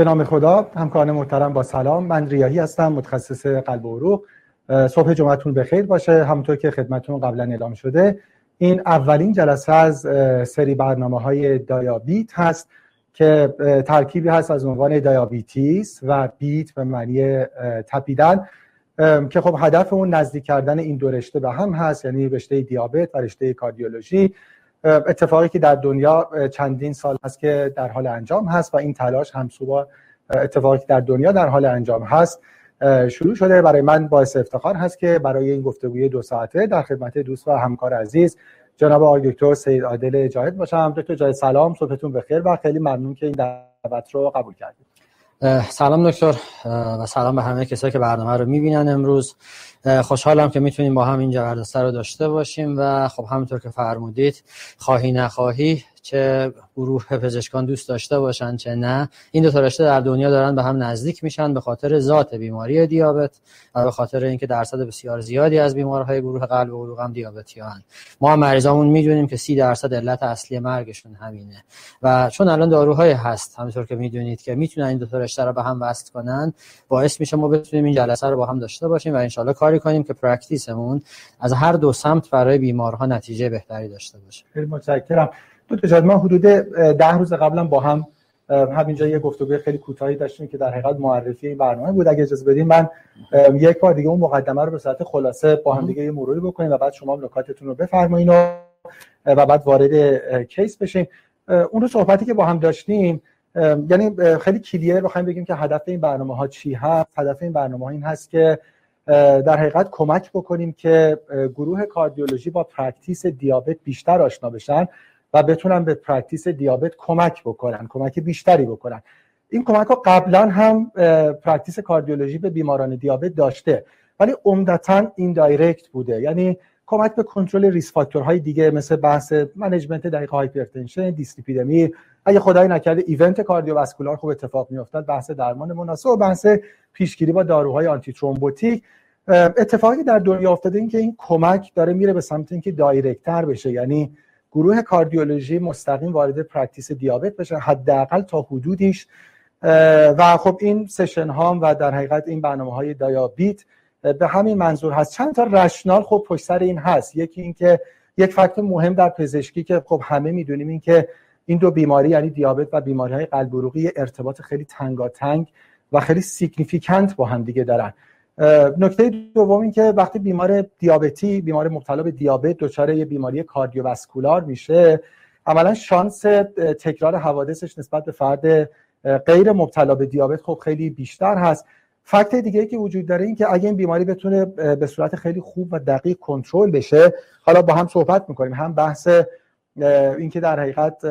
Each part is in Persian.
به نام خدا همکاران محترم با سلام. من ریاهی هستم متخصص قلب و عروق. صبح جمعتون بخیر باشه. همونطور که خدمتون قبلا اعلام شده این اولین جلسه از سری برنامه های دایابیت هست که ترکیبی هست از عنوان دیابیتیس و بیت به معنی تپیدن که خب هدف اون نزدیک کردن این دو رشته به هم هست یعنی رشته دیابت و رشته کاردیولوژی. اتفاقی که در دنیا چندین سال هست که در حال انجام هست و این تلاش همسو اتفاقی که در دنیا در حال انجام هست شروع شده. برای من باعث افتخار هست که برای این گفتگوی دو ساعته در خدمت دوست و همکار عزیز جناب آقای دکتر سید عادل جاهد باشم. دکتر جاهد سلام. صبحتون بخیر و خیلی ممنون که این دعوت رو قبول کردید. سلام دکتر و سلام به همه کسایی که برنامه رو می‌بینن امروز. خوشحالم که می‌تونیم با هم این جلسه رو داشته باشیم و خب همونطور که فرمودید خواهی نخواهی چه گروه پزشکان دوست داشته باشن چه نه این دو تا رشته در دنیا دارن به هم نزدیک میشن به خاطر ذات بیماری دیابت و به خاطر اینکه درصد بسیار زیادی از بیمارهای گروه قلب و عروق هم دیابتیان. ما مریضامون می‌دونیم که 30 درصد علت اصلی مرگشون همینه. و چون الان داروهای هست همونطور که می‌دونید که می‌تونن این دو تا رشته رو به هم وصل کنن باعث میشه ما بتونیم این جلسه رو با هم داشته باشیم و انشالله کاری کنیم که پرکتیسمون از هر دو سمت برای بیمارها نتیجه بهتری داشته باشه. خیلی متشکرم. دو ما حدود ده روز قبلا با هم همینجا یه گفتگوی خیلی کوتاهی داشتیم که در حقیقت معرفی این برنامه بود. اگه اجازه بدین من یک بار دیگه اون مقدمه رو به صورت خلاصه با هم دیگه یه مروری بکنیم و بعد شما نکاتتون رو بفرمایید و بعد وارد case بشیم. اون رو صحبتی که با هم داشتیم یعنی خیلی کلیه بخوایم بگیم که هدف این برنامه ها چی هست. هدف این برنامه ها این هست که در حقیقت کمک بکنیم که گروه کاردیولوژی با practice دیابت بیشتر آشنا بشن و بتونن به practice دیابت کمک بکنن کمک بیشتری بکنن. این کمک ها قبلا هم practice کاردیولوژی به بیماران دیابت داشته ولی عمدتا ایندایرکت بوده. یعنی کمک به کنترل risk factor های دیگه مثل بحث management دقیق hypertension dyslipidemia اگه خدای نکرده event cardiovascular خوب اتفاق میافتاد بحث درمان مناسب و بحث پیشگیری با داروهای antithrombotic اتفاقی در دنیا افتاده این که این کمک داره میره به سمت اینکه direct تر بشه. یعنی گروه کاردیولوژی مستقیم وارد practice دیابت بشه حداقل تا حدودیش. و خب این session ها و در حقیقت این برنامه های DiaBeat به همین منظور هست. چند تا rationale خب پشت سر این هست. یکی اینکه یک fact مهم در پزشکی که خب همه می‌دونیم این که این دو بیماری یعنی دیابت و بیماری های قلب ارتباط خیلی تنگاتنگ و خیلی significant با هم دیگه دارن. نکته دوم این که وقتی بیمار دیابتی بیمار مبتلا به دیابت دچار یه بیماری cardiovascular میشه عملا شانس تکرار حوادثش نسبت به فرد غیر مبتلا به دیابت خب خیلی بیشتر هست. fact دیگه که وجود داره این که اگه این بیماری بتونه به صورت خیلی خوب و دقیق کنترل بشه حالا با هم صحبت می‌کنیم. هم بحث اینکه در حقیقت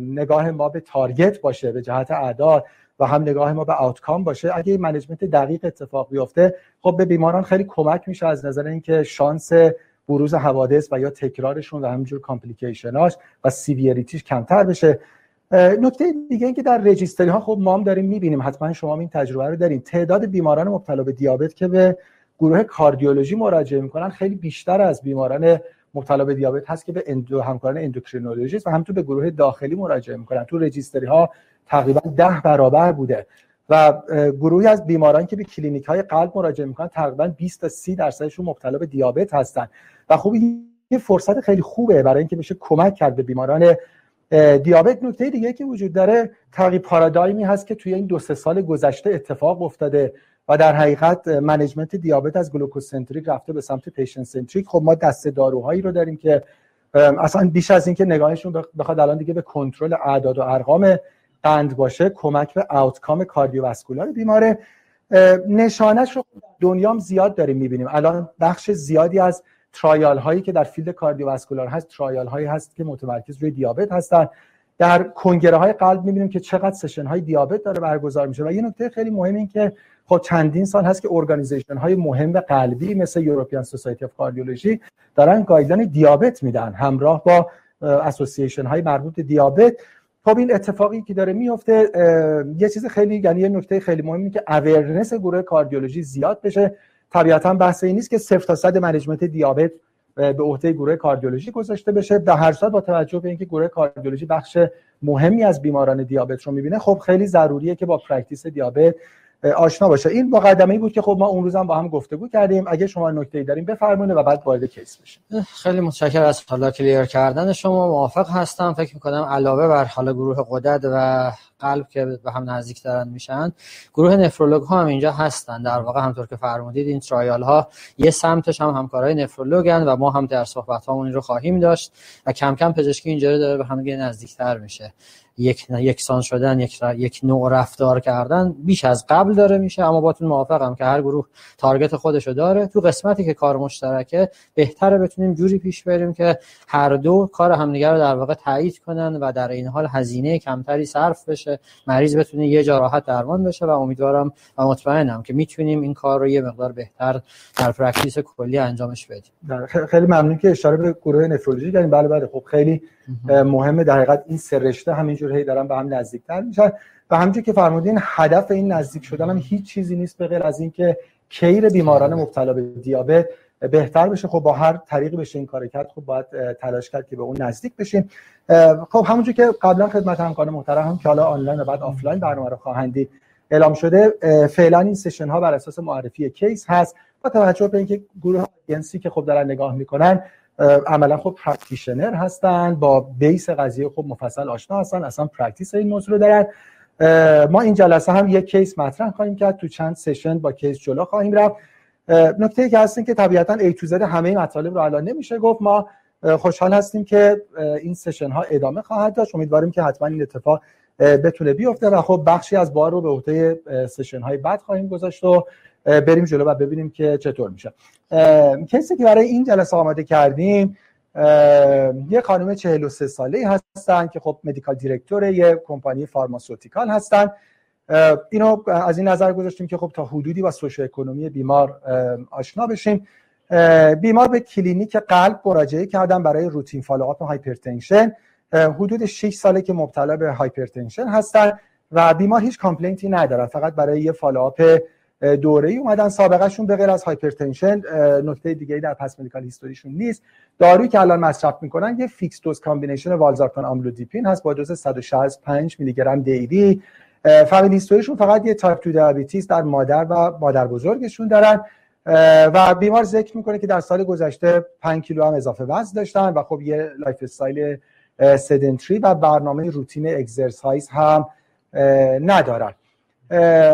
نگاه ما به target باشه به جهت اعداد. و هم نگاه ما به outcome باشه. اگه این management دقیق اتفاق بیفته خب به بیماران خیلی کمک میشه از نظر اینکه شانس بروز حوادث و یا تکرارشون و همینجور complication اش و severity ش کمتر بشه. نکته دیگه این که در registry ها خب ما هم داریم می‌بینیم حتما شما این تجربه رو دارین. تعداد بیماران مبتلا به دیابت که به گروه کاردیولوژی مراجعه می‌کنن خیلی بیشتر از بیماران مبتلا به دیابت هست که به اندو همکاران اندوکرینولوژیست و همینطور به گروه داخلی مراجعه می‌کنن. تو registry ها تقریبا ده برابر بوده. و گروهی از بیماران که به کلینیک های قلب مراجعه می‌کنن تقریبا 20 تا 30 درصدشون مبتلا به دیابت هستن. و خوب یه فرصت خیلی خوبه برای اینکه بشه کمک کرد به بیماران دیابت. نکته دیگه که وجود داره تغییر پارادایمی هست که توی این دو سه سال گذشته اتفاق افتاده. و در حقیقت management دیابت از glucocentric رفته به سمت patient centric خب ما دسته داروهایی رو داریم که اصلا بیش از اینکه نگاهشون بخواد الان دیگه به کنترل اعداد و ارقام قند باشه کمک به outcome cardiovascular بیماره. نشانش رو دنیام زیاد داریم می‌بینیم. الان بخش زیادی از trial هایی که در field cardiovascular هست trial هایی هست که متمرکز روی دیابت هستن. در کنگره های قلب می‌بینیم که چقدر session های دیابت داره برگزار میشه. و یه نکته خیلی مهم این که خب چندین سال هست که organization های مهم قلبی مثل European Society of Cardiology دارن guideline دیابت میدن. همراه با association های مربوط به دیابت. خب این اتفاقی که داره میفته یه چیز خیلی یعنی یه نکته خیلی مهمی که awareness گروه کاردیولوژی زیاد بشه. طبیعتا بحث این نیست که صفر تا صد management دیابت به عهده گروه کاردیولوژی گذاشته بشه. در هر صورت با توجه به اینکه گروه کاردیولوژی بخش مهمی از بیماران دیابت رو می‌بینه خب خیلی ضروریه که با practice دیابت آشنا باشه. این مقدمه ای بود که خب ما اون روزم با هم گفتگو کردیم. اگه شما نکته ای داریم بفرمایید و بعد وارد case بشیم خیلی متشکرم از حالا clear کردن شما. موافق هستم. فکر می‌کنم علاوه بر حالا گروه غدد و قلب که به هم نزدیک دارن میشن گروه نفرولوگ ها هم اینجا هستن. در واقع همطور که فرمودید این ترایال ها یه سمتش هم همکارای نفرولوگن و ما هم در صحبت هامون این رو خواهیم داشت و کم کم پزشکی اینجا داره به هم نزدیکتر میشه. یک یکسان شدن یک یک نوع رفتار کردن بیش از قبل داره میشه اما باتون موافقم که هر گروه تارگت خودشو داره. تو قسمتی که کار مشترکه بهتره بتونیم جوری پیش بریم که هر دو کار همدیگه رو در واقع تایید کنن و در این حال هزینه کمتری صرف بشه مریض بتونه یه جا درمان بشه و امیدوارم و مطمئنم که می‌تونیم این کار رو یه مقدار بهتر در practice کلی انجامش بدیم. خیلی ممنون که اشاره به گروه نفرولوژی کردین بله بله. خب خیلی مهمه در حقیقت این سه رشته همینجور هی دارن به هم نزدیکتر میشن. و همونجور که فرمودین هدف این نزدیک شدن هم هیچ چیزی نیست به غیر از اینکه care بیماران مبتلا به دیابت بهتر بشه. خب با هر طریقی بشه این کار کرد خب باید تلاش کرد که به اون نزدیک بشیم. خب همونجور که قبلا خدمت همکار محترم هم که حالا آنلاین و بعد آفلاین برنامه رو خواهند اعلام شده فعلا این session ها بر اساس معرفی case هست. با توجه به اینکه گروه جنسی که خب دارن نگاه می‌کنن عملا خب practitioner هستن با base قضیه خب مفصل آشنا هستن اصلا practice این موضوع رو دارن. ما این جلسه هم یک case مطرح خواهیم کرد تو چند session با case جلو خواهیم رفت. نکته که هستین که طبیعتا A to Z همه مطالب رو الان نمیشه گفت. ما خوشحال هستیم که این session ها ادامه خواهد داشت. امیدواریم که حتما این اتفاق بتونه بیفته و خب بخشی از بار رو به عهده session های بعد خواهیم گذاشت و بریم جلو و ببینیم که چطور میشه. case ی که برای این جلسه آماده کردیم یه خانم 43 ساله هستن که خب medical director یه کمپانی pharmaceutical هستن. اینو از این نظر گذاشتیم که خب تا حدودی با socio economy بیمار آشنا بشیم. بیمار به کلینیک قلب مراجعه کردن برای routine follow-up hypertension. حدود 6 ساله که مبتلا به hypertension هستن و بیمار هیچ complaint ی ندارن فقط برای یه follow-up دوره ای اومدن سابقهشون به غیر از hypertension نکته دیگه در past medical history شون نیست. دارویی که الان مصرف می‌کنن یه fixed dose combination والزارتان آملودیپین هست با دوز 165 میلی گرم daily family history شون فقط یه تایپ 2 diabetes در مادر و مادر بزرگشون دارن. و بیمار ذکر می‌کنه که در سال گذشته 5 کیلو هم اضافه وزن داشتن و خب یه lifestyle sedentary و برنامه روتین exercise هم ندارن.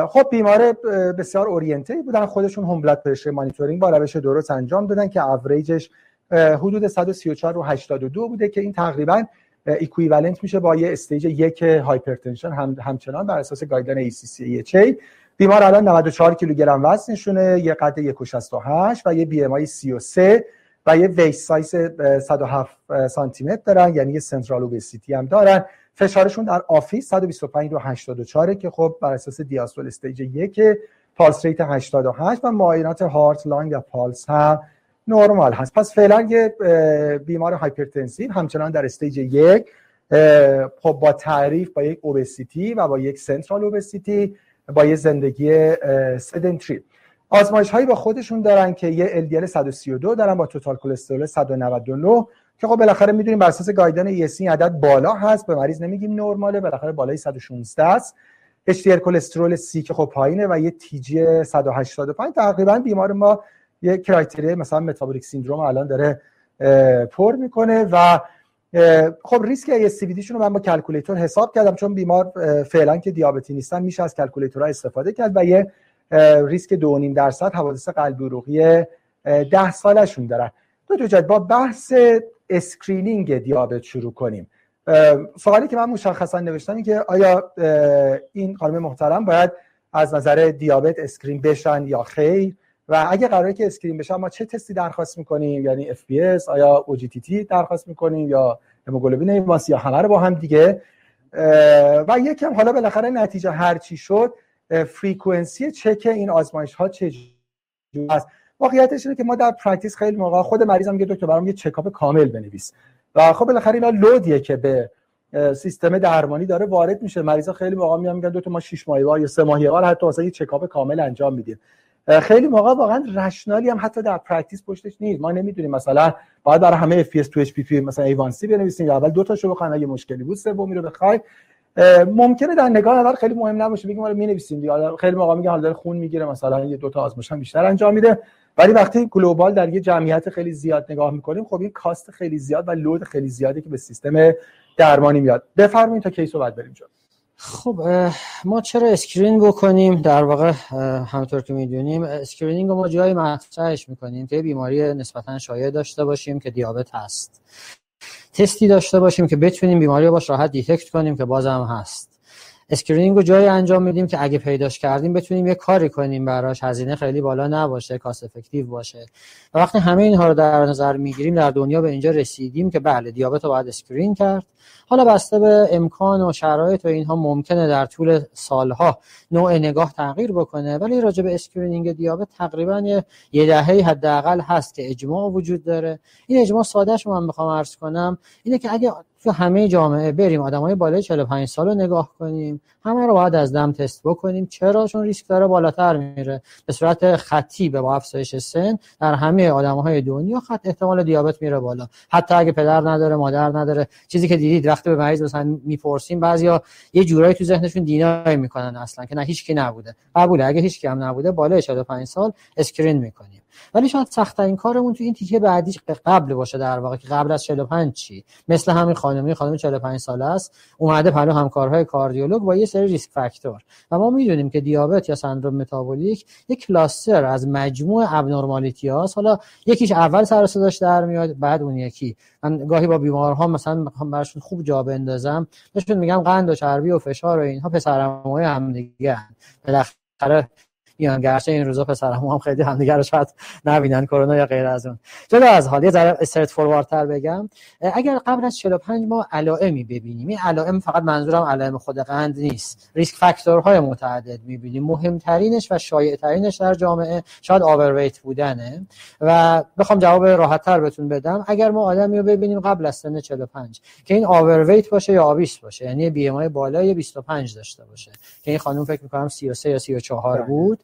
خب بیمار بسیار oriented بودن. خودشون هم blood pressure monitoring با روش درست انجام دادن که اوریجش حدود 134 رو 82 بوده که این تقریبا equivalent میشه با یه stage یک hypertension هم همچنان بر اساس guideline ACC/AHA بیمار الان 94 کیلوگرم وزنشونه یه قد 1.68 و یه BMI 33 و یه ویس سایز 107 سانتی متر دارن یعنی یه central obesity هم دارن. فشارشون در office 125 رو 84 که خب بر اساس دیاستول stage یک pulse rate 88 و معاینات heart lung و پالس هم نرمال هست. پس فعلا یه بیمار hypertensive همچنان در stage یک خب با تعریف با یک obesity و با یک central obesity با یه زندگی sedentary آزمایش هایی با خودشون دارن که یه LDL 132 دارن با total cholesterol 199 که خب بالاخره می‌دونیم بر اساس guideline ESC عدد بالا هست به مریض نمیگیم نرماله بالاخره بالای 116 است. HDL cholesterol C که خب پایینه و یه TG 185 تقریبا بیمار ما یه criteria مثلا metabolic syndrome الان داره پر می‌کنه و خب ریسک ASCVD شون رو من با calculator حساب کردم چون بیمار فعلا که دیابتی نیستن میشه از calculator ها استفاده کرد و یه ریسک 2.5 درصد حوادث قلبی عروقی 10 سالشون دارن دو تا با بحث screening دیابت شروع کنیم. سوالی که من مشخصا نوشتم که آیا این خانم محترم باید از نظر دیابت screen بشن یا خیر؟ و اگه قراره که screen بشن ما چه تستی درخواست می‌کنیم؟ یعنی FBS آیا OGTT درخواست می‌کنیم یا هموگلوبین ایماسی یا همه رو با هم دیگه؟ و یکم حالا بالاخره نتیجه هر چی شد frequency چک این آزمایش ها چه است؟ واقعیتش اینه که ما در practice خیلی موقع خود مریضم میگه دکتر برام یه چکاپ کامل بنویس. و خب بالاخره اینا load یه که به سیستم درمانی داره وارد میشه. مریضا خیلی موقع میان میگن دو تا ما 6 ماهه یا 3 ماهه بار حتی واسه یه چکاپ کامل انجام میدیم. خیلی موقع واقعا rationale ی هم حتی در practice پشتش نیست. ما نمی‌دونیم مثلا باید برای همه FBS two HPP مثلا ایوانسی بنویسیم یا اول دو تاشو بخوایم. اگه مشکلی بود سومی رو بخوای ممکنه در نگاه اول خیلی مهم نباشه. بگیم ما می نویسیم دیگه خیلی موقع میگه حالا خون می‌گیره مثلا یه دو تا آزمایش هم بیشتر انجام میده. ولی وقتی global در یه جمعیت خیلی زیاد نگاه می‌کنیم خب این cost خیلی زیاد و load خیلی زیادی که به سیستم درمانی میاد. بفرمایید تا case و بعد بریم جلو. خب ما چرا screen بکنیم؟ در واقع همونطور که می‌دونیم screening رو ما جایی مطرحش می‌کنیم که بیماری نسبتا شایع داشته باشیم که دیابت هست. تستی داشته باشیم که بتونیم بیماری رو باش راحت detect کنیم که بازم هست. screening رو جایی انجام میدیم که اگه پیداش کردیم بتونیم یه کاری کنیم براش. هزینه خیلی بالا نباشه cost effective باشه. و وقتی همه اینها رو در نظر می‌گیریم در دنیا به اینجا رسیدیم که بله دیابت رو باید screen کرد. حالا بسته به امکان و شرایط و اینها ممکنه در طول سالها نوع نگاه تغییر بکنه ولی راجع به screening دیابت تقریبا یه, دهه حداقل هست که اجماع وجود داره. این اجماع سادهش من می‌خوام عرض کنم اینه که اگه تو همه جامعه بریم آدمای بالای 45 سال رو نگاه کنیم. همه رو باید از دم تست بکنیم. چرا؟ چون ریسک داره بالاتر میره. به صورت خطی به با افزایش سن در همه آدمهای دنیا خط احتمال دیابت میره بالا. حتی اگه پدر نداره مادر نداره. چیزی که دیدید وقتی به مریض مثلا می‌پرسیم بعضیا یه جورایی تو ذهنشون deny می‌کنن اصلا که نه هیچ کی نبوده. قبوله. اگه هیچ کی هم نبوده بالای 45 سال screen می‌کنیم. ولی شاید این کارمون تو این تیکه بعدیش قبل باشه در واقع که قبل از 45 چی؟ مثل همین خانمی خانم 45 ساله است اومده پلو همکارهای کاردیولوگ با یه سری risk factor. و ما می‌دونیم که دیابت یا سندروم متابولیک یک cluster از مجموع abnormality هاست حالا یکیش اول سر صداش در میاد بعد اون یکی. من گاهی با بیمارها مثلا براشون خوب جا بندازم بهشون میگم قند و چربی و فشار و اینها پسرعموهای هم دیگه بالاخره میان گرچه این روزا پسرمو هم خیلی همدیگه رو شاید نبینن کرونا یا غیر از اون. جدا از حال یه ذره استرت فورواردتر بگم. اگر قبل از 45 ما علائمی ببینیم این علائم فقط منظورم علائم خود قند نیست. ریسک فاکتورهای متعدد می‌بینیم. مهمترینش و شایعترینش در جامعه شاید آورویت بودنه. و بخوام جواب راحت تر بهتون بدم. اگر ما آدمی رو ببینیم قبل از سن 45 که این overweight باشه یا obese باشه یعنی BMI بالای 25 داشته باشه. که این خانم فکر می‌کنم 33 یا 34 بود.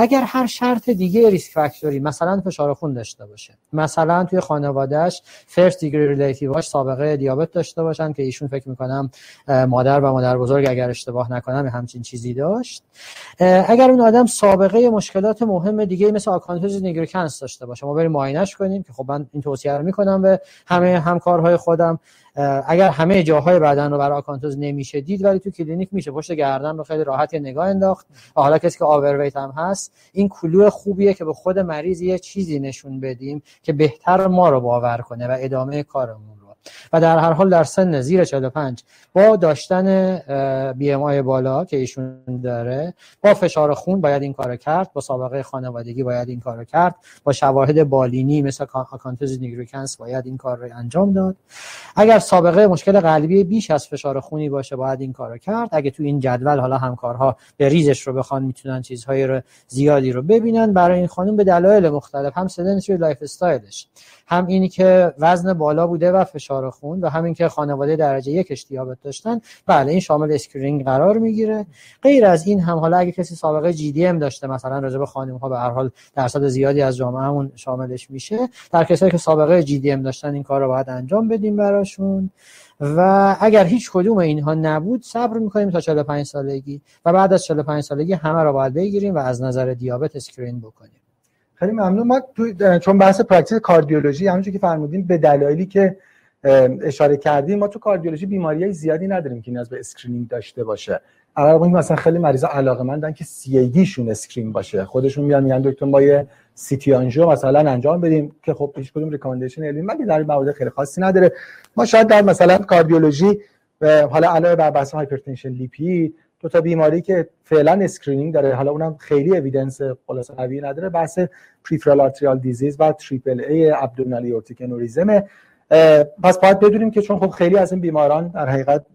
اگر هر شرط دیگه risk factor ی مثلا فشار خون داشته باشه مثلا توی خانوادهش first degree relative اش سابقه دیابت داشته باشن که ایشون فکر می‌کنم مادر و مادر بزرگ اگر اشتباه نکنم همچین چیزی داشت. اگر اون آدم سابقه مشکلات مهم دیگه مثل acanthosis nigricans داشته باشه ما بریم معاینش کنیم که خب من این توصیه رو می‌کنم به همه همکارهای خودم. اگر همه جاهای بدن رو برای آکانتوز نمیشه دید ولی تو کلینیک میشه پشت گردن رو خیلی راحت یه نگاه انداخت. حالا کسی که overweight هم هست این clue خوبیه که به خود مریض یه چیزی نشون بدیم که بهتر ما رو باور کنه و ادامه کارمون. و در هر حال در سن زیر 45 با داشتن BMI بالا که ایشون داره با فشار خون باید این کارو کرد با سابقه خانوادگی باید این کارو کرد با شواهد بالینی مثل acanthosis nigricans باید این کار رو انجام داد. اگر سابقه مشکل قلبی بیش از فشار خونی باشه باید این کارو کرد. اگه تو این جدول حالا همکارها به ریزش رو بخوان می‌تونن چیزهای رو زیادی رو ببینن. برای این خانم به دلایل مختلف هم sedentary lifestyle ش. هم اینی که وزن بالا بوده و فشار خون و همین که خانواده درجه یک دیابت داشتن. بله این شامل screening قرار می‌گیره. غیر از این هم حالا اگه کسی سابقه GDM داشته مثلا راجع به خانم ها به هر حال درصد زیادی از جامعهمون شاملش میشه. در کسایی که سابقه GDM داشتن این کار رو باید انجام بدیم براشون. و اگر هیچ کدوم اینها نبود صبر می‌کنیم تا 45 سالگی. و بعد از 45 سالگی همه رو باید بگیریم و از نظر دیابت screen بکنیم. خیلی ممنون. ما چون بحث practice کاردیولوژی همونجوری که فرمودیم به دلایلی که اشاره کردیم ما تو کاردیولوژی بیماری های زیادی نداریم که نیاز به screening داشته باشه. اول مثلا خیلی مریضا علاقه مندن که CAD شون screen باشه. خودشون میان میگن دکتر ما یه CT مثلا انجام بدیم. که خب هیچ کدوم recommendation علمی مگه در موارد خیلی خاصی نداره؟ ما شاید در مثلا کاردیولوژی حالا علاوه بر بحث hypertension لیپید دو تا بیماری که فعلا screening داره حالا اونم خیلی evidence خلاص قوی نداره بحث peripheral arterial disease و triple A abdominal aortic aneurysm پس باید بدونیم که چون خب خیلی از این بیماران در حقیقت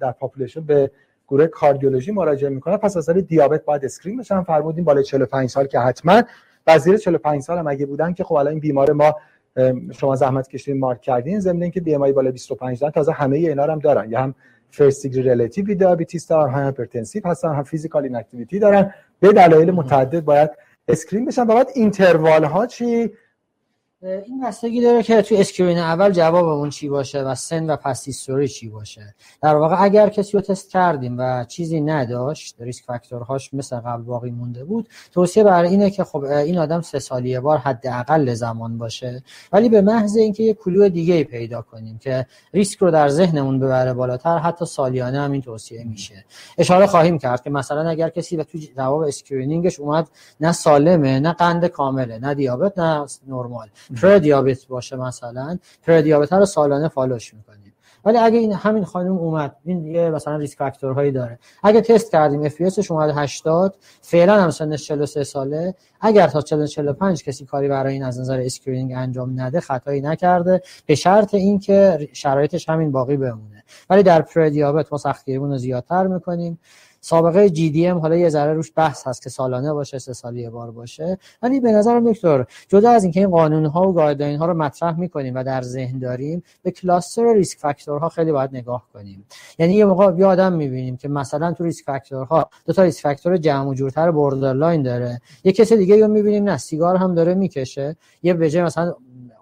در population به گروه کاردیولوژی مراجعه می‌کنن. پس از دیابت باید screen بشن. فرمودیم بالای 45 سال که حتما. و زیر 45 سال هم اگه بودن که خب الان این بیمار ما شما زحمت کشیدین مارک کردین ضمن اینکه BMI بالا 25 دارن تازه همه اینا هم دارن. یا هم first degree relative diabetes دارن هم hypertensive هستن هم physical inactivity دارن. به دلایل متعدد باید screen بشن. بعد interval ها چی؟ این بستگی داره که تو screen اول جوابمون چی باشه و سن و past history چی باشه. در واقع اگر کسی رو تست کردیم و چیزی نداشت risk factor هاش مثل قبل باقی مونده بود توصیه برای اینه که خب این آدم سه سالی بار حداقل زمان باشه. ولی به محض اینکه یه clue دیگه پیدا کنیم که ریسک رو در ذهنمون ببره بالاتر حتی سالیانه هم این توصیه میشه. اشاره خواهیم کرد که مثلا اگر کسی به تو جواب screening ش اومد نه سالمه نه قند کامله نه دیابت نه نرمال. دیابت باشه مثلا دیابت رو سالانه follow ش می‌کنیم. ولی اگه این همین خانم اومد این یه مثلا risk factor هایی داره. اگه تست کردیم FBS ش اومد 80 فعلا هم سنش 43 ساله. اگر تا 40 45 کسی کاری برای این از نظر اسکرینینگ انجام نده خطایی نکرده. به شرط اینکه شرایطش همین باقی بمونه. ولی در pre دیابت ما سختگیریمون رو زیادتر می‌کنیم. سابقه GDM حالا یه ذره روش بحث هست که سالانه باشه سه سالی یه بار باشه. ولی به نظرم دکتر جدا از اینکه این قانون ها و guideline ها رو مطرح می‌کنیم و در ذهن داریم به cluster risk factor ها خیلی باید نگاه کنیم. یعنی یه موقع یه آدم می‌بینیم که مثلا تو risk factor ها دو تا risk factor جمع و جورتر borderline داره. یه کسی دیگه رو می‌بینیم نه سیگار هم داره می‌کشه. یه بجه مثلا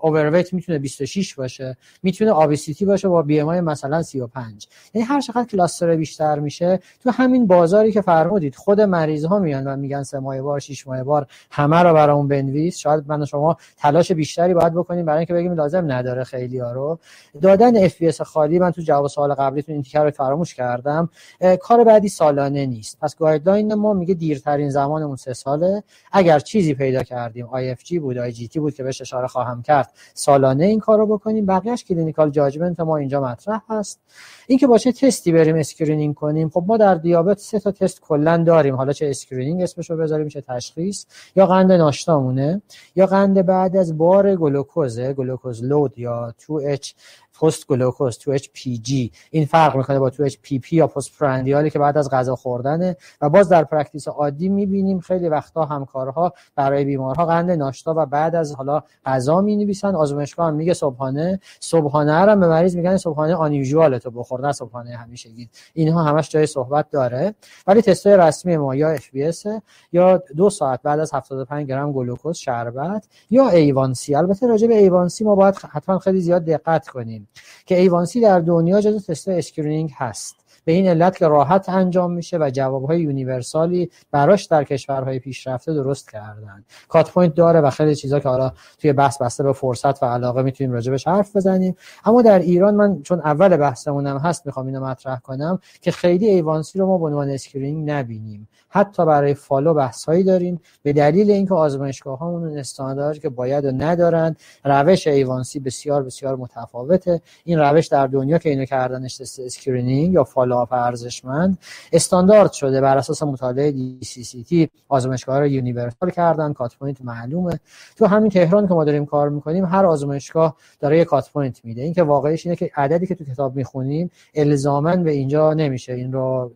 overweight می‌تونه 26 باشه می‌تونه obesity باشه با BMI مثلا 35 یعنی هر چقدر cluster بیشتر میشه تو همین بازاری که فرمودید خود مریض ها میان و میگن سه ماه بار 6 ماه بار همه رو برامون بنویس. شاید من شما تلاش بیشتری باید بکنیم برای اینکه بگیم لازم نداره خیلی ها رو. دادن F خالی من تو جواب سوال قبلیتون این رو فراموش کردم. کار بعدی سالانه نیست. پس guideline ما میگه دیرترین زمانمون سه ساله. اگر چیزی پیدا کردیم IFG بود IGT بود که بهش اشاره خواهم کرد سالانه این کار رو بکنیم. بقیهش clinical judgment ما اینجا مطرح هست. اینکه باشه تستی بریم screening کنیم. خب ما در دیابت سه تا تست کلا داریم. حالا چه screening اسمش رو بذاریم چه تشخیص. یا قند ناشتامونه. یا قند بعد از بار گلوکوز glucose load یا 2H post glucose two HPG. این فرق می‌کنه با two HPP یا postprandial ی که بعد از غذا خوردنه. و باز در practice عادی می‌بینیم خیلی وقتا همکارها برای بیمارها قند ناشتا و بعد از حالا غذا می نویسن آزمایشگاه میگه صبحانه. صبحانه هم به مریض میگن صبحانه unusual تو بخور نه صبحانه همیشگی اینها همش جای صحبت داره. ولی تستای رسمی ما یا F یا دو ساعت بعد از 75 گرم گلوکوز شربت یا A1C البته راجع به A1C ما باید حتما خیلی زیاد دقت کنیم. که A1C در دنیا جزو تست screening هست. به این علت که راحت انجام میشه و جوابهای universal ی براش در کشورهای پیشرفته درست کردن. cut point داره و خیلی چیزا که حالا توی بحث بسته به فرصت و علاقه می‌تونیم راجبش حرف بزنیم. اما در ایران من چون اول بحثمونم هست می‌خوام اینو مطرح کنم که خیلی A1C رو ما به عنوان screening نبینیم. حتی برای follow بحثهایی داریم. به دلیل اینکه آزمایشگاه هامون استاندارد که باید و ندارن روش A1C بسیار بسیار متفاوته. این روش در دنیا که اینو کردنش screening یا up ارزشمند استاندارد شده بر اساس مطالعه DCCT آزمایشگاه رو universal کردن cut point معلومه. تو همین تهران که ما داریم کار می‌کنیم هر آزمایشگاه داره یه cut point میده. این که واقعیش اینه که عددی که تو کتاب می‌خونیم الزاما به اینجا نمیشه. این رو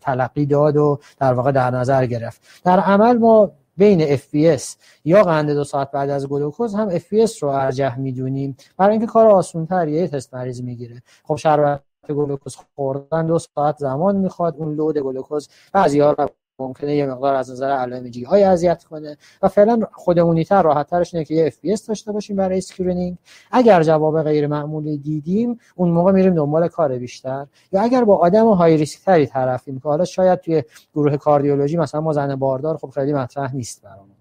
تلقی داد و در واقع در نظر گرفت. در عمل ما بین FBS یا قند دو ساعت بعد از گلوکوز هم FBS رو ارجح می‌دونیم. برای اینکه کار آسان تر تست مریض می‌گیره. خب شربت گلوکوز خوردن دو ساعت زمان می‌خواد اون load گلوکوز بعضی‌ها ممکنه یه مقدار از نظر علائم های اذیت کنه و فعلا خودمونیتر راحت ترش اینه که یه F داشته باشیم برای screening اگر جواب غیر معمولی دیدیم اون موقع میریم دنبال کار بیشتر. یا اگر با آدم های ریسک تری طرفیم که حالا شاید توی گروه کاردیولوژی مثلا ما زن باردار خب خیلی مطرح نیست برامون.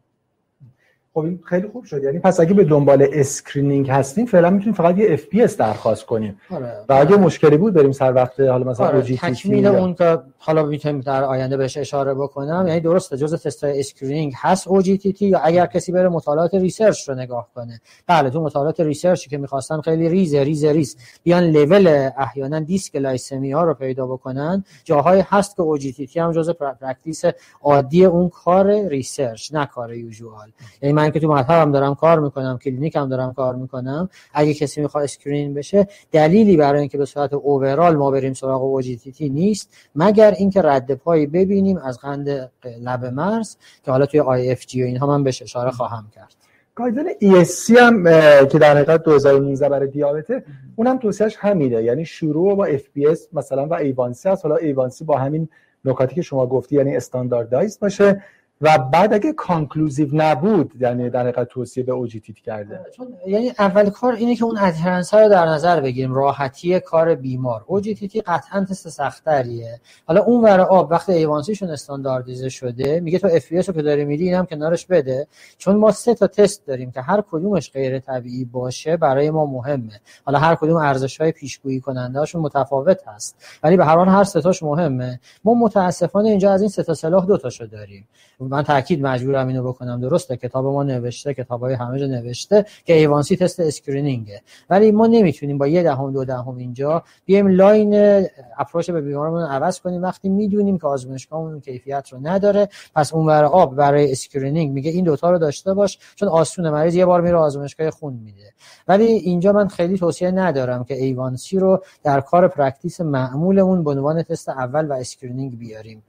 خب این خیلی خوب شد. یعنی پس اگه به دنبال screening هستیم فعلا می‌تونیم فقط یه FBS درخواست کنیم آره. و اگه مشکلی بود بریم سر وقت حالا مثلا آره. تکمیل اون که حالا می‌تونیم در آینده بهش اشاره بکنم. یعنی درسته جزء تست screening هست OGTT یا اگر کسی بره مطالعات research رو نگاه کنه. بله تو مطالعات research ی که می‌خواستن خیلی ریز ریز ریز. بیان لول احیانا dysglycemia ها رو پیدا بکنن. جاهای هست که OGTT هم جزء practice عادی اون کار research نه کار usual یعنی من که تو مطبم دارم کار می‌کنم هم دارم کار می‌کنم اگه کسی می‌خواد screen بشه دلیلی برای اینکه به صورت overall ما بریم سراغ O نیست مگر اینکه رد پایی ببینیم از قند لب مرز که حالا توی IFG و اینها من بهش اشاره خواهم کرد. guideline ESC هم که در حقیقت 2019 برای دیابته اونم توصیهش همینه. یعنی شروع با FBS مثلا و A1C هست. حالا A1C با همین نکاتی که شما گفتی یعنی standardize باشه. و بعد اگه conclusive نبود یعنی در حقیقت توصیه به OGTT کرده. چون یعنی اول کار اینه که اون adherence رو در نظر بگیریم. راحتی کار بیمار. OGTT قطعا تست سختریه حالا اون ور آب وقتی A1C شون استانداردیزه شده میگه تو F رو که داری میدی اینم کنارش بده. چون ما سه تا تست داریم که هر کدومش غیر طبیعی باشه برای ما مهمه. حالا هر کدوم ارزش های پیشگویی کننده متفاوت هست. ولی به هر حال هر سه تاش مهمه. ما متاسفانه اینجا از این سه تا سلاح دو تاشو داریم. من تاکید مجبورم اینو بکنم. درسته کتاب ما نوشته کتابای همه جا نوشته که A1C تست screening ه. ولی ما نمی‌تونیم با یه دهم دو دهم اینجا بیایم line approach به بیمارمون عوض کنیم. وقتی می‌دونیم که آزمایشگاهمون کیفیت رو نداره پس اونور آب برای screening میگه این دوتا رو داشته باش چون آسون مریض یه بار میره آزمایشگاه خون میده. ولی اینجا من خیلی توصیه ندارم که A1C رو در کار practice معمولمون به عنوان تست اول و screening بیاریم.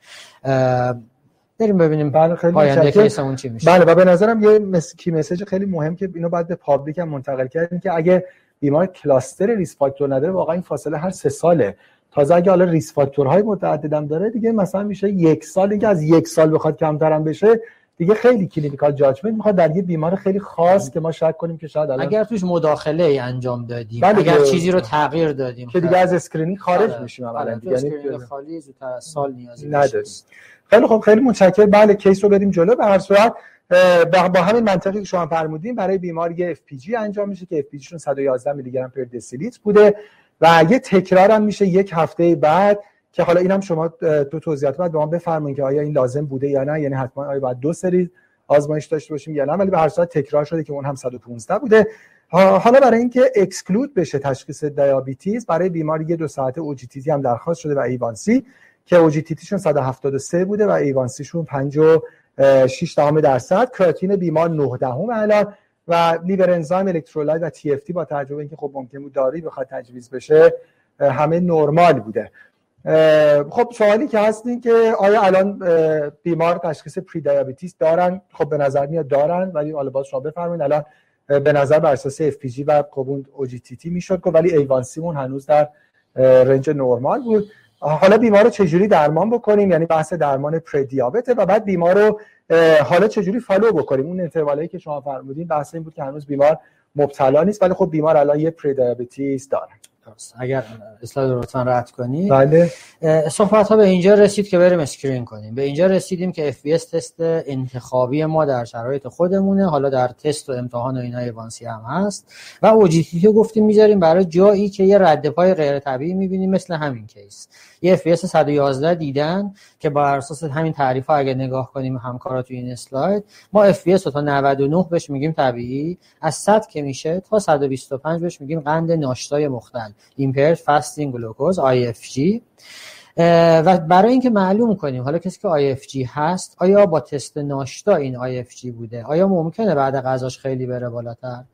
بریم ببینیم. بله خیلی پاینده case مون چی میشه. بله و به نظرم یه مس... key message خیلی مهم که اینو بعد به public هم منتقل کردیم که اگه بیمار cluster risk factor نداره واقعا این فاصله هر سه ساله. تازه اگه حالا risk factor های متعددم داره دیگه مثلا میشه یک سال که از یک سال بخواد کمترم بشه دیگه خیلی clinical judgment می‌خواد در یه بیمار خیلی خاص که ما شک کنیم که شاید الان اگر توش مداخله ای انجام دادیم بله اگر چیزی رو تغییر دادیم که دیگه از screening خارج آره. میشیم اولا یعنی خالی زودتر سال نیازی نداریم. خیلی خب خیلی متشکرم. بله case رو بریم جلو. به هر صورت با همین منطقی که شما فرمودین برای بیمار یه FPG انجام میشه که FPG شون 111 میلی گرم per دسی‌لیتر بوده و یه تکرار هم میشه یک هفته بعد. که حالا اینم شما تو توضیحات بعد به ما بفرمایید که آیا این لازم بوده یا نه. یعنی حتما آیا باید دو سری آزمایش داشته باشیم یا نه. ولی به هر صورت تکرار شده که اون هم 115 بوده. حالا برای اینکه exclude بشه تشخیص diabetes برای بیمار یه دو ساعته OGTT هم درخواست شده و A1C که OGTT شون 173 بوده و A1C شون 56 دهم درصد. کراتین بیمار 9 دهم الان و liver enzyme electrolyte و TFT با توجه به اینکه خب ممکن بود دارویی بخواد تجویز بشه همه نرمال بوده. خب سوالی که هست این که آیا الان بیمار تشخیص prediabetes دارن؟ خب به نظر میاد دارن ولی حالا باز شما بفرمایید. الان به نظر بر اساس اف و خب تی می‌شد ولی A1C مون هنوز در range نرمال بود. حالا بیمار رو چجوری درمان بکنیم؟ یعنی بحث درمان پردیابته و بعد بیمار رو حالا چجوری follow بکنیم؟ اون interval ی که شما فرمودین بحث این بود که هنوز بیمار مبتلا نیست ولی خب بیمار الان یه prediabetes داره. اگر اسلاید رو لطفا رد کنید بله. صحبت ها به اینجا رسید که بریم screen کنیم. به اینجا رسیدیم که FBS تست انتخابی ما در شرایط خودمونه. حالا در تست و امتحان و اینا A1C هم هست. و OGTT رو گفتیم می‌ذاریم برای جایی که یه رد پای غیر طبیعی می‌بینیم مثل همین case یه FBS 111 دیدن که بر اساس همین تعریف ها اگه نگاه کنیم همکارا تو این اسلاید ما FBS تا 99 بهش میگیم طبیعی. از 100 که میشه تا 125 بهش میگیم قند ناشتای مختل. Impaired fasting glucose IFG و برای اینکه معلوم کنیم حالا کسی که IFG هست آیا با تست ناشتا این IFG بوده؟ آیا ممکنه بعد غذاش خیلی بره بالاتر؟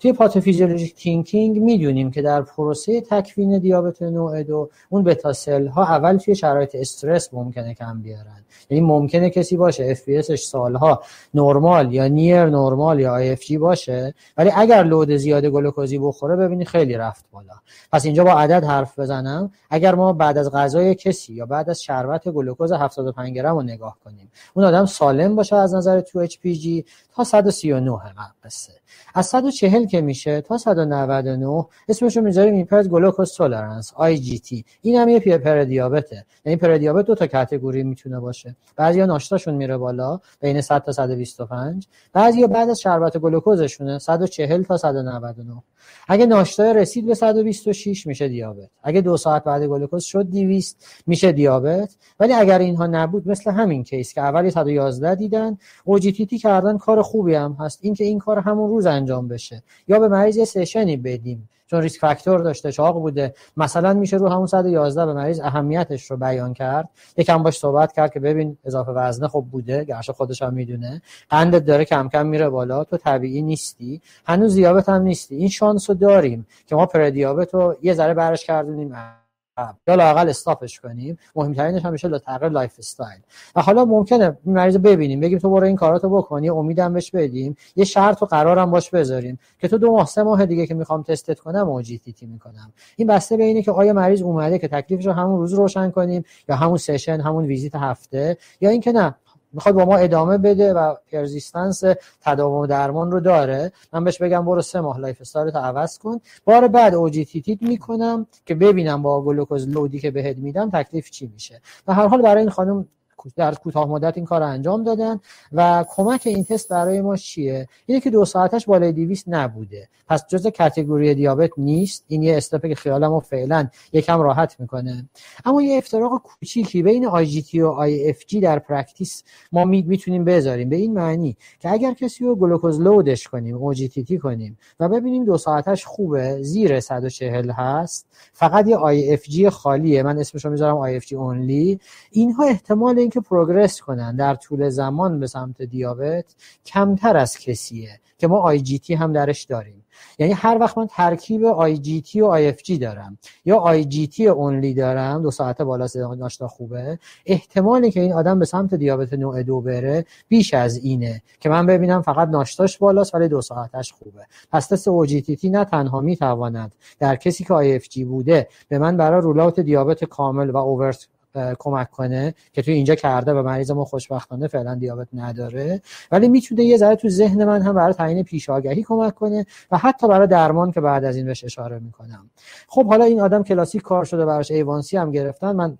توی pathophysiologic thinking می‌دونیم که در پروسه تکوین دیابت نوع دو اون beta cell ها اول توی شرایط استرس ممکنه کم بیارن. یعنی ممکنه کسی باشه FP سالها نرمال یا near normal یا IFG باشه ولی اگر load زیاد گلوکوزی بخوره ببینی خیلی رفت بالا. پس اینجا با عدد حرف بزنم. اگر ما بعد از غذای کسی یا بعد از شربت گلوکوز 75 گرم رو نگاه کنیم اون آدم سالم باشه از نظر تو اچ پی جی تا 139 قصه. از 140 که میشه تا 199 اسمشو می‌ذاریم impaired glucose tolerance GT. این هم یه پر دیابته یعنی پر دیابت دو تا category می‌تونه باشه. بعضیا ناشتاشون میره بالا بین 100 تا 125 بعضیا بعد از شربت گلوکوزشونه 140 تا 199 اگه ناشتا رسید به 126 میشه دیابت. اگه دو ساعت بعد گلوکوز شد 200 میشه دیابت. ولی اگر اینها نبود مثل همین کیس که اولی 111 دیدن اوجیتیتی کردن کار خوبی هم هست. اینکه این کار همون روز انجام بشه. یا به مریض یه سشنی بدیم. چون ریسک فاکتور داشته چاق بوده. مثلا میشه رو همون 111 به مریض اهمیتش رو بیان کرد. یکم باش صحبت کرد که ببین اضافه وزنه خب بوده. گرچه خودش هم می‌دونه. قندت داره کم کم میره بالا. تو طبیعی نیستی. هنوز دیابت هم نیستی. این شانس رو داریم که ما پردیابت رو یه ذره برش گردونیم. یا لاقل stop ش کنیم. مهمترینش همیشه لا تغییر lifestyle. و حالا ممکنه مریض ببینیم. بگیم تو برو این کاراتو بکنی. امیدم بهش بدیم. یه شرط و قرارم باش بذاریم. که تو دو ماه سه ماه دیگه که می‌خوام تستت کنم OGT می‌کنم. این بسته به اینه که آیا مریض اومده که تکلیفش رو همون روز روشن کنیم؟ یا همون session همون ویزیت هفته؟ یا اینکه نه می‌خواد با ما ادامه بده و persistence تداوم درمان رو داره. من بهش بگم برو سه ماه lifestyle عوض کن. بار بعد OGTT ت می‌کنم که ببینم با glucose load ی که بهت میدم تکلیف چی میشه. و هر حال برای این خانم در کوتاه مدت این کار رو انجام دادن و کمک این تست برای ما چیه؟ اینه که دو ساعتش بالای 200 نبوده. پس جزء category دیابت نیست. این یه step ه که خیالمو فعلا یکم راحت می‌کنه. اما یه افتراق کوچیکی بین آی جی تی و آی اف جی در practice ما می‌تونیم بذاریم. به این معنی که اگر کسی رو glucose load ش کنیم TT کنیم و ببینیم دو ساعتش خوبه زیر 140 هست. فقط یه IFG خالیه. من اسمش رو می‌ذارم G only اینها احتمال اینکه progress کنن در طول زمان به سمت دیابت کمتر از کسیه که ما IGT هم درش داریم. یعنی هر وقت من ترکیب آی جی تی و آی اف جی دارم یا IGT only دارم دو ساعت بالا ناشتا خوبه احتمالی که این آدم به سمت دیابت نوع دو بره بیش از اینه که من ببینم فقط ناشتاش بالاست ولی دو ساعتش خوبه. پس تست OGTT نه تنها می‌تواند در کسی که IFG بوده به من برای rule out دیابت کامل و overt کمک کنه که توی اینجا کرده و مریض ما خوشبختانه فعلا دیابت نداره. ولی می‌تونه یه ذره تو ذهن من هم برای تعیین پیش آگهی کمک کنه و حتی برای درمان که بعد از این بهش اشاره می‌کنم. خب حالا این آدم کلاسیک کار شده براش ایوانسی هم گرفتن. من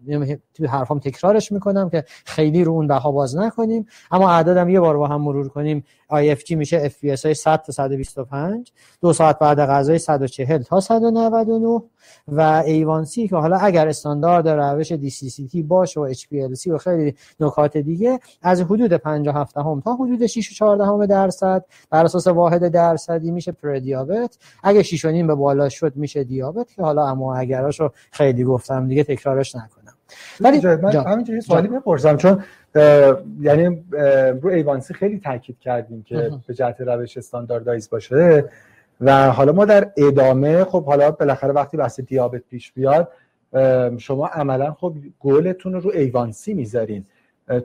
تو حرفام تکرارش می‌کنم که خیلی رو اون بها باز نکنیم. اما اعدادم یه بار با هم مرور کنیم. IFG میشه FPS های 100 تا 125 دو ساعت بعد غذای 140 تا 199 و ایوانسی که حالا اگر استاندارد روش DCCT باشه و HPLC و خیلی نکات دیگه از حدود 57 هم تا حدود 6 و 14 درصد بر اساس واحد درصدی میشه پردیابت. اگه 6 به بالا شد میشه دیابت که حالا اما اگراشو خیلی گفتم دیگه تکرارش نکنم ولی من همینجوری سوالی بپرسم چون یعنی رو ایوانسی خیلی تاکید کردیم که به جهت روش استانداردایز باشه و حالا ما در ادامه خب حالا بالاخره وقتی بحث دیابت پیش بیاد شما عملا خب گلتون رو رو ایوانسی می‌ذارین.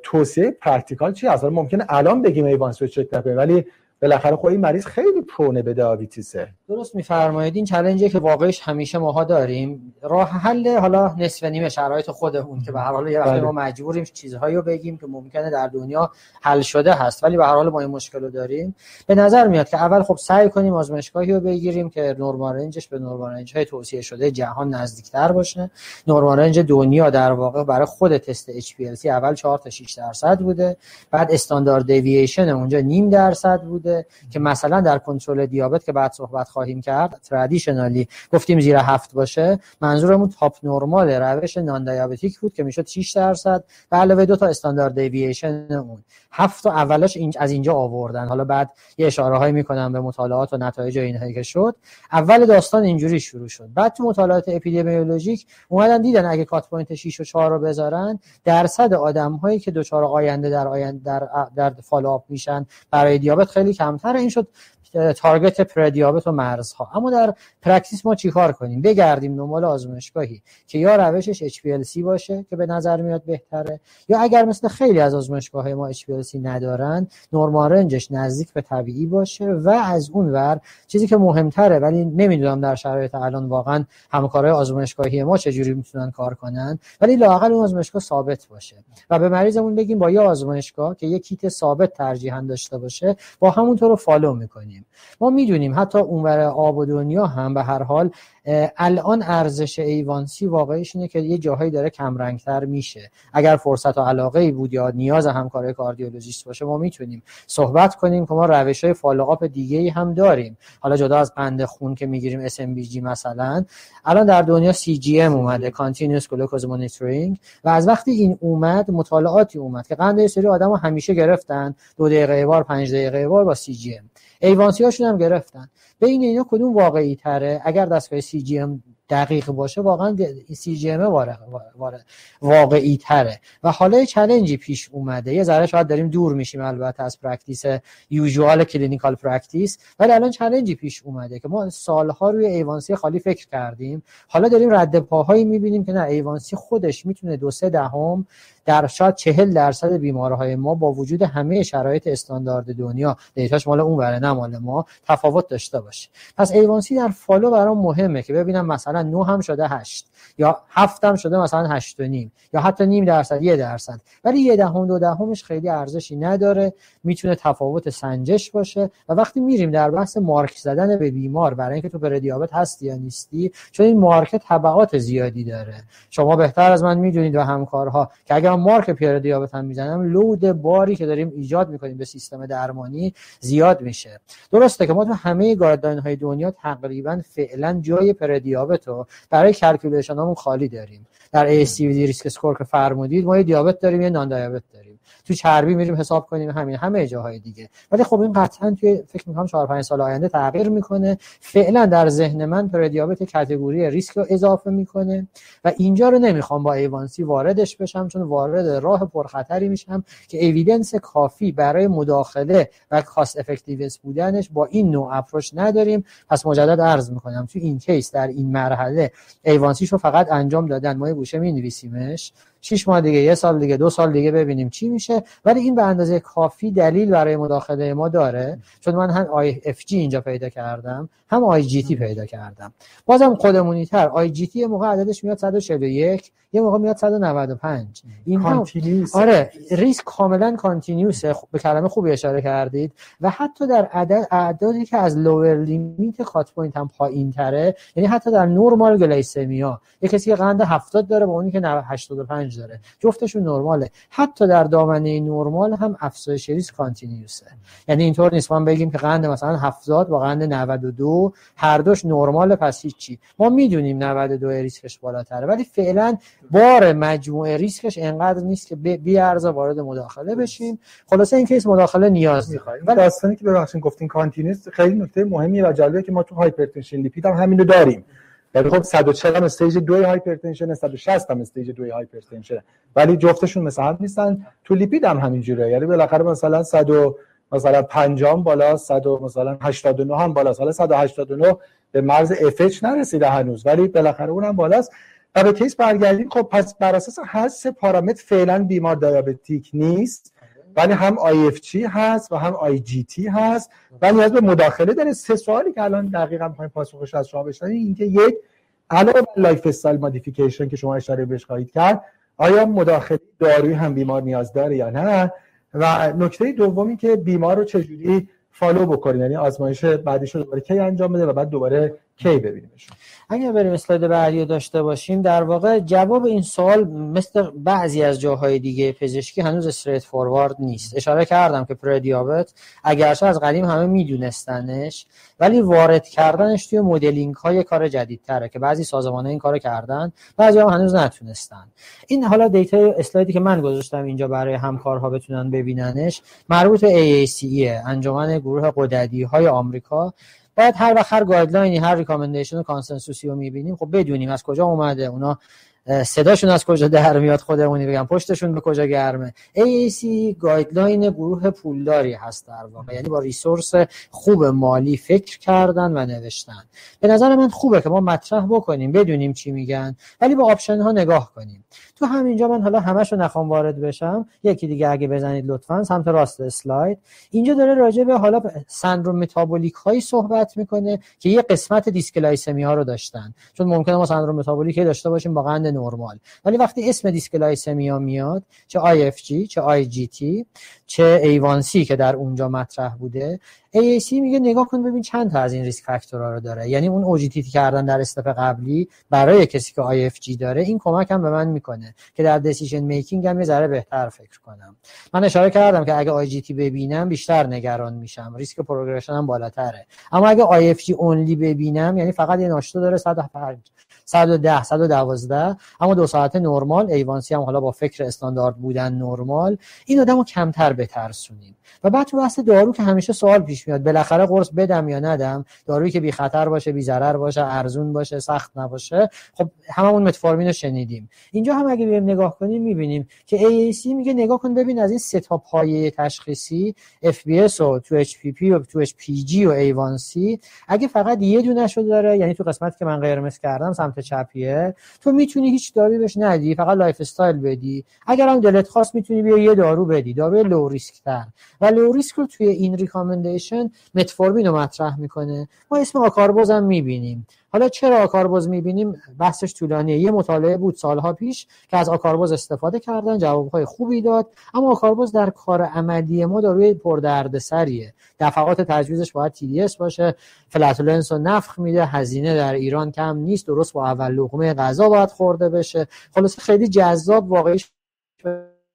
توصیه practical چی هست ممکنه الان بگیم A1C رو چک نکنیم ولی بالاخره خب این مریض خیلی prone ه به diabetes ه. درست میفرمایید. این challenge ی که واقعش همیشه ماها داریم راه حل حالا نصف نیمه شرایط خودمون که به هر حال یه وقتی بله. ما مجبوریم چیزهایی رو بگیم که ممکنه در دنیا حل شده هست. ولی به هر حال ما این مشکل رو داریم. به نظر میاد که اول خب سعی کنیم آزمایشگاهی رو بگیریم که normal range ش به normal range های توصیه شده جهان نزدیکتر باشه. نورمال رنج دنیا در واقع برای خود تست HPLC اول 4 تا 6 درصد بوده. بعد استاندارد دیوییشن اونجا نیم درصد بوده که مثلا در کنترل دیابت که بعد صحبت خواهیم کرد. ترادیشنالی گفتیم زیر هفت باشه. منظورمون تاپ نرمال روش نان دیابتیک بود که می‌شد 6 درصد به علاوه دو تا استاندارد دیوییشن اون. هفت تا اولش از اینجا آوردن. حالا بعد یه اشاره هایی می‌کنم به مطالعات و نتایج اینهایی که شد. اول داستان اینجوری شروع شد. بعد تو مطالعات اپیدمیولوژیک اومدن دیدن اگه cut point 6 و 4 رو بذارن درصد آدم هایی که دچار آینده در آینده در در follow-up میشن برای دیابت خیلی کمتر این شد target prediabetes و مرزها. اما در practice ما چیکار کنیم؟ بگردیم دنبال آزمایشگاهی که یا روشش HPLC باشه که به نظر میاد بهتره یا اگر مثل خیلی از آزمایشگاه ما HPLC ندارن normal range ش نزدیک به طبیعی باشه و از اون ور چیزی که مهمتره ولی نمی‌دونم در شرایط الان واقعا همکارای آزمایشگاهی ما چجوری می‌تونن کار کنن ولی لاقل اون آزمایشگاه ثابت باشه. و به مریضمون بگیم با یه آزمایشگاه که یه کیت ثابت ترجیحاً داشته باشه با همونطور رو follow می‌کنیم. ما می‌دونیم حتی اونور آب و دنیا هم به هر حال الان ارزش A1C واقعیش اینه که یه جاهایی داره کمرنگتر میشه. اگر فرصت و علاقه ای بود یا نیاز همکار کاردیولوژیست باشه ما می‌تونیم صحبت کنیم که ما روش های follow-up دیگه ای هم داریم. حالا جدا از قند خون که می‌گیریم SMBG مثلا الان در دنیا CGM اومده Continuous Glucose Monitoring. و از وقتی این اومد مطالعاتی اومد که قند سری آدمو همیشه گرفتن. دو دقیقه بار پنج دقیقه بار با CGM A1C هاشون هم گرفتن. بین اینا کدوم واقعی تره؟ اگر دستگاه CGM دقیق باشه واقعا CG واقعی تره و حالا challenge ی پیش اومده. یه ذره شاید داریم دور میشیم البته از practice usual clinical practice ولی الان challenge ی پیش اومده که ما سالها روی A1C خالی فکر کردیم. حالا داریم رد پاهایی می‌بینیم که نه A1C خودش می‌تونه دو سه دهم در شاید چهل درصد بیمارهای ما با وجود همه شرایط استاندارد دنیا. دیتاش مال اون وره نه مال ما. تفاوت داشته باشه. پس A1C در follow برام مهمه که ببینم مثلا مثلا 9 هم شده 8 یا 7 هم شده مثلا 8 و نیم یا حتی نیم درصد یه درصد. ولی یه دهم دو دهمش خیلی ارزشی نداره می‌تونه تفاوت سنجش باشه و وقتی میریم در بحث مارک زدن به بیمار برای اینکه تو prediabetes هستی یا نیستی چون این مارک طبقات زیادی داره. شما بهتر از من می‌دونید و همکارها که اگر مارک prediabetes هم می‌زنم load باری که داریم ایجاد می‌کنیم به سیستم درمانی زیاد میشه. درسته که ما تو همه guideline های دنیا تقریبا فعلا جای prediabetes برای calculation خالی داریم. در ASCVD risk score که فرمودید ما یه دیابت داریم یه non-diabetes داریم. تو چربی میریم حساب کنیم همین همه جاهای دیگه. ولی خب این قطعا توی فکر می‌کنم 4 5 سال آینده تغییر می‌کنه. فعلا در ذهن من prediabetes category ریسک رو اضافه می‌کنه و اینجا رو نمی‌خوام با A1C واردش بشم چون وارد راه پرخطری میشم که evidence کافی برای مداخله و cost-effective بودنش با این نوع approach نداریم. پس مجدد عرض می‌کنم تو این case در این مرحله A1C ش رو فقط انجام دادن. ما گوشه می 6 ماه دیگه یه سال دیگه دو سال دیگه ببینیم چی میشه. ولی این به اندازه کافی دلیل برای مداخله ما داره. چون من هم IFG اینجا پیدا کردم هم IGT پیدا کردم. بازم خودمونی تر. IGT موقع عددش میاد 141 یه موقع میاد 195 این هم آره ریسک کاملا continuous ه به کلمه خوبی اشاره کردید. و حتی در عدد اعدادی که از lower limit cut point هم پایین تره یعنی حتی در normal glycemia یه کسی که قند 70 داره با اونی که 85 داره. جفتشون نرماله. حتی در دامنه نرمال هم افزایش ریسک continuous ه یعنی اینطور نیست. ما بگیم که قند مثلا 70 با قند 92 هر دوش نرمال پس هیچی. ما می‌دونیم 92 ریسکش بالاتره. ولی فعلا بار مجموعه ریسکش انقدر نیست که بی ارزا وارد مداخله بشیم. خلاصه این case مداخله نیاز می‌خوایم. ولی داستانی که ببخشید گفتین continuous خیلی نکته مهمی و جالبه که ما تو hypertension lipid هم همینو داریم. یعنی خب 140 هم stage 2 hypertension 160 هم stage 2 hypertension ولی جفتشون مثل هم نیستن. تو lipid هم همینجوره یعنی بالاخره مثلا 100 مثلا 50 بالا 100 مثلا 89 هم بالا حالا 189 به مرز F نرسیده هنوز ولی بالاخره اونم بالاست. و به case برگردیم. خب پس بر اساس هر پارامتر فعلا بیمار diabetic نیست. ولی هم G هست و هم T هست. و نیاز به مداخله داره سه سوالی که الان دقیقا می‌خوایم پاسخش از شما بشنویم. اینکه یک علاوه بر lifestyle modification که شما اشاره بهش خواهید کرد آیا مداخله دارویی هم بیمار نیاز داره یا نه؟ و نکته دومی که بیمار رو چجوری follow بکنیم؟ یعنی آزمایش بعدیش رو دوباره کی انجام بده و بعد دوباره کی ببینیمش اگر بریم اسلاید بعدی داشته باشیم در واقع جواب این سوال مثل بعضی از جاهای دیگه پزشکی هنوز استریت فوروارد نیست. اشاره کردم که پردیابت اگرچه از قدیم همه میدونستنش ولی وارد کردنش توی مدلینگ های کار جدیدتره که بعضی سازمان این کارو کردن بعضی هم هنوز نتونستن. این حالا دیتا اسلایدی که من گذاشتم اینجا برای همکارها بتونن ببیننش مربوط به AACE انجمن گروه قددی های آمریکا. باید هر وقت هر guideline ی هر recommendation و consensus ی رو می‌بینیم خب بدونیم از کجا اومده اونا صداشون از کجا در میاد خودمونی بگم؟ پشتشون به کجا گرمه؟ AACE guideline گروه پولداری هست در واقع. یعنی با resource خوب مالی فکر کردن و نوشتن. به نظر من خوبه که ما مطرح بکنیم بدونیم چی میگن ولی با option ها نگاه کنیم. تو همینجا من حالا همش رو نخوام وارد بشم. یکی دیگه اگه بزنید لطفا سمت راست slide اینجا داره راجع به حالا سندروم متابولیک هایی صحبت می‌کنه که یه قسمت dysglycemia ها رو داشتن. چون ممکنه ما سندروم متابولیک داشته باشیم با قند نرمال. ولی وقتی اسم dysglycemia ها میاد چه جی چه تی چه ایوانسی که در اونجا مطرح بوده AACE میگه نگاه کن ببین چند تا از این risk factor ها رو داره. یعنی اون OGTT کردن در step قبلی برای کسی که IFG داره این کمک هم به من می‌کنه که در decision making هم یه ذره بهتر فکر کنم. من اشاره کردم که اگه IGT ببینم بیشتر نگران میشم. risk progression هم بالاتره. اما اگه IFG only ببینم یعنی فقط یه ناشته داره 105 110 112 اما دو ساعت نرمال A1C هم حالا با فکر استاندارد بودن نرمال این آدمو کمتر بترسونیم. و بعد تو بحث دارو که همیشه سوال میاد بالاخره قرص بدم یا ندم دارویی که بی خطر باشه بی ضرر باشه ارزون باشه سخت نباشه. خب هممون متفورمین رو شنیدیم. اینجا هم اگه بریم نگاه کنیم می‌بینیم که AACE میگه نگاه کن ببین از این سه تا پایه تشخیصی FBS و 2hPP و 2hPG و A1C اگه فقط یه دونه شو داره یعنی تو قسمتی که من قرمز کردم سمت چپیه تو می‌تونی هیچ داروی بهش ندی فقط lifestyle بدی. اگر هم دلت خواست می‌تونی بیا یه دارو بدی. داروی low risk تر. و low risk رو توی این recommendation متفورمین رو مطرح می‌کنه. ما اسم آکاربوز هم می‌بینیم. حالا چرا آکاربوز می‌بینیم؟ بحثش طولانیه. یه مطالعه بود سالها پیش که از آکاربوز استفاده کردن جوابهای خوبی داد. اما آکاربوز در کار عملی ما داروی پردردسریه. دفعات تجویزش باید TID باشه. flatulence رو نفخ میده. هزینه در ایران کم نیست. درست با اول لقمه غذا باید خورده بشه. خلاصه خیلی جذاب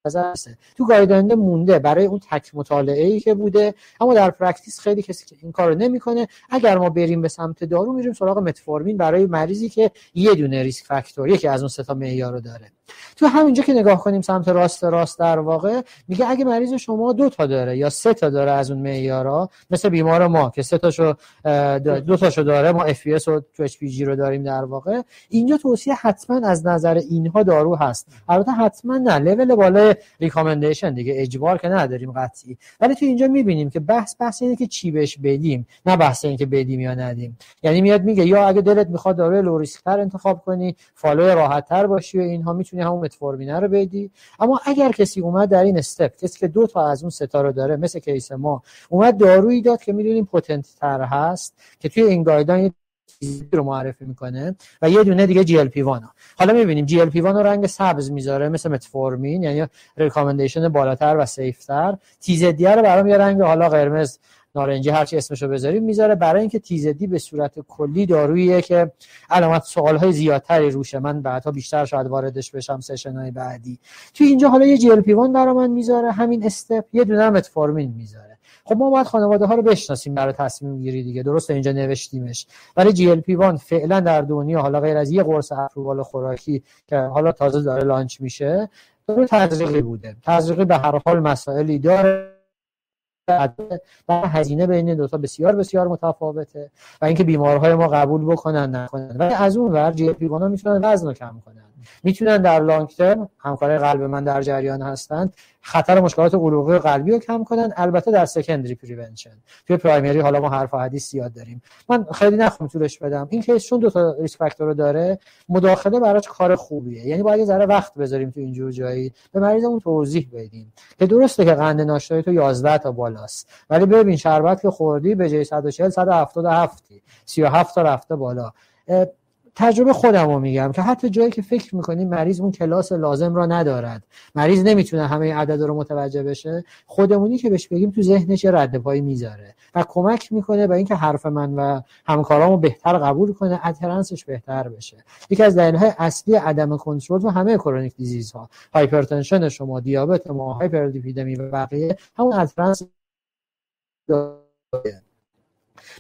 واقعی تو guideline مونده برای اون تک مطالعه ای که بوده اما در practice خیلی کسی که این کارو نمی‌کنه. اگر ما بریم به سمت دارو میریم سراغ متفورمین برای مریضی که یه دونه risk factor یکی از اون سه تا معیار داره. تو همینجا که نگاه کنیم سمت راست راست در واقع میگه اگه مریض شما دو تا داره یا سه تا داره از اون معیارا مثل بیمار ما که سه تاشو دو تاشو داره ما اف اس و تو اچ پی جی رو داریم در واقع. اینجا توصیه حتما از نظر اینها دارو هست. البته حتما نه لول بالای recommendation دیگه اجبار که نداریم قطعی. ولی تو اینجا می‌بینیم که بحث بحث اینه که چی بهش بدیم نه بحث اینه که بدیم یا ندیم. یعنی میاد میگه یا اگه دلت می‌خواد داروی low انتخاب کنی follow راحت تر باشی و اینها همون متفورمینه رو بدی. اما اگر کسی اومد در این step کسی که دو تا از اون سه تا رو داره مثل case ما اومد دارویی داد که می‌دونیم potent تر هست که توی این guideline رو معرفی می‌کنه و یه دونه دیگه جی ال پی وانا حالا می‌بینیم GLP رو رنگ سبز می‌ذاره مثل متفورمین یعنی recommendation بالاتر و safe تر TZD یه رو برام یه رنگ حالا قرمز نارنجی هر چی اسمشو بذاریم می‌ذاره برای اینکه TZD به صورت کلی داروییه که علامت سوال های زیادتری روشه من بعدها بیشتر شاید واردش بشم session های بعدی. تو اینجا حالا یه GLP برای من می‌ذاره همین step یه دونه متفورمین می‌ذاره. خب ما باید خانواده ها رو بشناسیم برای تصمیم گیری دیگه درست اینجا نوشتیمش. ولی GLP فعلا در دنیا حالا غیر از یه قرص oral خوراکی که حالا تازه داره launch میشه داره تزریقی بوده. تزریقی به هر حال مسائلی داره. و هزینه بین دو تا بسیار بسیار متفاوته و اینکه بیمارهای ما قبول بکنن نکنن. ولی از اون ور GLP می‌تونن وزن رو کم کنن. می‌تونن در long term همکار قلب من در جریان هستند خطر مشکلات عروقی قلبی رو کم کنن. البته در secondary prevention توی primary حالا ما حرف حدیث زیاد داریم. من خیلی نخوام طولش بدم. این case چون دو تا risk factor داره مداخله براش کار خوبیه. یعنی باید یه ذره وقت بذاریم تو اینجور جایی. به مریضمون توضیح بدیم. که درسته که قند ناشتایی تو 11 تا بالاست. ولی ببین شربت که خوردی به جای 140 177 37 تا رفته بالا. تجربه خودم رو میگم که حتی جایی که فکر می‌کنیم مریض اون کلاس لازم را ندارد. مریض نمی‌تونه همه عدد رو متوجه بشه. خودمونی که بهش بگیم تو ذهنش رد پایی می‌ذاره و کمک می‌کنه به اینکه حرف من و همکارامو بهتر قبول کنه adherence ش بهتر بشه. یکی از دلایل اصلی عدم کنترل و همه chronic disease ها hypertension شما دیابت ما hyperlipidemia و بقیه همون adherence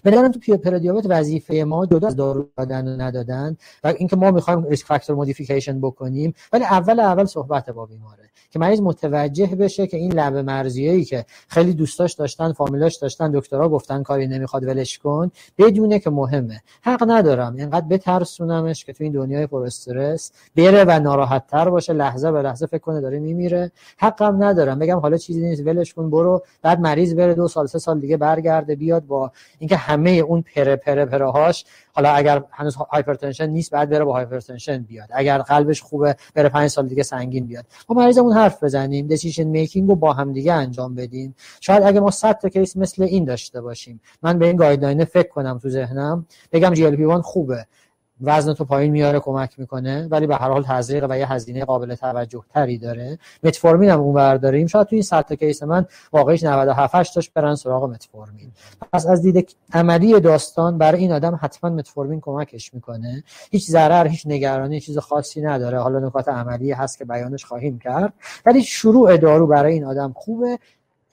به تو پردیابت وظیفه ما جدا از دارو دادن و ندادن و اینکه ما می‌خوایم ریسک فاکتور مودیفیکیشن بکنیم ولی اول اول صحبت با بیماره که مریض متوجه بشه که این لبه مرزیه که خیلی دوستاش داشتن فامیلاش داشتن دکترها گفتن کاری نمی‌خواد ولش کن بدونه که مهمه. حق ندارم. اینقدر بترسونمش که تو این دنیای پر استرس بره و ناراحت تر باشه لحظه به لحظه فکر کنه داره میمیره. حقم ندارم. بگم حالا چیزی نیست ولش کن برو. بعد مریض بره دو سال سه سال دیگه برگرده بیاد با اینکه همه اون pre pre pre هاش حالا اگر هنوز hypertension نیست بعد بره با hypertension بیاد. اگر قلبش خوبه بره پنج سال دیگه سنگین بیاد. ما مریضمون حرف بزنیم decision making رو با هم دیگه انجام بدیم شاید اگه ما 100 تا case مثل این داشته باشیم. من به این guideline فکر کنم تو ذهنم. بگم GLP خوبه. وزن تو پایین میاره کمک می‌کنه ولی به هر حال تزریق و یه هزینه قابل توجه تری داره. متفورمین هم اون برداریم شاید تو این 100 تا case من واقعیش 97 8 تاش برن سراغ متفورمین. پس از دید عملی داستان برای این آدم حتما متفورمین کمکش می‌کنه. هیچ ضرر هیچ نگرانی چیز خاصی نداره. حالا نکات عملی هست که بیانش خواهیم کرد. ولی شروع دارو برای این آدم خوبه.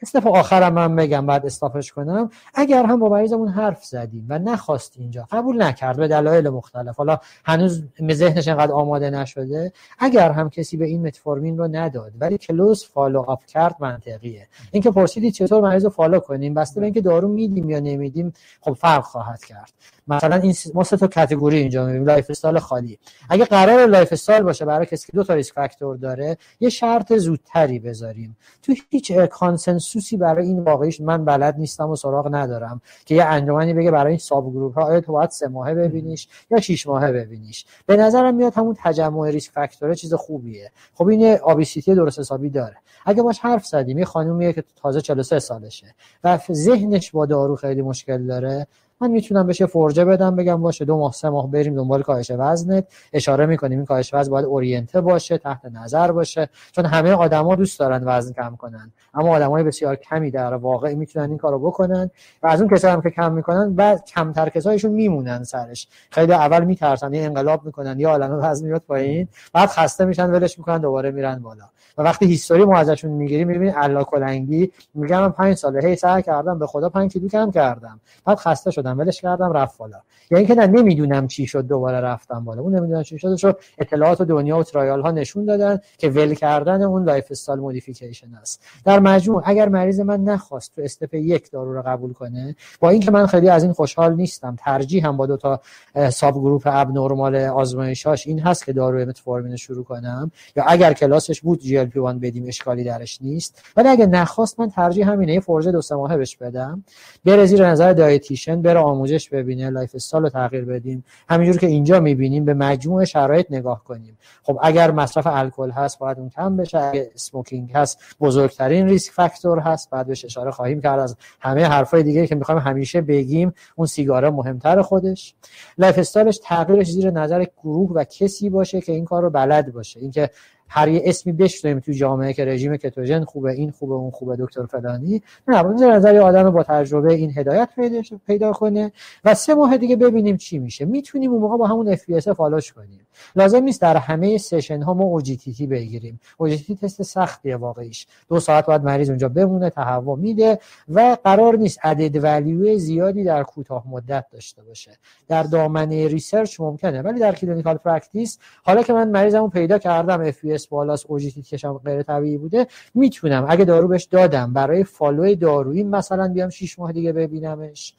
step آخرم من بگم بعد stop ش کنم. اگر هم با مریضمون حرف زدیم و نخواست اینجا قبول نکرد به دلایل مختلف. حالا هنوز ذهنش انقدر آماده نشده. اگر هم کسی به این متفورمین رو نداد ولی close follow up کرد منطقیه. اینکه پرسیدید چطور مریض رو follow کنیم بسته به اینکه دارو میدیم یا نمیدیم خب فرق خواهد کرد. مثلا این ما سه تا category اینجا می‌بینیم. lifestyle خالی. اگه قرار lifestyle باشه برای کسی که دو تا risk factor داره یه شرط زودتری بذاریم. تو هیچ consensus تخصصی برای این واقعیش من بلد نیستم و سراغ ندارم که یه انجمنی بگه برای این subgroup ها آیا تو باید سه ماهه ببینیش یا شش ماهه ببینیش. به نظرم میاد همون تجمع risk factor چیز خوبیه. خب این obesity درست حسابی داره. اگه باش حرف زدیم یه خانومیه که تازه 43 سالشه و ذهنش با دارو خیلی مشکل داره. من می‌تونم بهش فرجه بدم بگم باشه دو ماه سه ماه بریم دنبال کاهش وزنت. اشاره می‌کنیم این کاهش وزن باید اورینته باشه تحت نظر باشه. چون همه آدما دوست دارن وزن کم کنن. اما آدمای بسیار کمی در واقع می‌تونن این کارو بکنن و از اون کسایی هم که کم می‌کنن و کمتر کسایشون میمونن سرش. خیلی اول میترسن یه انقلاب می‌کنن یا عالمه وزن میاد پایین بعد خسته میشن ولش می‌کنن دوباره میرن بالا. و وقتی history ما ازشون می‌گیریم می‌بینید الا کلنگی میگم من 5 ساله هی سعی کردم به خدا 5 کیلو کم کردم. بعد خسته شدم. ولش کردم رفت بالا. یعنی که نه نمی‌دونم چی شد دوباره رفتم بالا. اون نمی‌دونم چی شد شو اطلاعات و دنیا و trial ها نشون دادن که ول کردن اون lifestyle modification است. در مجموع اگر مریض من نخواست تو step یک دارو رو قبول کنه با اینکه من خیلی از این خوشحال نیستم ترجیح هم با دو تا subgroup abnormal آزمایشاش این هست که دارو متفورمین شروع کنم یا اگر کلاسش بود GLP 1 بدیم اشکالی درش نیست. ولی اگه نخواست من ترجیح همینه یه دو سه ماهه بهش بدم. بره زیر نظر dietitian بره آموزش ببینه lifestyle رو تغییر بدیم. همینجور که اینجا می‌بینیم به مجموع شرایط نگاه کنیم. خب اگر مصرف الکل هست باید اون کم بشه. اگر smoking هست بزرگترین risk factor هست. بعد بهش اشاره خواهیم کرد. از همه حرفای دیگه که می‌خوایم همیشه بگیم اون سیگاره مهمتر خودش. lifestyle ش تغییرش زیر نظر گروه و کسی باشه که این کار رو بلد باشه. اینکه هر یه اسمی بشنویم تو جامعه که رژیم کتوژن خوبه این خوبه اون خوبه دکتر فلانی. نه به نظر آدم با تجربه این هدایت پیدا پیدا کنه و سه ماه دیگه ببینیم چی میشه. می‌تونیم اون موقع با همون FBS follow ش کنیم. لازم نیست در همه session ها ما OGTT بگیریم. OGTT تست سختیه واقعیش. دو ساعت بعد مریض اونجا بمونه تهوع میده و قرار نیست added value زیادی در کوتاه مدت داشته باشه. در دامنه research ممکنه ولی در clinical practice حالا که من مریضمو پیدا کردم FBS بالاست OGTT کشم غیر طبیعی بوده می‌تونم. اگه دارو بهش دادم برای follow دارویی مثلا بیام 6 ماه دیگه ببینمش.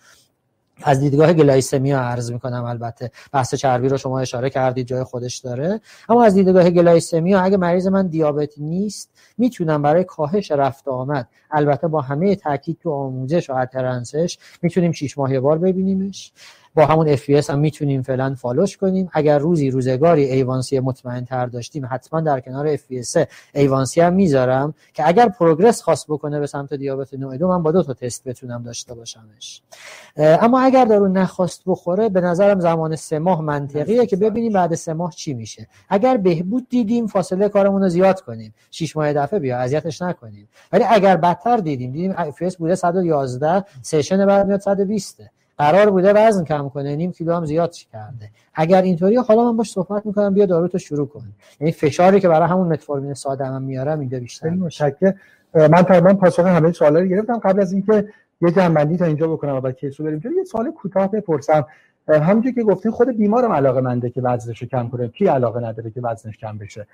از دیدگاه glycemia ها عرض می‌کنم البته. بحث چربی رو شما اشاره کردید جای خودش داره. اما از دیدگاه glycemia ها اگه مریض من دیابت نیست می‌تونم برای کاهش رفت آمد. البته با همه تاکید تو آموزش و adherence ش می‌تونیم شش ماه بار ببینیمش. با همون FBS هم می‌تونیم فعلا follow ش کنیم. اگر روزی روزگاری evidence ی مطمئن تر داشتیم حتما در کنار FBS ایوانسی هم می‌ذارم که اگر پروگرس خواست بکنه به سمت دیابت نوع دو من با دو تا تست بتونم داشته باشمش. اما اگر دارو نخواست بخوره به نظرم زمان سه ماه منطقیه که ببینیم بعد سه ماه چی میشه. اگر بهبود دیدیم فاصله کارمون رو زیاد کنیم. شش ماه دفعه بیا اذیتش نکنیم. ولی اگر بدتر دیدیم دیدیم FPS بوده 111 سشن بعد میاد 120 قرار بوده وزن کم کنه نیم کیلو هم زیاد کرده. اگر اینطوری حالا من باش صحبت می‌کنم بیا دارو تو شروع کن. یعنی فشاری که برای همون متفورمین ساده هم میارم اینجا بیشتر متشکرم. من تقریبا پاسخ همه سوالا رو گرفتم. قبل از اینکه یه جمع‌بندی تا اینجا بکنم و بعد case و بریم یه سوال کوتاه بپرسم. همونجوری که گفتین خود بیمارم علاقه منده که وزنش کم کنه. کی علاقه نداره که وزنش کم بشه؟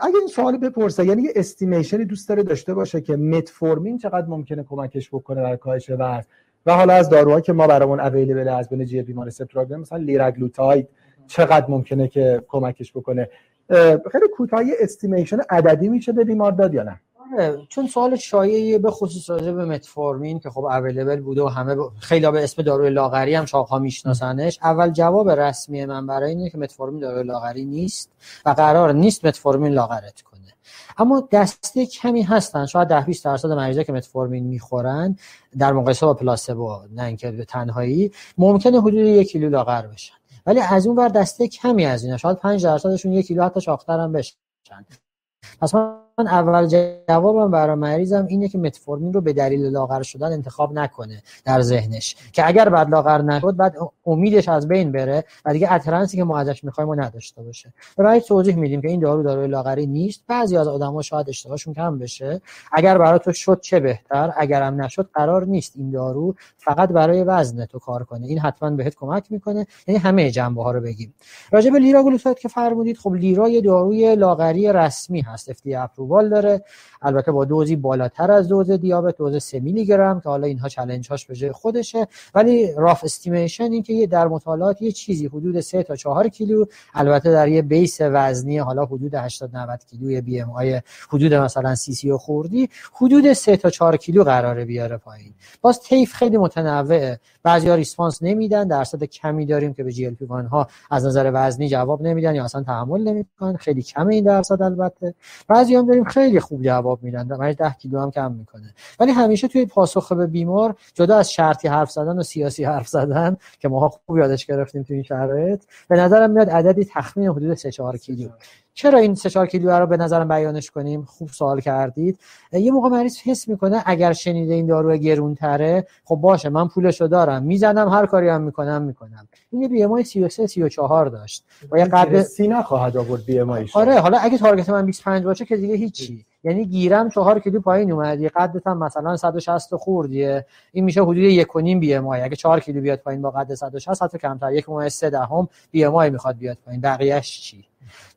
اگه این سوالی بپرسه یعنی یه estimation ی دوست داره داشته باشه که متفورمین چقدر ممکنه کمکش بکنه در کاهش وزن. و حالا از داروها که ما برامون available از بین GLP receptor مثلا لیراگلوتاید چقدر ممکنه که کمکش بکنه؟ خیلی کوتاه استیمیشن عددی میشه به بیمار داد یا نه؟ آره، چون سوال شایعیه به خصوص راجع به متفورمین که خب اویلیبل بوده و همه خیلی به اسم داروی لاغری هم ها میشناسنش. اول جواب رسمی من برای اینه که متفورمین داروی لاغری نیست و قرار نیست متفورمین لاغرت کنه. اما دسته کمی هستن. شاید 10 20 درصد مریضا که متفورمین می‌خورن در مقایسه با پلاسبو نه اینکه به تنهایی ممکنه حدود یک کیلو لاغر بشن. ولی از اون ور دسته کمی از اینا. شاید 5 درصدشون یک کیلو حتی شاختر هم بشن. پس من اول جوابم برای مریضم اینه که متفورمین رو به دلیل لاغر شدن انتخاب نکنه در ذهنش. که اگر بعد لاغر نشد بعد امیدش از بین بره و دیگه اترنسی که ما ازش می‌خوایم رو نداشته باشه. برای توضیح میدیم که این دارو داروی لاغری نیست. بعضی از آدما شاید اشتباهشون کم بشه. اگر برای تو شد چه بهتر؟ اگرم نشد قرار نیست این دارو فقط برای وزن تو کار کنه. این حتما بهت کمک می‌کنه. یعنی همه جنبه ها رو بگیم. راجع به که فرمودید خب لیرا یه داروی لاغری رسمی هست FDA global داره. البته با دوزی بالاتر از دوز دیابت دوز 3 میلی گرم که حالا اینها چالش هاش به جای خودشه. ولی rough estimation این که در مطالعات یه چیزی حدود 3 تا 4 کیلو البته در یه base وزنی حالا حدود 80 90 کیلو BMI حدود مثلا سی سی خورده‌ای حدود 3 تا 4 کیلو قراره بیاره پایین. باز تیف خیلی متنوعه. بعضیا response نمیدن درصد کمی داریم که به GLP ها از نظر وزنی جواب نمیدن یا اصلا تحمل نمی‌کنن. خیلی کمه این درصد البته. بعضی هم داریم خیلی خوب جواب میدن. در 10 کیلو هم کم می‌کنه. ولی همیشه توی پاسخ به بیمار جدا از شرطی حرف زدن و سیاسی حرف زدن که ماها خوب یادش گرفتیم توی این شرایط به نظرم میاد عددی تخمین حدود 3 4 کیلو. چرا این 3 4 کیلو رو به نظرم بیانش کنیم؟ خوب سوال کردید. یه موقع مریض حس می‌کنه اگر شنیده این دارو گرون تره خب باشه من پولشو دارم. می‌زنم هر کاری هم می‌کنم می‌کنم. این بی ام 33 34 داشت. و یه قد سی نخواهد آورد بی ام آره حالا اگه تارگت من 25 باشه که دیگه هیچی. یعنی گیرم 4 کیلو پایین اومد. قدت هم مثلا 160 خوردیه این میشه حدود 1 و نیم بی ام اگه 4 کیلو بیاد پایین با قد 160 حتی کمتر. 1 و 3 دهم بی ام می‌خواد بیاد پایین. بقیه‌اش چی؟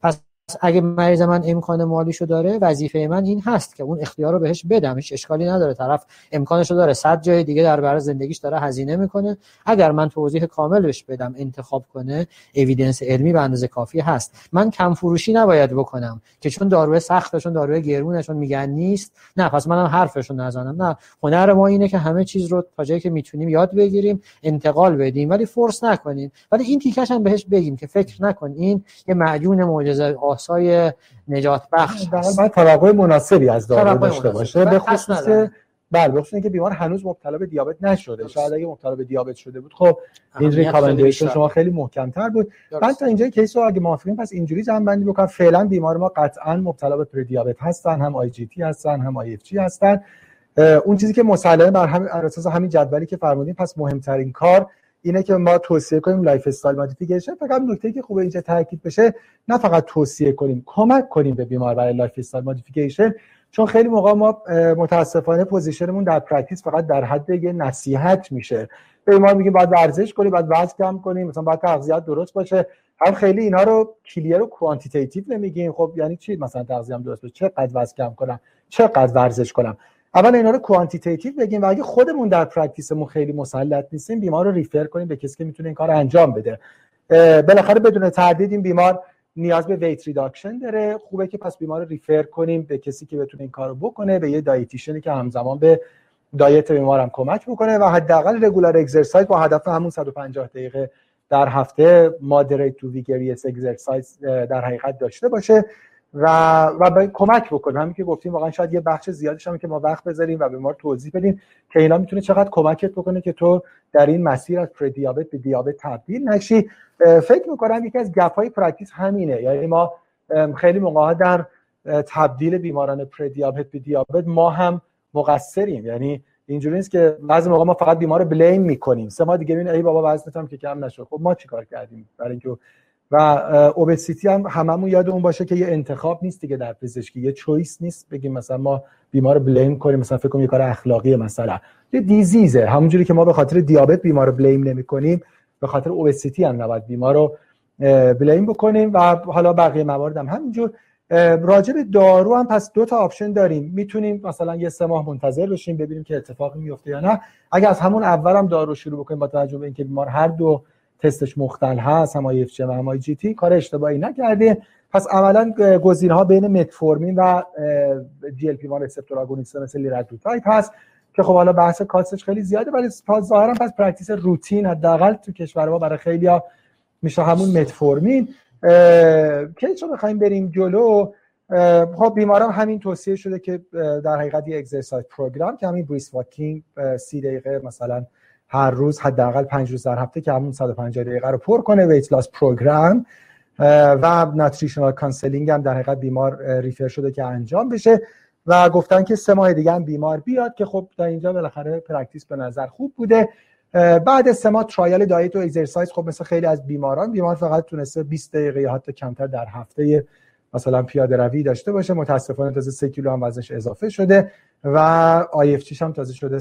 پس اگه مریض من امکان مالیشو داره وظیفه من این هست که اون اختیار رو بهش بدم. هیچ اشکالی نداره. طرف امکانشو داره. صد جای دیگه در برای زندگیش داره هزینه می‌کنه. اگر من توضیح کامل بهش بدم انتخاب کنه اویدنس علمی به اندازه کافی هست. من کم فروشی نباید بکنم که چون داروی سخته چون داروی گرونه چون میگن نیست. نه پس منم حرفشون نزنم. نه هنر ما اینه که همه چیز رو تا جایی که می‌تونیم یاد بگیریم انتقال بدیم. ولی فورس نکنیم. ولی این تیکش هم بهش بگیم که فکر نکن. این یه معجون معجزه آسای نجات بخش باید توقع مناسبی از دارو داشته باشه به خصوص بله بخصوص اینکه بیمار هنوز مبتلا به دیابت نشده. شاید اگه مبتلا به دیابت شده بود خب این recommendation شما خیلی محکمتر بود. بعد تا اینجا case رو اگه موافقین پس اینجوری جمع بندی بکنم. فعلا بیمار ما قطعا مبتلا به پری دیابت هستن هم IGT هستن هم IFG هستن. اون چیزی که مسلمه بر همین اساس همین جدولی که فرمودین پس مهمترین کار اینه که ما توصیه کنیم lifestyle modification فقط نکته که خوبه اینجا تاکید بشه نه فقط توصیه کنیم کمک کنیم به بیمار برای lifestyle modification چون خیلی موقع ما متاسفانه position مون در practice فقط در حد یه نصیحت میشه. به بیمار میگیم باید ورزش کنیم باید وزن کم کنیم مثلا باید تغذیه درست باشه. هم خیلی اینا رو clear و quantitative نمیگیم. خب یعنی چی مثلا تغذیه درست باشه؟ چقدر وزن کم کنم؟ چقدر ورزش کنم؟ اول اینا رو quantitative بگیم و اگه خودمون در practice مون خیلی مسلط نیستیم بیمار رو refer کنیم به کسی که می‌تونه این کار انجام بده. بالاخره بدون تردید این بیمار نیاز به weight reduction داره. خوبه که پس بیمار رو refer کنیم به کسی که بتونه این کارو بکنه به یه dietitian ی که همزمان به diet بیمار هم کمک بکنه و حداقل regular exercise با هدف همون 150 دقیقه در هفته moderate to vigorous exercise در حقیقت داشته باشه. و و کمک بکنه. همین که گفتیم واقعا شاید یه بخش زیادش هم که ما وقت بذاریم و به ما توضیح بدیم که اینا می‌تونه چقدر کمکت بکنه که تو در این مسیر از پری دیابت به دیابت تبدیل نشی. فکر می‌کنم یکی از gap های practice همینه. یعنی ما خیلی موقع در تبدیل بیماران پری دیابت به دیابت ما هم مقصریم. یعنی اینجوری نیست که بعضی موقع ما فقط بیمار رو blame می‌کنیم. سه ماه دیگه ای بابا وزنت هم که کم نشد. خب ما چیکار کردیم برای اینکه و obesity هم هممون یادمون باشه که یه انتخاب نیست دیگه در پزشکی. یه choice نیست بگیم مثلا ما بیمار blame کنیم مثلا فکر کنیم یه کار اخلاقی مثلا. یه disease ه همونجوری که ما به خاطر دیابت بیمار رو blame نمی کنیم به خاطر obesity هم نباید بیمار رو blame بکنیم و حالا بقیه موارد هم. همینجور راجع به دارو هم پس دو تا option داریم. می‌تونیم مثلا یه سه ماه منتظر بشیم ببینیم که اتفاقی میفته یا نه. اگر از همون اول هم دارو شروع بکنیم با توجه به اینکه بیمار هر دو تستش مختل هست هم IFG و هم IGT کار اشتباهی نکرده پس عملا گزینه ها بین متفورمین و GLP 1 receptor agonist مثل لیراگلوتاید هست که خب حالا بحث cost ش خیلی زیاده ولی ظاهرا پس practice روتین حداقل تو کشور ما برای خیلی ها میشه همون متفورمین. که چون بخوایم بریم جلو؟ خب بیماران همین توصیه شده که در حقیقت یه exercise program که همین brisk walking سی دقیقه مثلا هر روز حداقل پنج روز در هفته که همون 150 دقیقه رو پر کنه weight loss program و nutritional counseling هم در حقیقت بیمار refer شده که انجام بشه. و گفتن که سه ماه دیگه هم بیمار بیاد که خب در اینجا بالاخره practice به نظر خوب بوده. بعد سه ماه trial diet و exercise خب مثل خیلی از بیماران بیمار فقط تونسته 20 دقیقه یا حتی کمتر در هفته مثلا پیاده روی داشته باشه. متاسفانه تازه 3 کیلو هم وزنش اضافه شده و IF هم تازه شده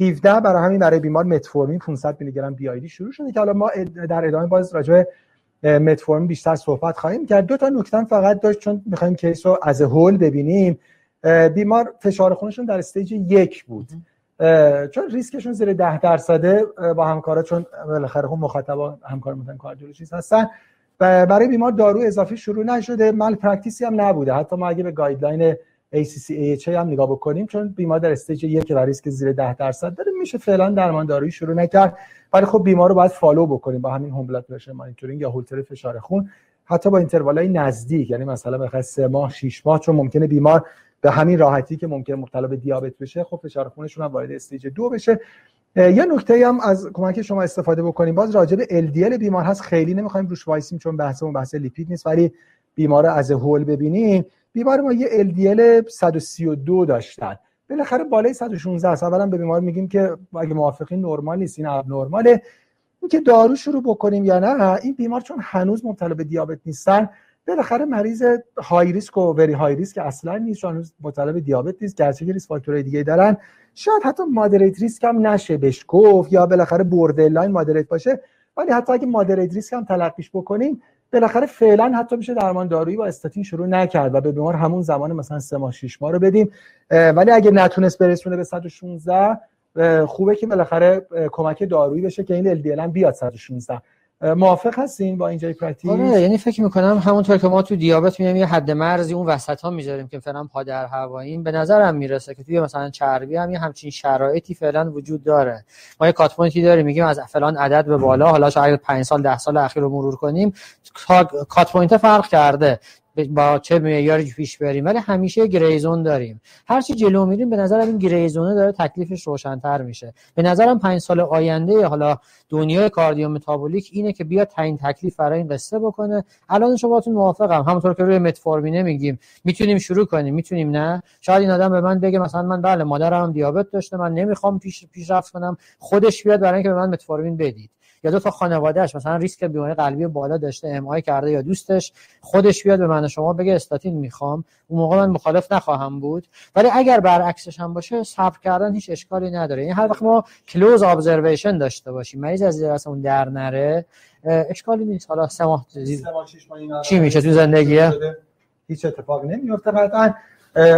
17 برای همین برای بیمار متفورمین 500 میلی گرم BID شروع شده که حالا ما در ادامه باز راجع متفورمین بیشتر صحبت خواهیم کرد. دو تا نکته فقط داشت چون می‌خوایم case رو as whole ببینیم. بیمار فشار خونشون در stage یک بود. چون ریسکشون زیر ده درصده با همکارا چون بالاخره هم مخاطبا همکار مثلا کاردیولوژیست هستن. برای بیمار دارو اضافی شروع نشده. malpractice ی هم نبوده. حتی ما اگه به guideline ACC AHA هم نگاه بکنیم چون بیمار در stage یک و ریسک زیر 10 درصد داره میشه فعلا درمان دارویی شروع نکرد. ولی خب بیمار رو باید follow بکنیم با همین home blood pressure monitoring یا هولتر فشار خون. حتی با interval ای نزدیک یعنی مثلا بخاطر 3 ماه 6 ماه چون ممکنه بیمار به همین راحتی که ممکنه مبتلا به دیابت بشه خب فشار خونشون هم وارد stage دو بشه. یه نکته هم از کمک شما استفاده بکنیم. باز راجع به LDL بیمار هست خیلی نمی‌خوایم روش وایسیم چون بحثمون بحث لیپید نیست ولی بیمار as whole ببینیم. بیمار ما یه LDL 132 داشتن. بالاخره بالای 116 است. اولا به بیمار میگیم که اگه موافقین نرمال نیست این abnormal ه اینکه دارو شروع بکنیم یا نه این بیمار چون هنوز مبتلا به دیابت نیستن بالاخره مریض high risk و very high risk اصلا نیست. چون هنوز مبتلا به دیابت نیست. گرچه که risk factor های دیگه دارن. شاید حتی moderate risk هم نشه بهش گفت. یا بالاخره line moderate باشه. ولی حتی اگه moderate risk هم تلقیش بکنیم بالاخره فعلا حتی میشه درمان دارویی با استاتین شروع نکرد و به بیمار همون زمان مثلا سه ماه 6 ماه رو بدیم. ولی اگه نتونست برسونه به 116 خوبه که بالاخره کمک دارویی بشه که این LDL بیاد 116 موافق هستین با اینجای practice؟ آره یعنی فکر می‌کنم همونطور که ما تو دیابت میایم یه حد مرزی اون وسط ها می‌ذاریم که فعلا پا در هواییم به نظرم می‌رسه که توی مثلا چربی هم یه همچین شرایطی فعلا وجود داره. ما یه cut point ی داریم میگیم از فلان عدد به بالا حالا شاید 5 سال 10 سال اخیر رو مرور کنیم cut point فرق کرده. با چه معیاری پیش بریم؟ ولی همیشه gray zone داریم. هر چی جلو میریم به نظرم این گریزونه داره تکلیفش روشنتر میشه. به نظرم پنج سال آینده حالا دنیای کاردیو متابولیک اینه که بیا تعیین تکلیف برای این قصه بکنه. الان شما موافقم. همونطور که روی متفورمینه میگیم. می‌تونیم شروع کنیم. می‌تونیم نه؟ شاید این آدم به من بگه مثلا من بله مادرم دیابت داشته من نمی‌خوام پیش پیشرفت کنم. خودش بیاد برای اینکه به من متفورمین بدید. یا دو تا خانوادهش مثلا ریسک بیماری قلبی بالا داشته ام کرده یا دوستش خودش بیاد به من شما بگه استاتین می‌خوام. اون موقع من مخالف نخواهم بود. ولی اگر برعکسش هم باشه صبر کردن هیچ اشکالی نداره. این هر وقت ما close observation داشته باشیم مریض از اون در نره اشکالی نیست. حالا سه ماه چی میشه؟ تو زندگیه هیچ اتفاقی نمیفته قطعا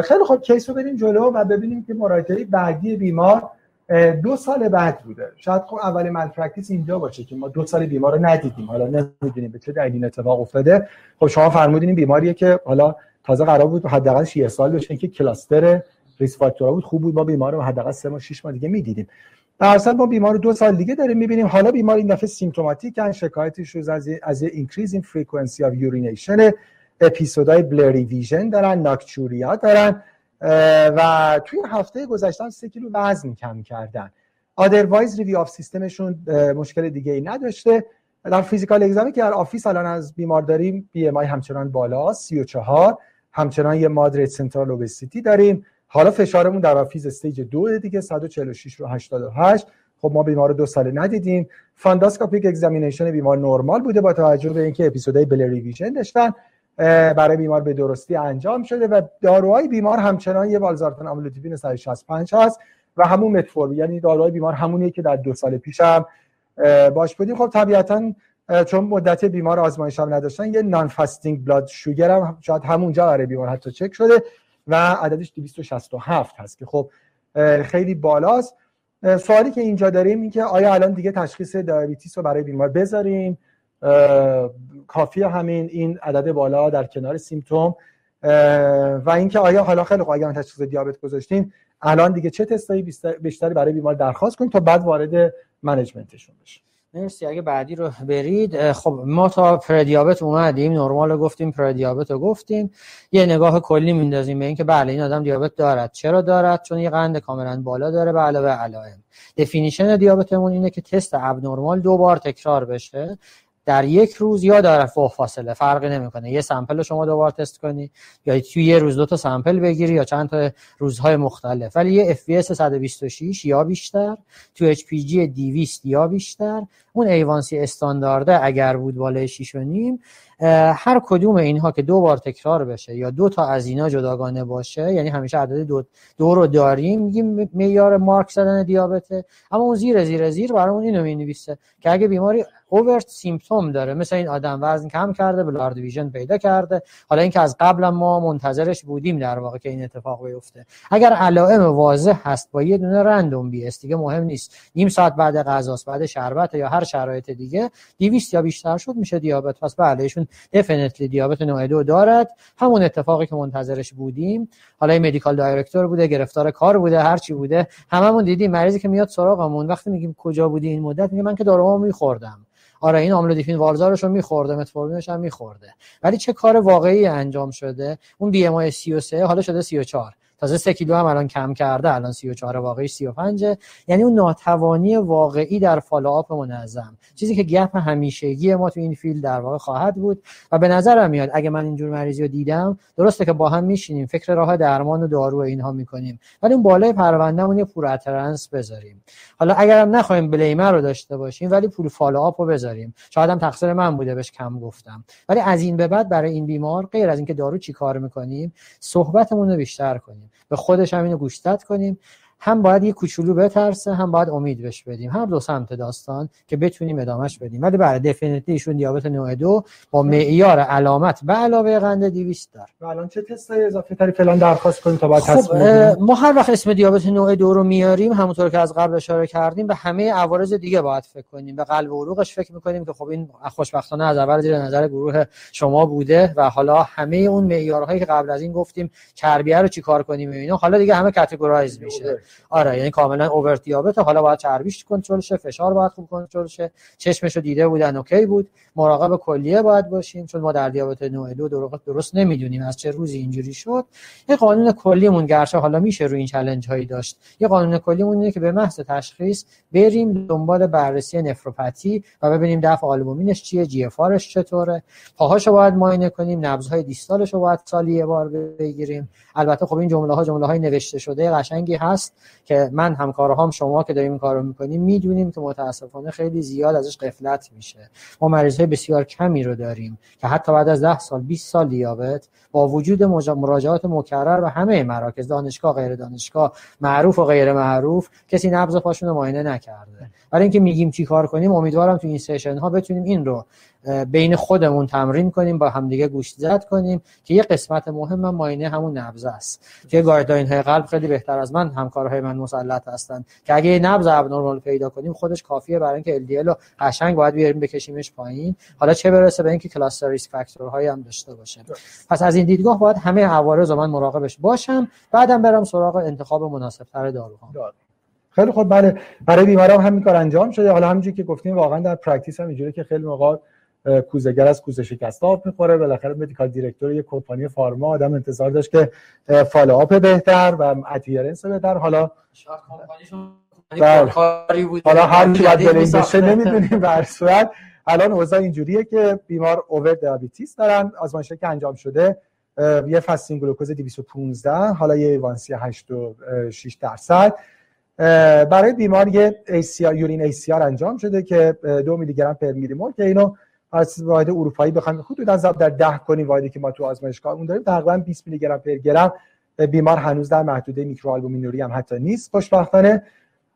خیلی خوب case رو بریم جلو و ببینیم که مراجعه بعدی بیمار دو سال بعد بوده. شاید خب اول malpractice اینجا باشه که ما دو سال بیمار رو ندیدیم. حالا نمی‌دونیم به چه دلیل اتفاق افتاده. خب شما فرمودین بیماریه که حالا تازه قرار بود حداقل 6 سال بشه که cluster risk factor ها بود خوب بود. ما بیمار رو حداقل 3 ماه 6 ماه دیگه می‌دیدیم. در اصل ما بیمار رو دو سال دیگه داریم می‌بینیم. حالا بیمار این دفعه symptomatic شکایتش از از increase in frequency of urination episode ای blurry vision دارن nocturia دارن. و توی هفته گذشته سه کیلو وزن کم کردن. otherwise review of system شون مشکل دیگه ای نداشته. در physical exam ی که در office الان از بیمار داریم BMI همچنان بالا 34 همچنان یه moderate central obesity داریم. حالا فشارمون در office stage دو دیگه 146 رو 88 خب ما بیمار رو دو ساله ندیدیم. funduscopic examination بیمار نرمال بوده با توجه به اینکه episode های blurry vision داشتن. برای بیمار به درستی انجام شده و داروهای بیمار همچنان یه والزارتان آملودیپین 165 هست و همون متفورمین یعنی داروهای بیمار همونیه که در دو سال پیش هم باش بودیم. خب طبیعتا چون مدت بیمار آزمایش هم نداشتن یه non fasting blood sugar هم شاید همونجا برای بیمار حتی چک شده و عددش 267 هست که خب خیلی بالاست. سوالی که اینجا داریم این که آیا الان دیگه تشخیص diabetes رو برای بیمار بذاریم؟ کافی همین این عدد بالا در کنار symptom. و اینکه آیا حالا خیلی خوب اگر تشخیص دیابت گذاشتیم الان دیگه چه تستایی بیشتری برای بیمار درخواست کنیم تا بعد وارد منیجمنتشون بشیم مرسی اگه بعدی رو برید خب ما تا پردیابت اومدیم نرمال رو گفتیم پردیابت رو گفتیم. یه نگاه کلی میندازیم به اینکه بله این آدم دیابت دارد. چرا دارد؟ چون یه قند کاملا بالا داره به علاوه علائم. دفینیشن دیابتمون اینه که تست اب نرمال دو بار تکرار بشه. در یک روز یا در فوق فاصله فرقی نمی‌کنه. یه سمپل شما دوبار تست کنی یا توی یه روز دو تا sample بگیری یا چند تا روزهای مختلف. ولی یه FBS 126 یا بیشتر two HPG 200 یا بیشتر اون A1C استاندارده اگر بود بالای 6 و نیم هر کدوم اینها که دو بار تکرار بشه یا دو تا از اینا جداگانه باشه یعنی همیشه عدد دو, دو رو داریم میگیم معیار مارک زدن دیابته. اما اون زیر زیر زیر برامون اینو می‌نویسه که اگه بیماری overt symptom داره مثل این آدم وزن کم کرده blurred vision پیدا کرده حالا اینکه از قبل ما منتظرش بودیم در واقع که این اتفاق بیفته. اگر علائم واضح هست با یه دونه رندوم بی دیگه مهم نیست. نیم ساعت بعد غذاست بعد شربت یا هر شرایط دیگه. 200 یا بیشتر شد میشه دیابت. پس بله ایشون دفینیتلی دیابت نوع دو دارد. همون اتفاقی که منتظرش بودیم. حالا این مدیکال دایرکتور بوده گرفتار کار بوده هر چی بوده. هممون دیدیم مریضی که میاد سراغمون. وقتی میگیم کجا بودی این مدت میگه من که دارومو میخوردم. آره این آملودیپین والزارتانش رو میخورده متفورمینش هم میخورده. ولی چه کار واقعی انجام شده؟ اون BMI 33 حالا شده 34 تازه 3 کیلو هم الان کم کرده الان 34 واقعی 35 یعنی اون ناتوانی واقعی در follow-up منظم. چیزی که gap همیشگی ما تو این field در واقع خواهد بود و به نظرم میاد اگه من اینجور مریضی رو دیدم درسته که با هم میشینیم فکر راه درمان و دارو اینها می‌کنیم. ولی اون بالای پروندهمون یه poor adherence بذاریم. حالا اگرم نخوایم blame رو داشته باشیم ولی poor follow-up رو بذاریم. شاید هم تقصیر من بوده بهش کم گفتم. ولی از این به بعد برای این بیمار غیر از اینکه دارو چی کار می‌کنیم صحبتمون رو بیشتر کنیم. به خودش هم اینو کنیم. هم باید یه کوچولو بترسه هم باید امید بهش بدیم. هر دو سمت داستان که بتونیم ادامش بدیم. ولی برای بله، definitely ایشون دیابت نوع دو با معیار علامت به علاوه قند 200 داره. و الان چه تستای اضافه تری فعلا درخواست کنیم تا بعد خب ما هر وقت اسم دیابت نوع دو رو میاریم همونطور که از قبل اشاره کردیم به همه عوارض دیگه باید فکر کنیم. به قلب و عروقش فکر می‌کنیم که خب این خوشبختانه از اول زیر نظر گروه شما بوده و حالا همه اون معیارهایی که قبل از این گفتیم چربیه رو چیکار کنیم اینا حالا دیگه همه کاتگورایز میشه. آره یعنی کاملا اوور دیابت حالا باید چربیش کنترل شه فشار باید خوب کنترل شه چشمش رو دیده بودن اوکی بود. مراقب کلیه باید باشیم چون ما در دیابت نوع دو درست درست نمی‌دونیم از چه روزی اینجوری شد. یه قانون کلیمون گرچه حالا میشه روی این چالش هایی داشت. یه قانون کلیمون اینه که به محض تشخیص بریم دنبال بررسی نفروپاتی و ببینیم دفع آلبومینش چیه جی اف چطوره. پاهاشو باید معاینه کنیم نبضهای دیستالش رو باید سالی یه بار بگیریم. البته خب این جمله ها جمله های نوشته شده قشنگی هست. که من همکارهام شما که داریم این کارو می‌کنیم می‌دونیم که متاسفانه خیلی زیاد ازش قفلت میشه. ما مریض های بسیار کمی رو داریم که حتی بعد از 10 سال 20 سال دیابت با وجود مراجعات مکرر و همه مراکز دانشگاه غیر دانشگاه معروف و غیر معروف کسی نبض پاشون رو معاینه نکرده. برای اینکه میگیم چی کار کنیم امیدوارم تو این session ها بتونیم این رو بین خودمون تمرین کنیم با همدیگه گوش زد کنیم که یه قسمت مهم معاینه همون نبض است. که guideline های قلب خیلی بهتر از من همکارهای من مسلط هستن. که اگه نبض abnormal پیدا کنیم خودش کافیه برای اینکه LDL رو قشنگ باید بیاریم بکشیمش پایین. حالا چه برسه به اینکه cluster risk factor هایی هم داشته باشه پس از این دیدگاه باید همه عوارض من مراقبش باشم بعدم برم سراغ انتخاب مناسب تر داروها خیلی خب بله. برای بیماران همین کار انجام شده. حالا همینجوری که گفتیم واقعا در practice هم اینجوری که خیلی موقع کوزه‌گر از کوزه شکسته آب می‌خوره. بالاخره medical director یک کمپانی pharma آدم انتظار داشت که follow-up بهتر و adherence بهتر. حالا بله. حالا هر کی باید این بشه نمی‌دونیم در صورت. الان اوضاع اینجوریه که بیمار overt diabetes دارن. آزمایشی که انجام شده یه fasting glucose 215 حالا یه A1C 8 و 6 درصد. برای بیمار یه ACR, urine ACR انجام شده که دو میلی گرم per میلی مول که اینو از واحد اروپایی بخوایم حدودا ضرب در 10 کنیم واحدی که ما تو آزمایشگاه اون داریم تقریبا 20 میلی گرم per گرم بیمار هنوز در محدوده میکروآلبومینوری هم حتی نیست خوشبختانه.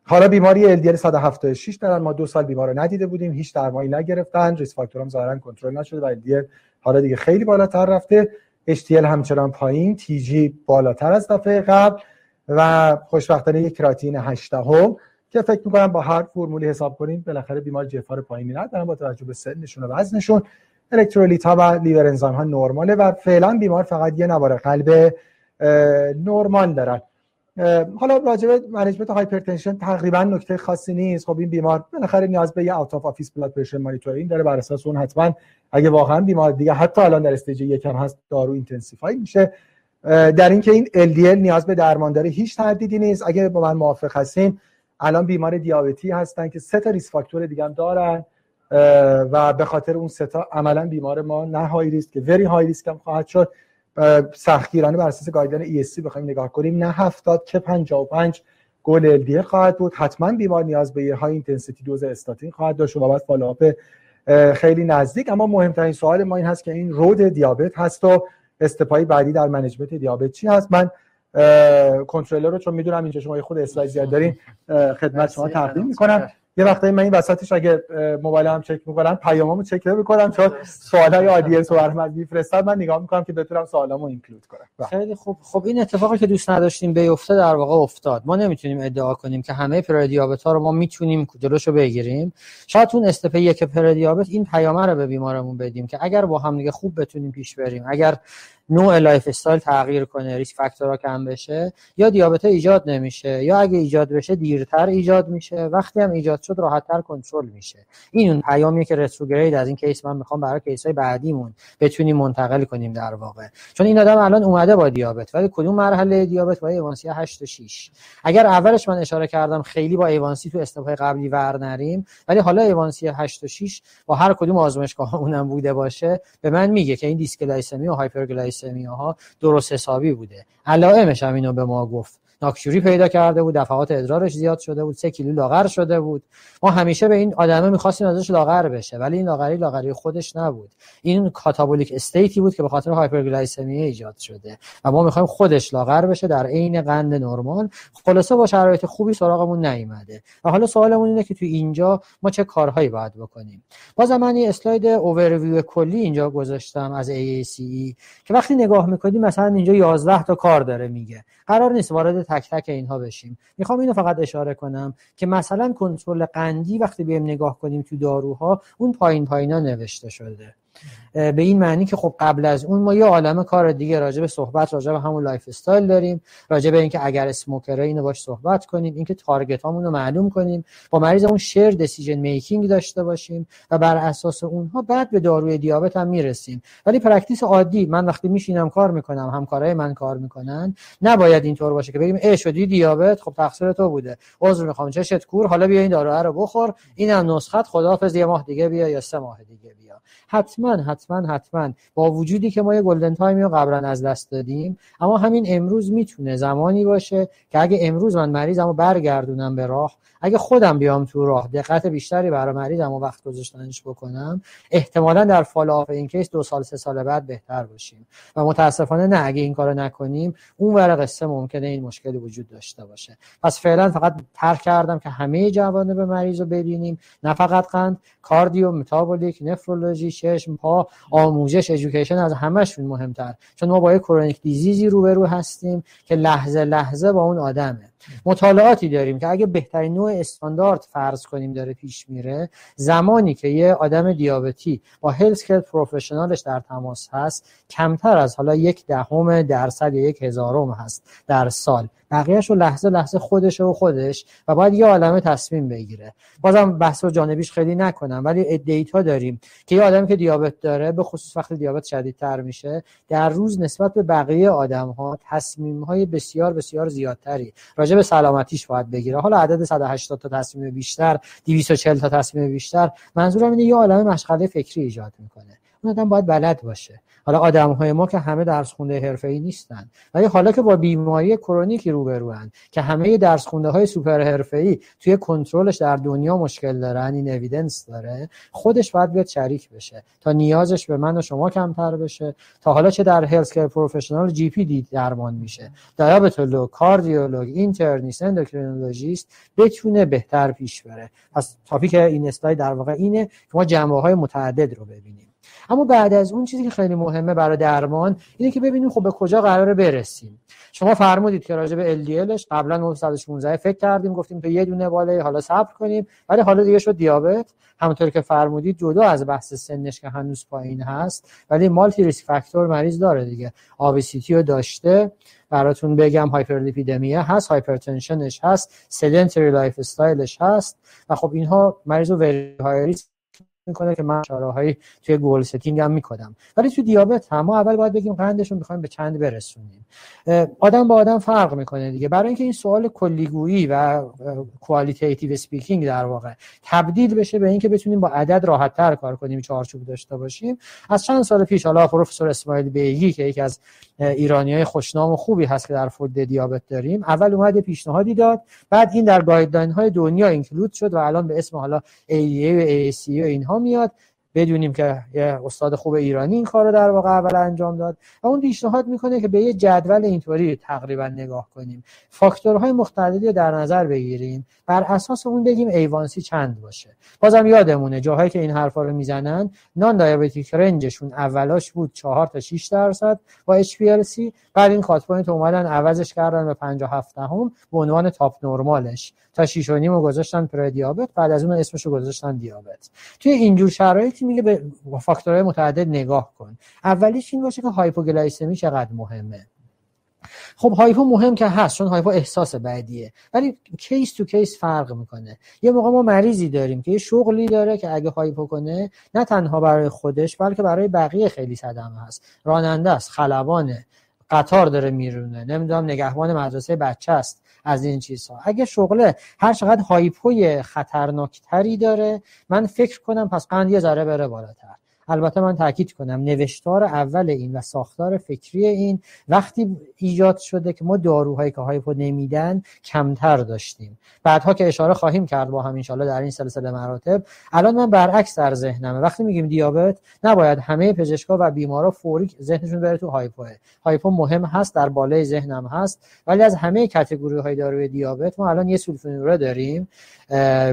حالا بیماری LDL 176 دارن ما دو سال بیمار ندیده بودیم هیچ درمانی نگرفتن ریس فاکتور هم ظاهرا کنترل نشده و LDL حالا دیگه خیلی بالاتر رفته. HDL همچنان پایین TG بالاتر از دفعه قبل و خوشبختانه یک کراتین 8 هم که فکر می‌کنم با هر فرمولی حساب کنیم بالاخره بیمار جفار پایینی ندارن با توجه به سنشون و وزنشون. الکترولیت ها و لیور انزایم ها نرماله و فعلا بیمار فقط یه نوار قلب نرمال دارن. حالا راجع به management hypertension تقریبا نکته خاصی نیست. خب این بیمار بالاخره نیاز به یه out of office blood pressure monitoring داره. بر اساس اون حتما اگه واقعا بیمار دیگه حتی الان در stage یکم هست دارو intensify میشه. در اینکه این LDL نیاز به درمان داره هیچ تردیدی نیست. اگه با من موافق هستین الان بیمار دیابتی هستن که سه تا risk factor دیگه هم دارن و به خاطر اون سه تا عملا بیمار ما نه high risk که very high risk هم خواهد شد. سختگیرانه بر اساس guideline ESC بخوایم نگاه کنیم. نه 70 که 55 goal LDL خواهد بود. حتما بیمار نیاز به high intensity دوز استاتین خواهد داشت و بعد follow-up خیلی نزدیک. اما مهمترین سوال ما این هست که این ورود دیابت هست و step ای بعدی در management دیابت چی هست؟ من کنترلر رو چون می‌دونم اینجا شما خود اسلاید زیاد دارین خدمت شما تقدیم می‌کنم. یه وقتایی من این وسطش اگه موبایل هم چک می‌کنم پیامامو چک نمی‌کنم چون سوالای audience رو برام میفرستاد من نگاه می‌کنم که بتونم سوالامو include کنم. بله. خیلی خوب. خب این اتفاقی که دوست نداشتیم بیفته در واقع افتاد. ما نمی‌تونیم ادعا کنیم که همه پره‌دیابت ها رو ما می‌تونیم جلوشو بگیریم. شاید اون step یک پره‌دیابت این پیامه رو به بیمارمون بدیم که اگر با هم دیگه خوب بتونیم پیش بریم اگر نوع lifestyle تغییر کنه risk factor ها کم بشه یا دیابت ایجاد نمیشه یا اگه ایجاد بشه دیرتر ایجاد میشه وقتی هم ایجاد شد راحتتر کنترل میشه. این اون پیامیه که retrograde از این case من می‌خوام برای case های بعدیمون بتونیم منتقل کنیم در واقع. چون این آدم الان اومده با دیابت ولی کدوم مرحله دیابت؟ با A1C 8 و 6 اگر اولش من اشاره کردم خیلی با A1C تو step ای قبلی ور نریم ولی حالا A1C 8 و 6 با هر کدوم آزمایشگاه اونم بوده باشه به من میگه که این dysglycemia و hyperglycemia ها درست حسابی بوده. علائمش هم اینو به ما گفت. nocturia پیدا کرده بود دفعات ادرارش زیاد شده بود سه کیلو لاغر شده بود. ما همیشه به این آدمه می‌خواستیم ازش لاغر بشه ولی این لاغری لاغری خودش نبود. این catabolic state ی بود که به خاطر hyperglycemia ایجاد شده و ما می‌خوایم خودش لاغر بشه در عین قند نرمال خلاصه با شرایط خوبی سراغمون نیومده. و حالا سوالمون اینه که تو اینجا ما چه کارهایی باید بکنیم؟ باز من یه اسلاید اوورویو کلی اینجا گذاشتم از AACE که وقتی نگاه می‌کنیم مثلا اینجا 11 تا کار داره میگه. قرار نیست وارد تک تک اینها بشیم. می‌خوام اینو فقط اشاره کنم که مثلا کنترل قندی وقتی بیایم نگاه کنیم تو داروها اون پایین پایینا نوشته شده. به این معنی که خب قبل از اون ما یه عالمه کار دیگه راجع به صحبت راجع به همون lifestyle داریم راجع به اینکه اگر smoker اینو باش صحبت کنیم اینکه target هامون رو معلوم کنیم با مریض اون shared decision making داشته باشیم و بر اساس اونها بعد به داروی دیابت هم می‌رسیم. ولی practice عادی من وقتی میشینم کار می‌کنم همکارای من کار می‌کنن نباید اینطور باشه که بگیم ای شدی دیابت خب تقصیر تو بوده. عذر می‌خوام چشت کور حالا بیا این دارو رو بخور اینم نسخت خداحافظ یه ماه دیگه بیا یا سه ماه دیگه بیا. حتما حتما حتما با وجودی که ما یه golden time ی رو قبلا از دست دادیم اما همین امروز می‌تونه زمانی باشه که اگه امروز من مریضمو برگردونم به راه اگه خودم بیام تو راه دقت بیشتری برای مریضم و وقت گذاشتنش بکنم احتمالا در follow up این case دو سال سه سال بعد بهتر باشیم. و متاسفانه نه اگه این کارو نکنیم اون ور قصه ممکنه این مشکلی وجود داشته باشه. پس فعلا فقط trick کردم که همه جوانب مریض رو ببینیم. نه فقط قند cardiometabolic نفرولوژی چشم پا آموزش education از همشون مهمتر. چون ما با یک chronic disease ی روبرو هستیم که لحظه لحظه با اون آدمه. مطالعاتی داریم که اگه بهترین نوع استاندارد فرض کنیم داره پیش میره زمانی که یه آدم دیابتی با هلس کر پروفشنالش در تماس هست کمتر از حالا یک دهم درصد یا یک هزارم هست در سال. بقیهش رو لحظه لحظه خودشه و خودش و باید یه عالمه تصمیم بگیره. بازم بحث و جانبیش خیلی نکنم ولی دیتا داریم که یه آدمی که دیابت داره به خصوص وقتی دیابت شدیدتر میشه در روز نسبت به بقیه آدم ها تصمیم های بسیار بسیار زیادتری راجع به سلامتیش باید بگیره. حالا عدد 180 تا تصمیم بیشتر 240 تا تصمیم بیشتر منظورم اینه یه عالمه مشغله فکری ایجاد می‌کنه. اون آدم باید بلد باشه. حالا آدم های ما که همه درس خونده حرفه ای نیستن. ولی حالا که با بیماری chronic ی روبروان که همه درس خونده های سوپر حرفه ای توی کنترلش در دنیا مشکل دارن این evidence داره خودش باید بیاد شریک بشه. تا نیازش به من و شما کمتر بشه. تا حالا چه در health care professional GP دی درمان میشه. دیابتولوگ کاردیولوگ internist endocrinologist بتونه بهتر پیش بره. پس تاپیک این اسلاید در واقع اینه که ما جنبه های متعدد رو ببینیم. اما بعد از اون چیزی که خیلی مهمه برای درمان اینه که ببینیم خب به کجا قراره برسیم. شما فرمودید که راجع به LDLش قبلا 916 فکر کردیم گفتیم تو یه دونه بالا حالا صبر کنیم ولی حالا دیگه شد دیابت. همونطور که فرمودید جدا از بحث سنش که هنوز پایین هست ولی مالتی ریسک فاکتور مریض داره دیگه. آبیسیتی رو داشته. براتون بگم هایپرلیپیدمیه هست هایپرتنشنش هست سدنتری لایف استایلش هست و خب اینها مریض رو وری های می‌کنه که من هایی توی گول ستینگ هم می‌کنم ولی تو دیابت هم ما اول باید بگیم قندش رو می‌خوایم به چند برسونیم. آدم با آدم فرق می‌کنه دیگه. برای اینکه این سوال کلیگویی و کوالیتیتیو سپیکینگ در واقع تبدیل بشه به اینکه بتونیم با عدد راحت تر کار کنیم چارچوب داشته باشیم از چند سال پیش حالا پروفسور اسماعیل بیگی که یکی از ایرانی های خوشنام و خوبی هست که در فیلد دیابت داریم اول اومد پیشنهادی داد بعد این در guideline های دنیا include شد و الان به اسم حالا ADA و AACE و اینها میاد. بدونیم که یه استاد خوب ایرانی این کار در واقع اول انجام داد. و اون پیشنهاد می‌کنه که به یه جدول اینطوری تقریبا نگاه کنیم. فاکتورهای مختلفی رو در نظر بگیریم. بر اساس اون بگیم A1C چند باشه. بازم یادمونه جاهایی که این حرفا رو می‌زنن non-diabetic range شون اولاش بود 4 تا 6 درصد با HPLC بعد این cut point اومدن عوضش کردن به 57 هم به عنوان top normal ش تا 6 و نیم گذاشتن pre-diabetes بعد از اون اسمش رو گذاشتن دیابت. توی اینجور شرایطی میگه به فاکتورهای متعدد نگاه کن. اولیش این باشه که hypoglycemia چقدر مهمه. خب hypo مهم که هست چون hypo احساس بعدیه ولی case to case فرق می‌کنه. یه موقع ما مریضی داریم که یه شغلی داره که اگه hypo کنه نه تنها برای خودش بلکه برای بقیه خیلی صدمه هست. راننده است خلبانه قطار داره میرونه. نمی‌دونم نگهبان مدرسه بچه است. از این چیزها. اگه شغله هر چقدر هایپوی خطرناکتری داره من فکر کنم پس قند یه ذره بره بالاتر. البته من تاکید کنم نوشتار اول این و ساختار فکری این وقتی ایجاد شده که ما داروهایی که هایپو نمیدن کمتر داشتیم. بعدها که اشاره خواهیم کرد با هم انشالله در این سلسله مراتب. الان من برعکس در ذهنمه. وقتی میگیم دیابت نباید همه پزشکا و بیمارا فوری ذهنشون بره تو hypo. hypo مهم هست در بالای ذهنم هست. ولی از همه category های داروی دیابت ما الان یه sulfonylurea داریم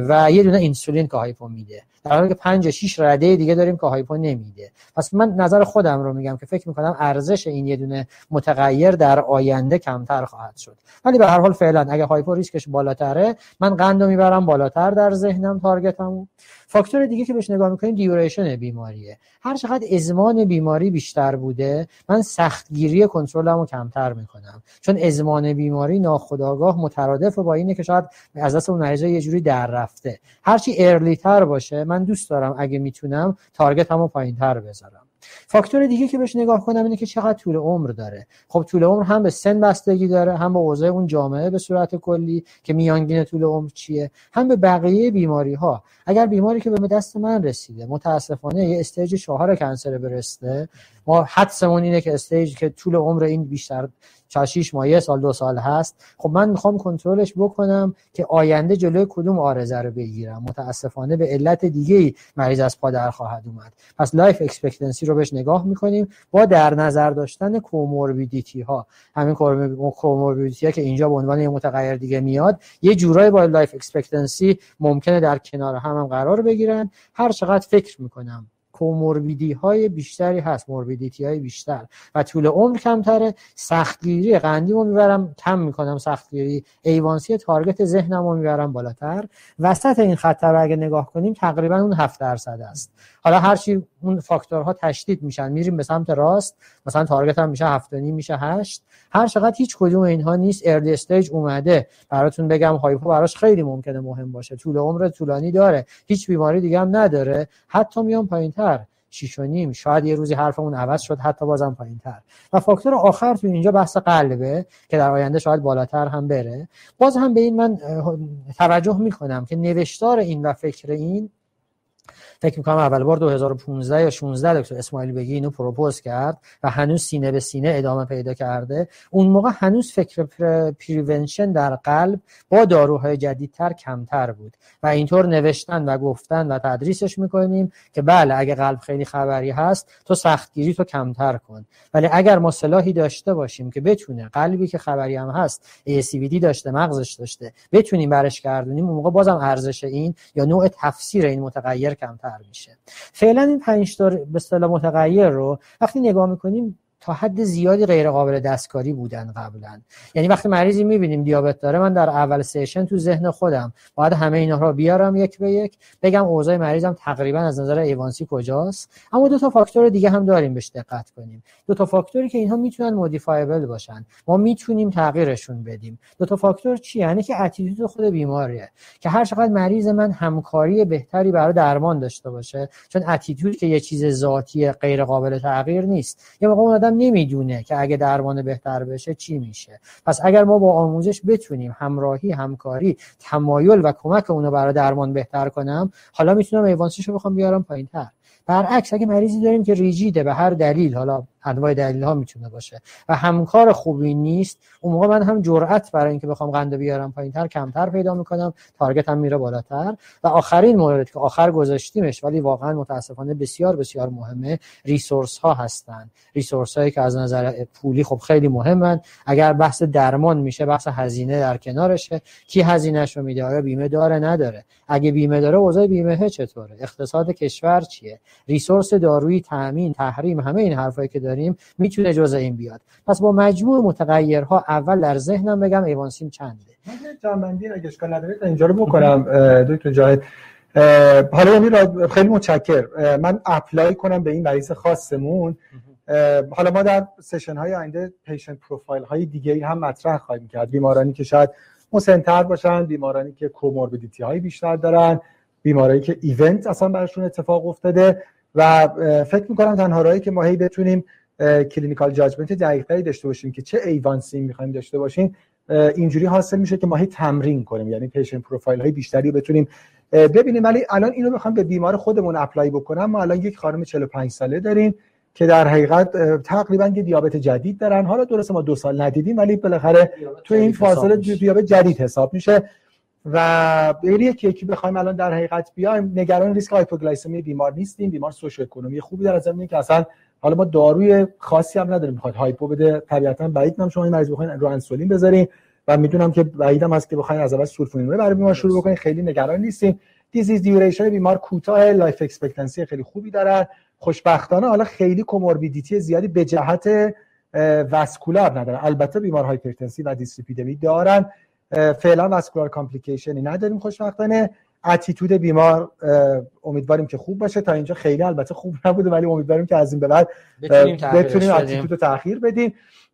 و یه دونه اینسولین که hypo میده. در حالی که 5 6 رده دیگه داریم که hypo نمیده. پس من نظر خودم رو میگم که فکر می‌کنم ارزش این یه دونه متغیر در آینده کمتر خواهد شد. ولی به هر حال فعلا اگه hypo ریسکش بالاتره من قندو می‌برم بالاتر در ذهنم target مو. فاکتور دیگه که بهش نگاه می‌کنیم duration بیماریه. هر چقدر ازمان بیماری بیشتر بوده من سختگیری کنترلمو کمتر می‌کنم. چون ازمان بیماری ناخودآگاه مترادف با اینه که شاید از دست اون مریض یه جوری در رفته. هرچی early تر باشه من دوست دارم اگه می‌تونم target مو پایینتر بذارم. فاکتور دیگه که بهش نگاه کنم اینه که چقدر طول عمر داره. خب طول عمر هم به سن بستگی داره هم به اوضاع اون جامعه به صورت کلی که میانگین طول عمر چیه هم به بقیه بیماری ها اگر بیماری که به دست من رسیده متاسفانه یه stage چهار cancer breast ه ما حدسمون اینه که stage که طول عمر این بیشتر چه 6 ماه سال دو سال هست. خب من می‌خوام کنترلش بکنم که آینده جلوی کدوم عارضه رو بگیرم. متاسفانه به علت دیگه ای مریض از پا در خواهد اومد. پس life expectancy رو بهش نگاه می‌کنیم. با در نظر داشتن comorbidity ها همین comorbidity ها که اینجا به عنوان یه متغیر دیگه میاد یه جورایی با life expectancy ممکنه در کنار هم, هم قرار بگیرن. هر چقدر فکر می‌کنم comorbidity های بیشتری هست morbidity های بیشتر. و طول عمر کمتره. سختگیری قندی رو می‌برم کم می‌کنم سختگیری. A1C target ذهنم رو می‌برم بالاتر. وسط این خط رو اگه نگاه کنیم تقریبا اون 7 درصد است. حالا هرچی اون فاکتورها تشدید میشن. میریم به سمت راست مثلا target هم میشه 7 میشه 8 هر چقدر هیچ کدوم اینها نیست early stage اومده. براتون بگم hypo براش خیلی ممکنه مهم باشه. طول عمر طولانی داره. هیچ بیماری دیگه هم نداره. حتی میام پایینتر. شیش و نیم. شاید یه روزی حرفمون عوض شد حتی بازم پایین تر و فاکتور آخر تو اینجا بحث قلبه که در آینده شاید بالاتر هم بره. باز هم به این من توجه می‌کنم که نوشتار این و فکر این فکر می‌کنم اول بار 2015 یا 16 دکتر اسماعیل بیگی اینو propose کرد و هنوز سینه به سینه ادامه پیدا کرده. اون موقع هنوز فکر prevention در قلب با داروهای جدیدتر کمتر بود و اینطور نوشتن و گفتن و تدریسش می‌کنیم که بله اگه قلب خیلی خبری هست تو سختگیری تو کمتر کن. ولی اگر ما صلاحی داشته باشیم که بتونه قلبی که خبری هم هست ACVD داشته مغزش داشته بتونیم برش گردونیم اون موقع بازم ارزش این یا نوع تفسیر این متغیر کمتر میشه فعلا این پنج تا به اصطلاح متغیر رو وقتی نگاه می‌کنیم تا حد زیادی غیر قابل دستکاری بودن قبلا. یعنی وقتی مریضی می‌بینیم دیابت داره من در اول session تو ذهن خودم باید همه اینا رو بیارم یک به یک بگم اوضاع مریضم تقریبا از نظر A1C کجاست. اما دو تا فاکتور دیگه هم داریم بهش دقت کنیم. دو تا فاکتوری که اینها می‌تونن modifiable باشن. ما می‌تونیم تغییرشون بدیم. دو تا فاکتور چی؟ یعنی که attitude خود بیماریه. که هر چقدر مریض من همکاری بهتری برای درمان داشته باشه چون attitude که یه چیز ذاتی غیر قابل تغییر نیست. یه موقع نمی‌دونه که اگه درمان بهتر بشه چی میشه. پس اگر ما با آموزش بتونیم همراهی همکاری تمایل و کمک اونو برای درمان بهتر کنم حالا می‌تونم ایوانسیشو بخوام بیارم پایین تر برعکس اگه مریضی داریم که ریجیده به هر دلیل حالا انواع دلیل ها می‌تونه باشه. و همکار خوبی نیست. اون موقع من هم جرأت برای اینکه بخوام قند بیارم پایینتر کمتر پیدا می‌کنم. تارگت هم میره بالاتر. و آخرین مورد که آخر گذاشتیمش ولی واقعا متاسفانه بسیار بسیار مهمه ریسورس ها هستن. ریسورس هایی که از نظر پولی خب خیلی مهمن. اگر بحث درمان میشه بحث هزینه در کنارشه. کی هزینهش رو میده؟ آیا بیمه داره نداره؟ اگه بیمه داره اوضاع بیمه چطوره؟ اقتصاد کشور چیه؟ ریسورس دارویی تامین تحریم همه این حرفایی که داریم می‌تونه جزء این بیاد. پس با مجموع متغیرها اول در ذهنم بگم ایوانسیم چنده. جنبندی اگه اشکال نداره اینجا رو بکنم. دکتر جاهد حالا یعنی خیلی متشکر من apply کنم به این مریض خاصمون. حالا ما در session های آینده patient profile های دیگه هم مطرح خواهیم کرد. بیمارانی که شاید مسنتر باشن بیمارانی که comorbidity های بیشتر دارن بیمارایی که event اصلا براشون اتفاق افتاده و فکر می‌کنم تنها راهی که ما هی بتونیم clinical judgment دقیقتری داشته باشیم که چه A1C می‌خوایم داشته باشیم اینجوری حاصل میشه که ما هی تمرین کنیم یعنی patient profile های بیشتری رو بتونیم ببینیم. ولی الان اینو بخوام به بیمار خودمون apply بکنم. ما الان یک خانم 45 ساله داریم که در حقیقت تقریبا یه دیابت جدید دارن. حالا درسته ما دو سال ندیدیم ولی بالاخره تو این فاصله دیابت جدید حساب میشه. و یعنی یکی یکی بخوایم الان در حقیقت بیایم. نگران ریسک hypoglycemia بیمار نیستیم. بیمار socioeconomy خوبی در زمینه که اصلا حالا ما داروی خاصی هم نداریم. می‌خواد hypo بده. طبیعتا بعید شما این مریض بخواید رو انسولین بذارین. و می‌دونم که بعیدم هست که بخواید از اول سولفونیل اوره برای بیمار شروع بکنید خیلی نگران نیستیم disease duration بیمار کوتاه. life expectancy خیلی خوبی دارن خوشبختانه حالا خیلی comorbidity زیادی به جهت vascular ندارن البته بیمار hypertension و دیسلیپیدمی دارن. فعلا vascular complication ی نداریم خوشبختانه. attitude بیمار امیدواریم که خوب باشه. تا اینجا خیلی البته خوب نبوده ولی امیدواریم که از این به بعد بتونیم اتیتود تاخیر بدیم.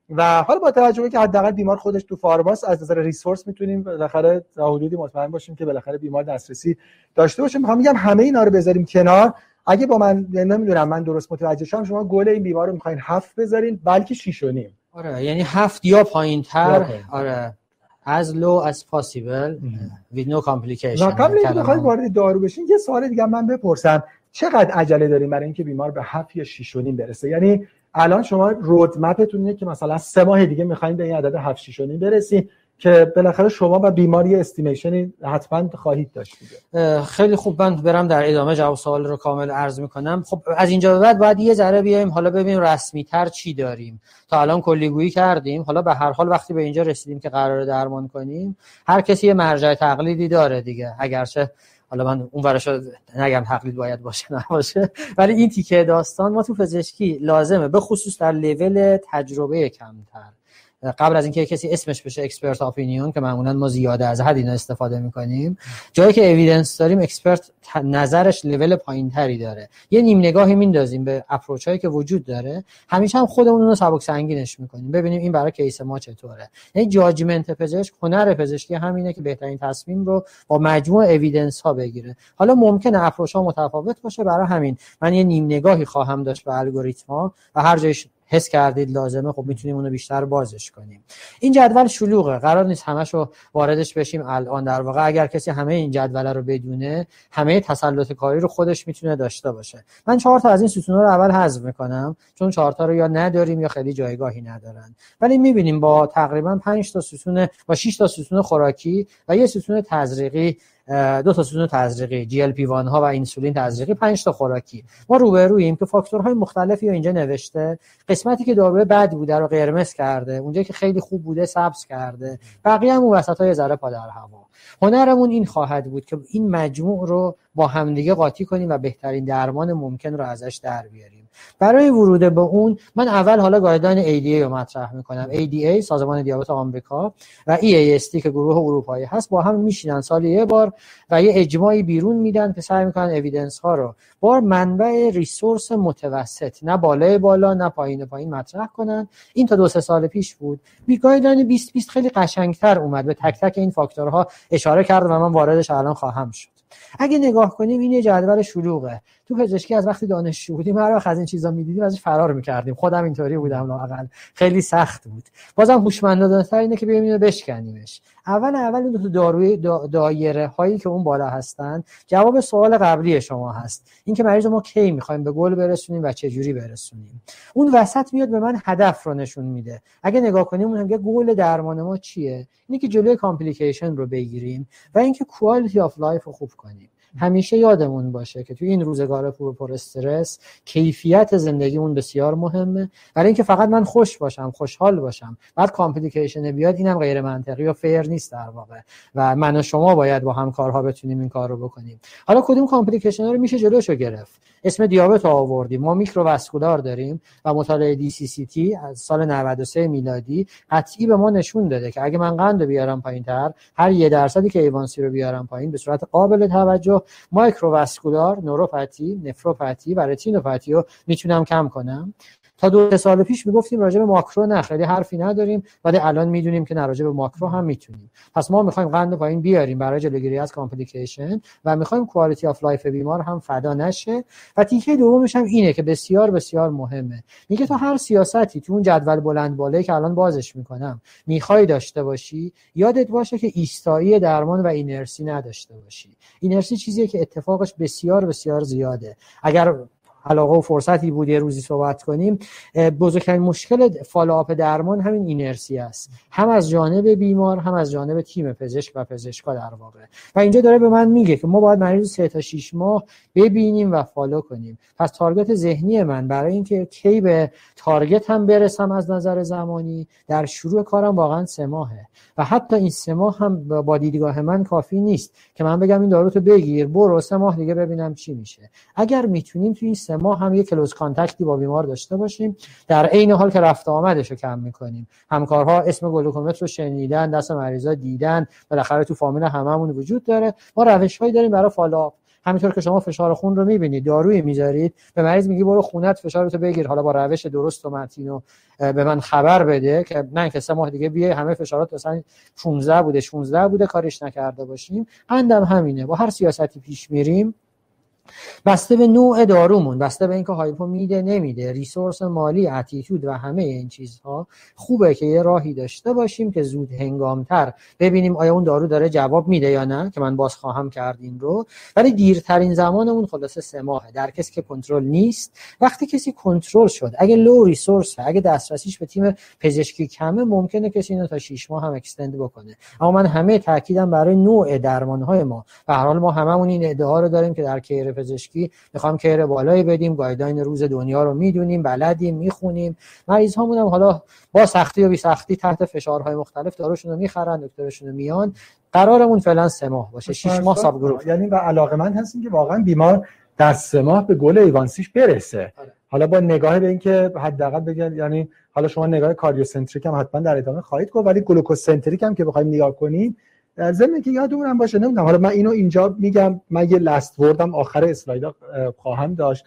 و حالا با توجه که حداقل بیمار خودش تو فارماس از نظر ریسورس می‌تونیم بالاخره تا حدودی مطمئن باشیم که بالاخره بیمار دسترسی داشته باشه می‌خوام میگم همه اینا رو بذاریم کنار. اگه با من نمی‌دونم من درست متوجه شم شما گل این بیمار رو می‌خواین هفت بذارین بلکه 6 و نیم. آره یعنی هفت یا پایین تر آره. As low as possible. with no complication. و قبل اینکه بخواید وارد دارو بشین. یه سوال دیگه من بپرسم. چقدر عجله داریم برای اینکه بیمار به هفت یا 6 و نیم برسه؟ یعنی الان شما رودمپتون اینه که مثلا سه ماه دیگه می‌خواین به این عدد 7 6 و نیم برسید که بالاخره شما و بیماری استیمیشنی حتما خواهید داشت خیلی خوب. من برم در ادامه جواب سوال رو کامل عرض می‌کنم. خب از اینجا به بعد باید یه ذره بیایم. حالا ببینیم رسمی تر چی داریم. تا الان کلیگویی کردیم. حالا به هر حال وقتی به اینجا رسیدیم که قرار درمان کنیم هر کسی یه مرجع تقلیدی داره دیگه. اگرچه حالا من اون ورش نگم تقلید باید باشه نباشه. ولی این تیکه داستان ما تو پزشکی لازمه. به خصوص در لول تجربه کمتر. قبل از اینکه کسی اسمش بشه expert opinion که معمولا ما زیاده از حد اینا استفاده می‌کنیم جایی که evidence داریم expert نظرش لول پایین تری داره. یه نیم نگاهی میندازیم به approach هایی که وجود داره همیشه هم خودمون رو سبک سنگینش می‌کنیم. ببینیم این برای case ما چطوره. یعنی judgment پزشک هنر پزشکی همینه که بهترین تصمیم رو با مجموع evidence ها بگیره. حالا ممکنه approach ها متفاوت باشه برای همین. من یه نیم نگاهی خواهم داشت به الگوریتم و هر جایش حس کردید لازمه خب می‌تونیم اونو بیشتر بازش کنیم. این جدول شلوغه قرار نیست همشو واردش بشیم الان. در واقع اگر کسی همه این جدول رو بدونه همه تسلط کاری رو خودش می‌تونه داشته باشه. من چهار تا از این ستون رو اول حذف می‌کنم چون چهار تا رو یا نداریم یا خیلی جایگاهی ندارن. ولی می‌بینیم با تقریبا 5 تا ستون با 6 تا ستون خوراکی و یه ستون تزریقی دو تا ستون تزریقی GLP-1 ها و اینسولین تزریقی 5 تا خوراکی. ما روبرویم که فاکتورهای مختلفی رو اینجا نوشته. قسمتی که داروی بد بوده رو قرمز کرده. اونجا که خیلی خوب بوده سبز کرده. بقیه هم وسط های زرده پا در هوا. هنرمون این خواهد بود که این مجموع رو با همدیگه قاطی کنیم و بهترین درمان ممکن رو ازش در بیاریم. برای ورود به اون من اول حالا guideline ADA رو مطرح می‌کنم. ADA سازمان دیابت آمریکا و EASD که گروه اروپایی هست با هم میشینن سال یه بار و یه اجماعی بیرون میدن که سعی می‌کنن evidence ها رو با منبع resource متوسط نه بالای بالا نه پایین پایین مطرح کنن. این تا دو سه سال پیش بود. بی guideline 2020 خیلی قشنگتر اومد. به تک تک این فاکتورها اشاره کرد و من واردش الان خواهم شد. اگه نگاه کنیم این یه جدول شلوغه. تو پزشکی از وقتی دانشجو بودیم هر وقت از این چیزا می‌دیدیم ازش فرار می‌کردیم. خودم اینطوری بودم لاقل خیلی سخت بود. بازم هوشمندانه اینه که بیایم بشکنیمش. اول اول این دو داروی دایره هایی که اون بالا هستن جواب سوال قبلی شما هست. اینکه مریض ما کی می‌خوایم به گل برسونیم و چه جوری برسونیم. اون وسط میاد به من هدف رو نشون میده. اگه نگاه کنیم اون میگه گل درمان ما چیه؟ اینه که جلوی complication رو بگیریم و اینکه quality of life رو خوب کنیم. همیشه یادمون باشه که توی این روزگار پر پر استرس کیفیت زندگیمون بسیار مهمه. برای اینکه فقط من خوش باشم خوشحال باشم بعد complication بیاد اینم غیر منطقی و fair نیست در واقع. و من و شما باید با همکارها بتونیم این کار رو بکنیم. حالا کدوم complication رو میشه جلوشو گرفت؟ اسم دیابت رو آوردیم. ما microvascular داریم و مطالعه DCCT از سال 93 میلادی قطعی به ما نشون داده که اگه من قند بیارم پایین تر هر یه درصدی که A1C رو بیارم پایین به صورت قابل توجه microvascular نوروپاتی نفروپاتی و رتینوپاتی رو می‌تونم کم کنم. تا دو سال پیش می‌گفتیم راجع به ماکرو نه خیلی حرفی نداریم ولی الان می‌دونیم که راجع به ماکرو هم می‌تونیم. پس ما می‌خوایم قند پایین بیاریم برای جلوگیری از complication و می‌خوایم quality of life بیمار هم فدا نشه. و تیکه دومش هم اینه که بسیار بسیار مهمه. میگه تا هر سیاستی تو اون جدول بلند بالایی که الان بازش می‌کنم می‌خوای داشته باشی یادت باشه که ایستایی درمان و اینرسی نداشته باشی. اینرسی چیزیه که اتفاقش بسیار بسیار زیاده. اگر علاقه و فرصتی بود یه روزی صحبت کنیم. بزرگترین مشکل follow-up درمان همین اینرسی است. هم از جانب بیمار هم از جانب تیم پزشک و پزشکا در واقع. و اینجا داره به من میگه که ما باید مریض سه تا 6 ماه ببینیم و follow کنیم. پس target ذهنی من برای اینکه کی به target هم برسم از نظر زمانی در شروع کارم واقعا سه ماهه. و حتی این سه ماه هم با دیدگاه من کافی نیست که من بگم این دارو تو بگیر برو سه ماه دیگه ببینم چی میشه. اگر می‌تونیم تو این سه ماه هم یه close contact ی با بیمار داشته باشیم. در عین حال که رفت آمدش رو کم می‌کنیم. همکارها اسم گلوکومتر رو شنیدن دست مریضا دیدن بالاخره تو فامیل هممون وجود داره. ما روش هایی داریم برای follow همینطور که شما فشار خون رو می‌بینید دارویی می‌ذارید به مریض میگی برو خونت فشارتو بگیر. حالا با روش درست و متین و به من خبر بده که نه که سه ماه دیگه بیای همه فشارات مثلا 16 بوده 16 بوده کارش نکرده باشیم. قندم همینه. با هر سیاستی پیش میریم بسته به نوع دارومون بسته به اینکه hypo میده نمیده resource مالی attitude و همه این چیزها خوبه که یه راهی داشته باشیم که زود هنگامتر ببینیم آیا اون دارو داره جواب میده یا نه که من باز خواهم کرد این رو. ولی دیرترین زمانمون خلاصه سه ماهه. در کسی که کنترل نیست وقتی کسی کنترل شد اگه low resource اگه دسترسیش به تیم پزشکی کمه ممکنه کسی اینو تا 6 ماه هم extend بکنه. اما من همه تاکیدم برای نوع درمان های ما. به هر حال ما هممون این ادعا رو داریم که در care پزشکی می‌خوام care بالایی بدیم guideline روز دنیا رو می‌دونیم بلدیم می‌خونیم. مریض هامون هم حالا با سختی و بی سختی تحت فشارهای مختلف داروشون رو می‌خرن دکترشون رو میان. قرارمون فعلا سه ماه باشه 6 ماه sub group یعنی و علاقه‌مند هستیم که واقعا بیمار در سه ماه به goal A1C ش برسه. آره. حالا با نگاه به اینکه حداقل بگن یعنی حالا شما نگاه cardiocentric هم حتما در ادامه خواهید گفت ولی glucocentric هم که بخوایم نگاه کنیم ضمن که یادمونم باشه نمی‌دونم حالا من اینو اینجا میگم من یه last word م آخر اسلاید خواهم داشت.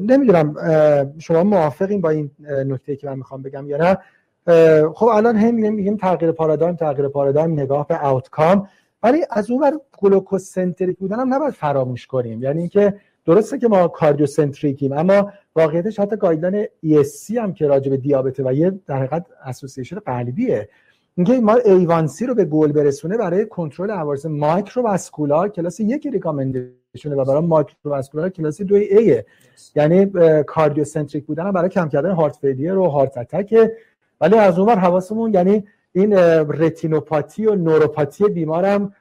نمی‌دونم شما موافقین با این نکته که من می‌خوام بگم یا نه؟ خب الان هم میگیم میگیم تغییر پارادایم تغییر پارادایم نگاه به outcome ولی از اون ور glucocentric بودن هم نباید فراموش کنیم. یعنی اینکه درسته که ما cardiocentric یم اما واقعیتش حتی guideline ESC هم که راجع به دیابت و یه در حقیقت association قلبیه. اینکه ما A1C رو به گل برسونه برای کنترل عوارض microvascular class یک recommendation و برای macrovascular class دو A ه یعنی cardiocentric بودن برای کم کردن heart failure و heart attack ولی از اونور حواسمون یعنی این رتینوپاتی و نوروپاتی بیمارم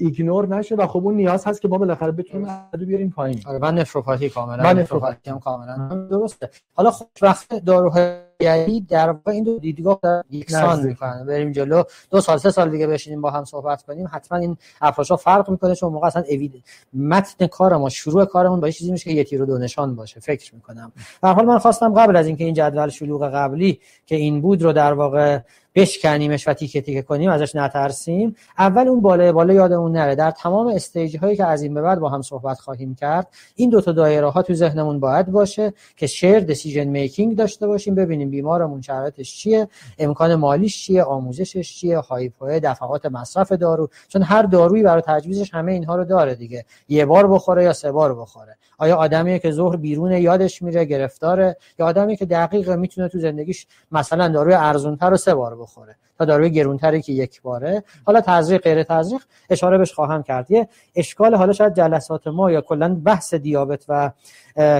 ignore نشه و خب اون نیاز هست که ما بالاخره بتونیم عدو بیاریم پایین. آره من نفروپاتی کاملا. من نفروپاتی. هم کاملا. درسته. حالا خب وقت داروهای یعنی در واقع این دو دیدگاه یکسان می‌کنن. بریم جلو. دو سال سه سال دیگه بشینیم با هم صحبت کنیم. حتما این ها فرق می‌کنه چون موقع اصلا اوید متن کار ما شروع کارمون با چیزی میشه که یه تیر دو نشان باشه. فکر می‌کنم. در حال من خواستم قبل از اینکه این جدول شلوغ قبلی که این بود رو در واقع بشکنیمش و تیکه تیکه کنیم ازش نترسیم. اول اون بالا بالا یادمون نره. در تمام stage هایی که از این به بعد با هم صحبت خواهیم کرد این دو تا دایره ها تو ذهنمون باید باشه که shared decision making داشته باشیم. ببینیم بیمارمون شرایطش چیه امکان مالیش چیه آموزشش چیه hypo ه دفعات مصرف دارو. چون هر دارویی برای تجویزش همه اینها رو داره دیگه. یه بار بخوره یا سه بار بخوره. آیا آدمی که ظهر بیرون یادش میره گرفتاره؟ یا آدمی که دقیق می‌تونه تو زندگیش مثلا داروی ارزونتر رو سه بار بخوره؟ بخوره تا داروی گرونتری که یک باره. حالا تزریق غیر تزریق اشاره بهش خواهم کرد. یه اشکال حالا شاید جلسات ما یا کلا بحث دیابت و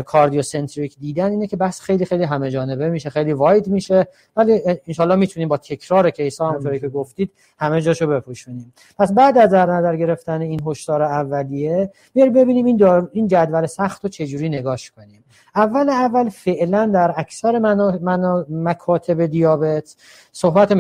کاردیوسنتریک دیدن اینه که بحث خیلی خیلی همه جانبه میشه خیلی واید میشه. ولی انشالله می‌تونیم با تکرار کیس ها همونطوری که گفتید همه جاشو بپوشونیم. پس بعد از در نظر گرفتن این هشدار اولیه بیار ببینیم این دار... این جدول سخت رو چجوری نگاش کنیم. اول اول فعلا در اکثر منا... منا... مکاتب دیابت صحبت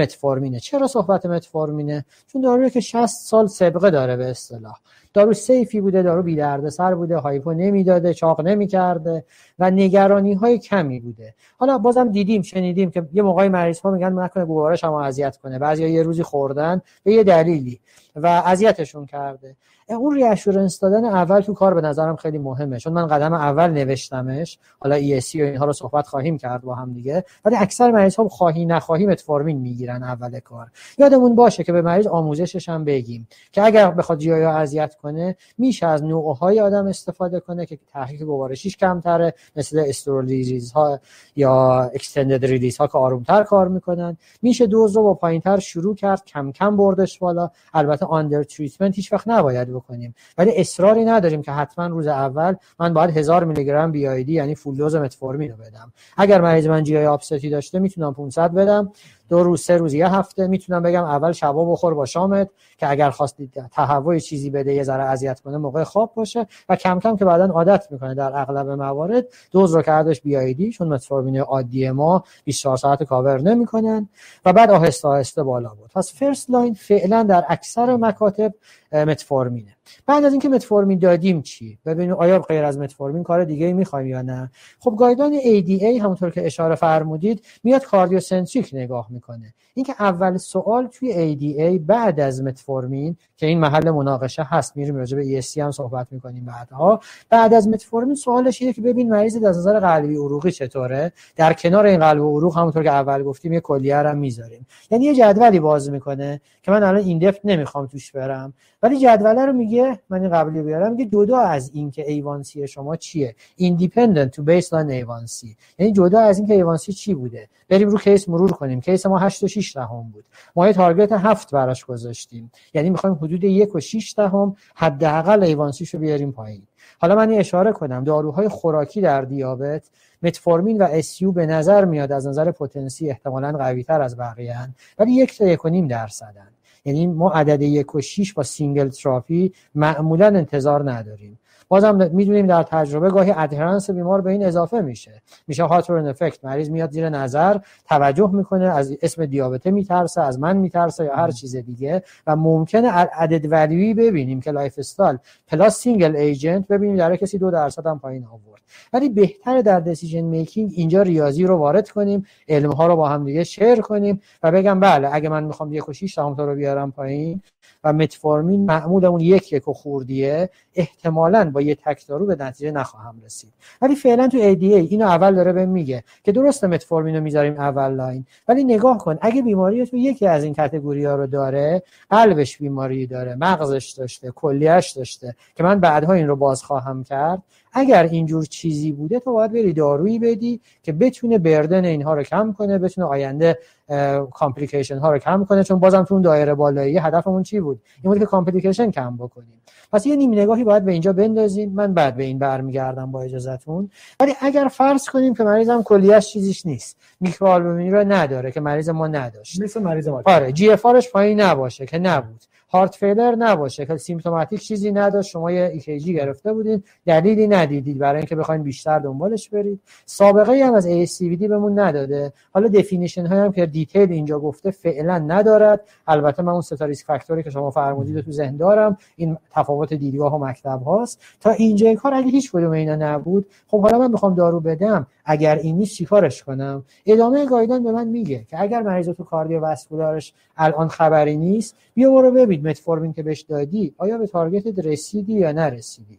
متفورمینه چرا صحبت متفورمینه چون دارویی که 60 سال سابقه داره به اصطلاح. دارو سیفی بوده دارو بی سر بوده هایپو نمی‌داده چاق نمی‌کرده و نگرانی های کمی بوده. حالا بازم دیدیم شنیدیم که یه موقعی مریض ها میگن نکنه گوارش شما اذیت کنه. بعضیا یه روزی خوردن به یه دلیلی و اذیتشون کرده. اون reassurance دادن اول تو کار به نظرم خیلی مهمه. چون من قدم اول نوشتمش حالا ESC و اینها رو صحبت خواهیم کرد با هم دیگه. ولی اکثر مریض ها خواهی نخواهی متفورمین می‌گیرن اول کار. یادمون باشه که به مریض آموزشش هم بگیم که اگر بخواد GI اذیت کنه میشه از نوعهای آدم استفاده کنه که تحریک گوارشیش کمتره مثل slow release ها یا extended release ها که آرومتر کار می‌کنن. میشه دوز رو با پایینتر شروع کرد کم کم بردش بالا. البته under treatment هیچ وقت نباید بکنیم. ولی اصراری نداریم که حتما روز اول من باید هزار میلی گرم BID یعنی full dose متفورمین رو بدم. اگر مریض من GI upset ی داشته می‌تونم 500 بدم. دو روز سه روز یه هفته. می‌تونم بگم اول شبا بخور با شامت که اگر خواستید تهوع چیزی بده یه ذره اذیت کنه موقع خواب باشه. و کم کم که بعدا عادت می‌کنه در اغلب موارد. دوز رو کردش BID چون متفورمین عادی ما 24 ساعت کاور نمی‌کنن. و بعد آهسته آهسته بالا برد. پس first line فعلا در اکثر مکاتب متفورمینه بعد از اینکه متفورمین دادیم چی؟ ببینیم آیا غیر از متفورمین کار دیگه ای می‌خوایم یا نه؟ خب guideline ADA همونطور که اشاره فرمودید میاد cardiocentric نگاه می‌کنه. اینکه اول سوال توی ADA بعد از متفورمین که این محل مناقشه هست میریم راجع به ESC هم صحبت می‌کنیم بعدها. بعد از متفورمین سوالش اینه که ببین مریض از نظر قلبی عروقی چطوره؟ در کنار این قلب و عروق همونطور که اول گفتیم یه کلیه هم می‌ذاریم. یعنی یه جدولی باز می‌کنه که من الان این depth نمی‌خوام توش برم. ولی جدوله رو میگه من این قبلی بیارم میگه جدا از این که A1C شما چیه؟ independent to baseline A1C یعنی جدا از این که A1C چی بوده؟ بریم رو case مرور کنیم. case ما 8 و 6 دهم بود. ما یه target 7 براش گذاشتیم. یعنی می‌خوایم حدود 1 و 6 دهم حداقل A1C شو بیاریم پایین. حالا من اشاره کنم. داروهای خوراکی در دیابت متفورمین و SU به نظر میاد از نظر potency احتمالاً قوی تر از بقیه ولی یک تا یک و نیم درصدن. یعنی ما عدد یک و شیش با single therapy معمولا انتظار نداریم. بازم می‌دونیم در تجربه گاهی adherence بیمار به این اضافه میشه. میشه Hawthorne effect مریض میاد زیر نظر توجه می‌کنه از اسم دیابته میترسه از من میترسه یا هر چیز دیگه و ممکنه عدد ولیوی ببینیم که lifestyle plus single agent ببینیم در کسی دو درصد هم پایین آورد. ولی بهتره در decision making اینجا ریاضی رو وارد کنیم علم ها رو با هم دیگه share کنیم و بگم بله اگه من می‌خوام یک و 6 تا رو بیارم پایین و متفورمین معمول اون یک یک خوردیه احتمالاً با یه تک دارو به نتیجه نخواهم رسید. ولی فعلا تو ADA اینو اول داره بهم میگه که درست متفورمین رو می‌ذاریم اول لاین. ولی نگاه کن اگه بیماری تو یکی از این کاتگوری ها رو داره قلبش بیماری داره مغزش داشته کلیهش داشته که من بعدها این رو باز خواهم کرد اگر اینجور چیزی بوده تو باید بری دارویی بدی که بتونه بردن اینها رو کم کنه بتونه آینده complication ها رو کم کنه چون بازم تو اون دایره بالایی هدفمون چی بود؟ این بود که complication کم بکنیم. پس یه نیم نگاهی باید به اینجا بندازیم. من بعد به این برمیگردم با اجازهتون. ولی اگر فرض کنیم که مریضم کلیه‌ش چیزیش نیست میکروآلبومین اوری نداره که مریض ما نداشت. مثل مریض ما. آره GFR پایین نباشه که نبود. heart failure نباشه. که symptomatic چیزی نداشت. شما یه ECG گرفته بودین. دلیلی ندیدید. برای اینکه بخواید بیشتر دنبالش برید. سابقه هم از ASCVD بهمون نداده. حالا definition های هم که detail اینجا گفته فعلا ندارد. البته من اون ستا risk factor ی که شما فرمودید تو ذهن دارم. این تفاوت دیدگاه و مکتب هاست. تا اینجا کار اگه هیچ کدوم اینا نبود خب حالا من می‌خوام دارو بدم. اگر این نیست چیکارش کنم؟ ادامه guideline به من میگه که اگر مریض تو cardiovascular ش الان خبری نیست بیا برو ببین متفورمین که بهش دادی آیا به target رسیدی یا نرسیدی؟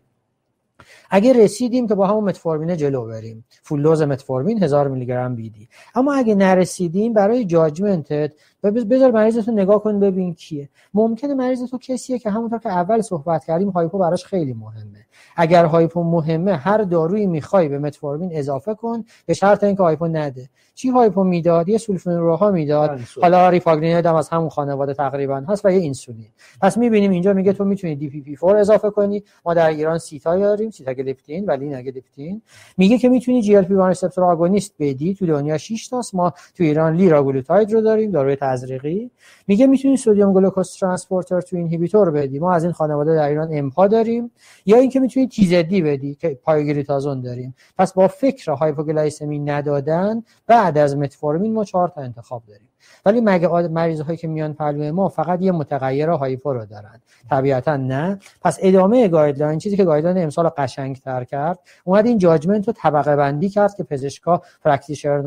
اگه رسیدیم که با همون متفورمین جلو بریم. full dose متفورمین 1000 میلی گرم BID. اما اگه نرسیدیم برای judgment ت بذار مریض نگاه کن ببین کیه. ممکنه مریض تو کسیه که همونطور که اول صحبت کردیم hypo براش خیلی مهمه. اگر hypo مهمه هر دارویی می‌خوای به متفورمین اضافه کن به شرط اینکه hypo نده. چی hypo می‌داد؟ یه سولفونیل‌اوره‌ها می‌داد. حالا رپاگلینید هم از همون خانواده تقریبا هست و یه اینسولین. پس می‌بینیم اینجا میگه تو می‌تونی DPP4 اضافه کنی. ما در ایران سیتا داریم سیتاگلیپتین و لیناگلیپتین میگه که می‌تونی GLP1 receptor agonist بدی. تو دنیا 6 تاست. ما تو ایران لیراگلوتاید رو داریم. داروی تزریقی میگه می‌تونی sodium glucose transporter 2 inhibitor بدی. ما از این خانواده در ایران امپا داریم. یا اینکه می‌تونی TZD بدی که پایوگلیتازون داریم. پس با فکر hypoglycemia ندادن بعد از متفورمین ما چهار تا انتخاب داریم. ولی مگه مریض هایی که میان پهلو ما فقط یه متغیر hypo رو دارن؟ طبیعتا نه. پس ادامه guideline چیزی که guideline امسال قشنگ تر کرد اومد این judgment رو طبقه بندی کرد که پزشکا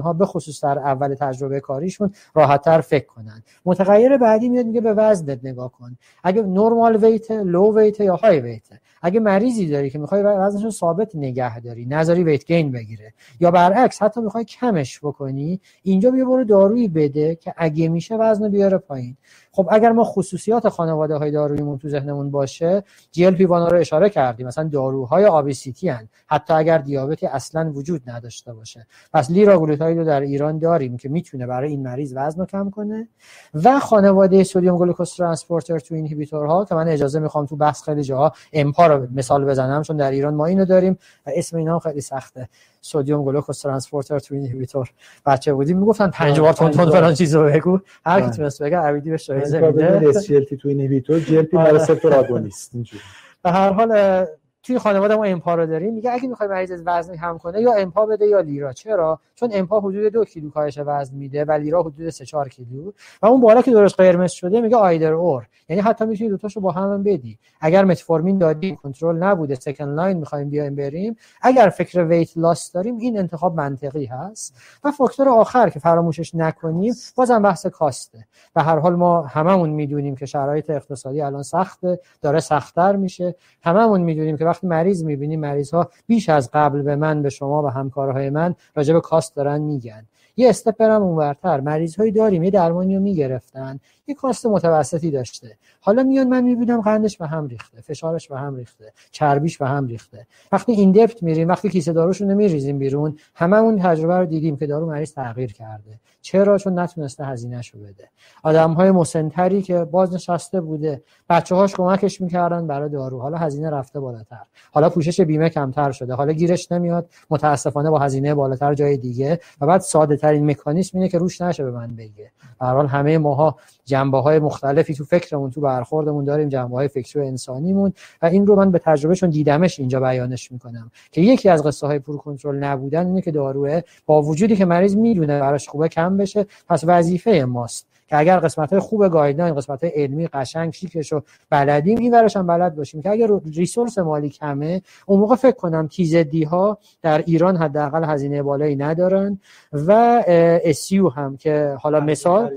ها به خصوص در اول تجربه کاریشون راحت تر فکر کنن. متغیر بعدی میاد میگه به وزنت نگاه کن. اگه normal weight low weight یا high weight اگه مریضی داری که می‌خوای وزنش رو ثابت نگه داری نذاری weight gain بگیره یا برعکس حتی می‌خوای کمش بکنی اینجا بیا برو دارویی بده که اگه میشه وزن بیاره پایین. خب اگر ما خصوصیات خانواده های داروییمون تو ذهنمون باشه GLP رو اشاره کردیم. مثلا داروهای obesity هن. حتی اگر دیابتی اصلا وجود نداشته باشه. پس لیراگلوتاید رو در ایران داریم که می‌تونه برای این مریض وزن رو کم کنه. و خانواده sodium glucose transporter 2 inhibitor ها که من اجازه می‌خوام تو بحث خیلی جاها امپا رو مثال بزنم چون در ایران ما اینو داریم و اسم اینا خیلی سخته. sodium glucose transporter 2 inhibitor بچه بودیم. می‌گفتن 5 بار تون تون فلان چیزو بگو. هر کی تونست بگه عبیدی بهش جایزه میده. SGLT 2 inhibitor GLP receptor agonist اینجوری. به هر حال توی خانواده ما امپا رو داریم میگه اگه می‌خوای مریض وزن کم کنه یا امپا بده یا لیرا. چرا؟ چون امپا حدود دو کیلو کاهش وزن میده و لیرا حدود 3 4 کیلو. و اون بالا که درست قرمز شده میگه either or یعنی حتی می‌تونی دو تاشو با هم, بدی. اگر متفورمین دادیم کنترل نبوده second line می‌خوایم بیایم بریم. اگر فکر ویت لاس داریم این انتخاب منطقی هست. و فاکتور آخر که فراموشش نکنیم بازم بحث کاسته. و هر حال ما هممون می‌دونیم که شرایط اقتصادی الان سخته داره سختتر میشه. هممون می‌دونیم که وقتی مریض می‌بینیم مریض ها بیش از قبل به من به شما و همکارهای من راجع به کاست دارن میگن. یه استپرم اونورتر. مریض هایی داریم یه درمانی رو می‌گرفتن. یه کاست متوسطی داشته. حالا میاد من می‌بینم قندش به هم ریخته فشارش به هم ریخته چربیش به هم ریخته. وقتی این دپت میریم وقتی کیسه داروشون میریزیم بیرون هممون تجربه رو دیدیم که دارو مریض تغییر کرده. چرا؟ چون نتونسته هزینهشو بده. آدم های مسنتری که باز نشسته بوده بچه هاش کمکش می‌کردن برای دارو. حالا هزینه رفته بالاتر. حالا پوشش بیمه کمتر شده. حالا گیرش نمیاد. متاسفانه با هزینه بالاتر جای دیگه. و بعد ساده ترین مکانیزم اینه که روش نشه به من بگه. به همه ماها جنبه های مختلفی تو فکرمون تو برخوردمون داریم جنبه های فکری و انسانیمون و این رو من به تجربه چون دیدمش اینجا بیانش می‌کنم که یکی از قصه های poor control نبودن اینه که دارو رو با وجودی که مریض می‌دونه براش خوبه کم بشه پس وظیفه ماست که اگر قسمت های خوب guideline قسمت های علمی قشنگ شیکش رو بلدیم این ورش هم بلد باشیم که اگر resource مالی کمه اون موقع فکر کنم TZD ها در ایران حداقل هزینه بالایی ندارن و SU هم که حالا مثال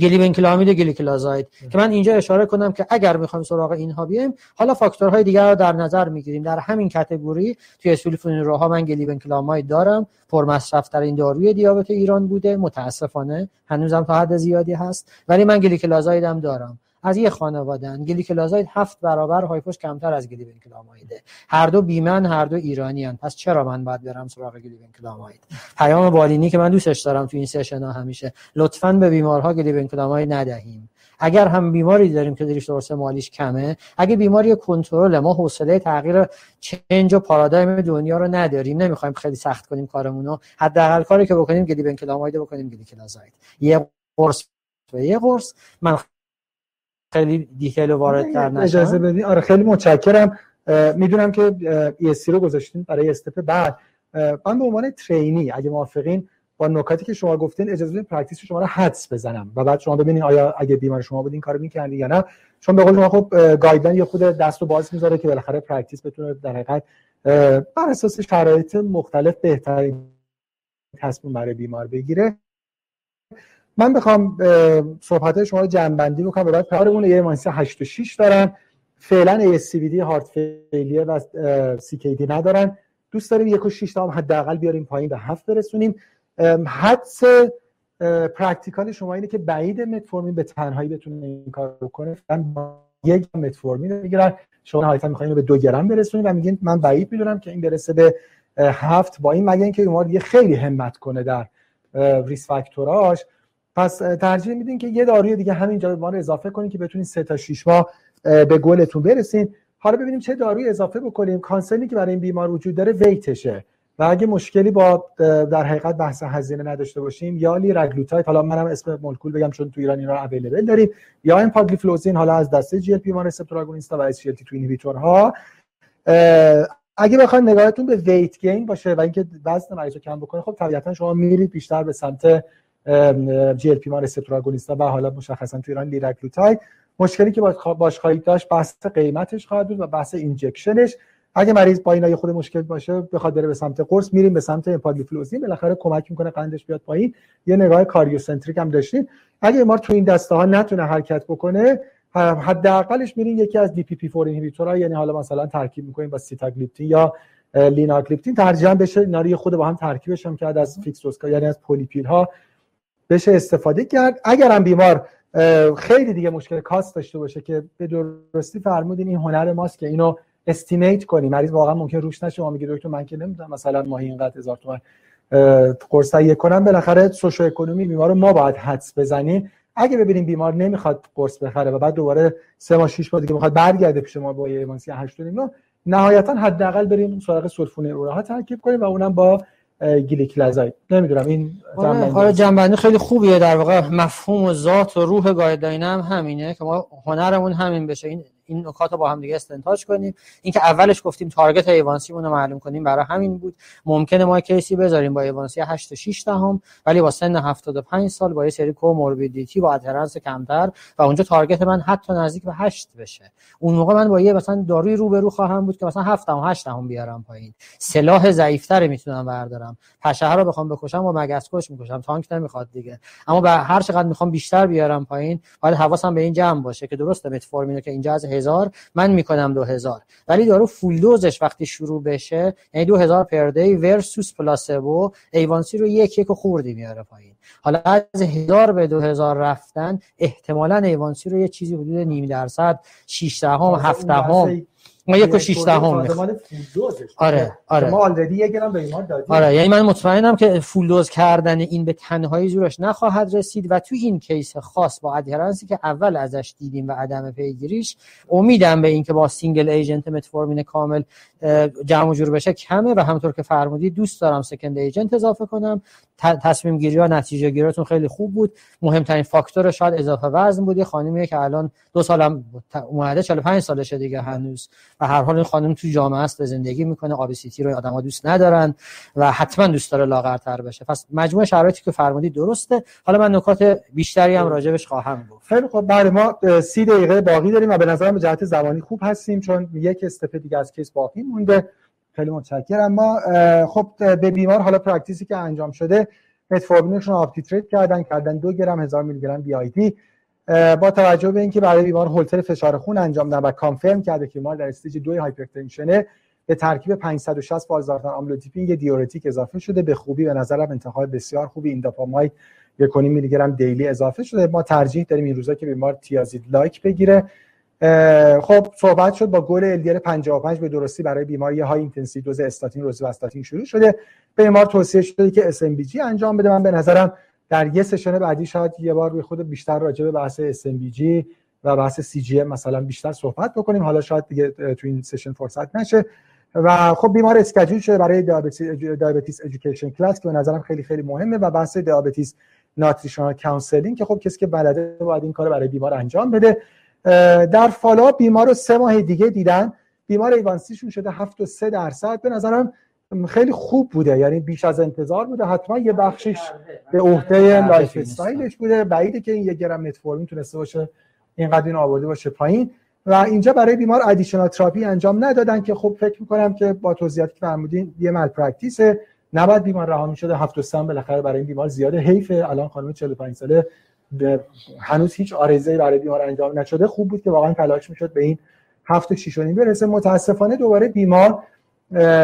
گلیبنکلامید و گلیکلازاید که من اینجا اشاره کنم که اگر می‌خوایم سراغ اینها بیایم حالا فاکتورهای دیگر رو در نظر می‌گیریم. در همین کتگوری توی روها من گلیبنکلاماید دارم. پرمصرف در این داروی دیابت ایران بوده. متاسفانه هنوزم تا حد زیادی هست. ولی من گلیکلازایدم دارم. از یه خانوادن گلیکلازاید هفت برابر هایپوش کمتر از گلیبنکلامایده هر دو بیمن هر دو ایرانی هن. پس چرا من باید برم سراغ گلیبنکلاماید پیام بالینی که من دوستش دارم تو این سشن ها همیشه. لطفا به بیمارها گلیبنکلاماید ندهیم. اگر هم بیماری داریم که ریسورس مالیش کمه اگه بیماری کنترل ما حوصله تغییر چنج و پارادایم دنیا رو نداریم. نمی‌خوایم خیلی سخت کنیم کارمون رو. حداقل کاری که بکنیم گلیبنکلاماید بکنیم گلیکلازاید یه قرص و یه قرص. من خیلی دیتیل وارد در نشم اجازه بدین. آره خیلی متشکرم. می‌دونم که ESC رو گذاشتین برای step بعد. من به عنوان trainee اگه موافقین با نکاتی که شما گفتین اجازه بدین practice شما رو حدس بزنم. و بعد شما ببینید آیا اگه بیمار شما بود این کارو می‌کردین یا نه. چون به قول شما خب guideline یه خود دست رو باز می‌ذاره که بالاخره practice بتونه در حقیقت بر اساس شرایط مختلف بهترین تصمیم برای بیمار بگیره. من بخوام صحبت شما رو جمع‌بندی بکنم. بعد کارمون یه مانسی 8 و 6 دارم فعلا ASCVD heart failure و CKD ندارن. دوست داریم یک و شیش تا هم حداقل بیاریم پایین به هفت برسونیم. حدس practical شما اینه که بعید متفورمین به تنهایی بتونه این کار رو کنه یک متفورمین رو می‌گیرن. شما نهایتا می‌خواین به دو گرم برسونید و میگین من بعید می‌دونم که این برسه به هفت. با این مگه اینکه بیمار دیگه خیلی همت کنه در risk factor اش. پس ترجیح میدین که یه داروی دیگه همینجا به ما اضافه کنید که بتونید سه تا 6 ماه به گلتون برسین. حالا ببینیم چه داروی اضافه بکنیم. concern ی که برای این بیمار وجود داره weight شه. و اگه مشکلی با در حقیقت بحث هزینه نداشته باشیم یا لیراگلوتاید حالا منم اسم مولکول بگم چون تو ایران اینا available داریم یا امپاگلیفلوزین حالا از دسته GLP receptor agonist و SGLT2 inhibitor ها اگه بخواید نگاهتون به weight gain باشه و اینکه وزن مریض رو کم بکنه خب طبیعتا شما میرید بیشتر به سمت GLP agonist و حالا مشخصا تو ایران لیراگلوتاید مشکلی که باش خواهید داشت بحث قیمتش خواهد بود و بحث injection ش. اگه مریض با اینا خود مشکل باشه بخواد بره به سمت قرص میریم به سمت امپاگلیفلوزین بالاخره کمک می‌کنه قندش بیاد پایین. یه نگاه cardiocentric هم داشتین اگه ما تو این دسته ها نتونه حرکت بکنه حداقلش میریم یکی از DPP4 inhibitor ها یعنی حالا مثلا ترکیب می‌کنیم با سیتاگلیپتین یا لیناگلیپتین. ترجیحاً بشه اینا رو خود با هم ترکیبش هم کرد از فیکسوسکا یعنی از polypill ها. بشه استفاده کرد. اگرم بیمار خیلی دیگه مشکل کاست داشته باشه که به درستی فرمودین این هنر ماست که اینو استیمیت کنیم. مریض واقعا ممکن روش نشه. ما میگه دکتر من که نمی‌دونم مثلا ماهی اینقدر هزار تومان قرص تهیه کنم. بالاخره سوشو اکونومی بیمار رو ما باید حدس بزنیم. اگه ببینیم بیمار نمی‌خواد قرص بخره و بعد دوباره سه ماه شش ماه دیگه می‌خواد برگرده پیش ما با ایوانسی 8 نهایتا حداقل بریم سراغ اورها ترکیب کنیم و اونم با گلیکلازاید نمی‌دونم این آره جمع‌بندی خیلی خوبیه در واقع. مفهوم و ذات و روح guideline هم همینه که ما هنرمون همین بشه. این این نکات رو با هم دیگه استنتاج کنیم. اینکه اولش گفتیم target A1C رو معلوم کنیم برای همین بود. ممکنه ما case ی بذاریم با A1C 8 تا 6 دهم ولی با سن 75 سال با یه سری comorbidity با adherence کمتر و اونجا target من حتی نزدیک به 8 بشه. اون موقع من با یه مثلا داروی رو به رو خواهم بود که مثلا 7 تا 8 دهم بیارم پایین. سلاح ضعیفتر می‌تونم بردارم. پشه رو بخوام بکشم با مگس کش می‌کشم. تانک نمی‌خواد دیگه. اما به هر چقدر می‌خوام بیشتر بیارم پایین باید حواسم به این جمع باشه که درسته متفورمینو که اینجا از هزار من می‌کنم دو هزار. ولی دارو فول دوزش وقتی شروع بشه یعنی دو هزار پر دی ورسوس پلاسبو ایوانسی رو یک یک خوردی میاره پایین. حالا از هزار به دو هزار رفتن احتمالا ایوانسی رو یه چیزی حدود نیم درصد 6 دهم 7 دهم. ما یک و شیش دهم آره آره. ما already یک گرم به ایمان دادیم آره یعنی من مطمئنم که full dose کردن این به تنهایی زورش نخواهد رسید و تو این case خاص با adherence ی که اول ازش دیدیم و عدم پیگیریش امیدم به اینکه با single agent متفورمین کامل جمع جور بشه کمه و همونطور که فرمودید دوست دارم second agent اضافه کنم. تصمیم گیری ها نتیجه گیریتون خیلی خوب بود. مهمترین فاکتور شاید اضافه وزن بودی خانمیه که الان دو سالم اومده 45 سالشه دیگه هنوز. و هر حال این خانم تو جامعه است به زندگی می‌کنه. obesity رو آدما دوست ندارن و حتما دوست داره لاغرتر بشه. پس مجموع شرایطی که فرمودی درسته. حالا من نکات بیشتری هم راجبش خواهم گفت. خیلی خب بعد ما سی دقیقه باقی داریم و به نظرم جهت زمانی خوب هستیم چون یک step دیگه از case باقی مونده. خیلی متشکرم. ما خب به بیمار حالا practice ی که انجام شده متفورمینشون up-titrate کردن. کردن دو گرم هزار میلی گرم BID با توجه به اینکه برای بیمار هولتر فشار خون انجام دادن و confirm کرده که بیمار در stage دو hypertension ه به ترکیب 5 160 والزارتان آملودیپین یه دیورتیک اضافه شده. به خوبی به نظرم انتخاب بسیار خوبی. اینداپاماید یک میلی گرم daily اضافه شده. ما ترجیح داریم این روزا که بیمار thiazide-like بگیره. خب صحبت شد با goal LDL 55 به درستی برای بیمار high intensive dose statin روزواستاتین شروع شده. بیمار توصیه شده که SMBG انجام بده. من به نظرم در یه session بعدی شاید یه بار به خود بیشتر راجع به بحث SMBG و بحث CGM مثلا بیشتر صحبت بکنیم. حالا شاید دیگه تو این session فرصت نشه. و خب بیمار schedule شده برای diabetes education class که به نظرم خیلی خیلی مهمه و بحث diabetes nutritional counseling که خب کسی که بلده باید این کار برای بیمار انجام بده. در follow-up بیمار رو سه ماه دیگه دیدن. بیمار A1C شون شده 7 و 3 درصد. به نظرم خیلی خوب بوده. یعنی بیش از انتظار بوده. حتما یه بخشش به عهده lifestyle ش بوده. بعیده که این یه گرم متفورمین تونسته باشه اینقدر این آورده باشه پایین. و اینجا برای بیمار additional therapy انجام ندادن که خب فکر می‌کنم که با توضیحاتی که فرمودین یه malpractice ه نباید بیمار رها می‌شده هفت و سم بالاخره برای این بیمار زیاده. حیفه الان خانم 45 ساله هنوز هیچ عارضه برای بیمار انجام نشده. خوب بود که واقعا تلاش می‌شد به این هفت و شیش برسه. متاسفانه دوباره بیمار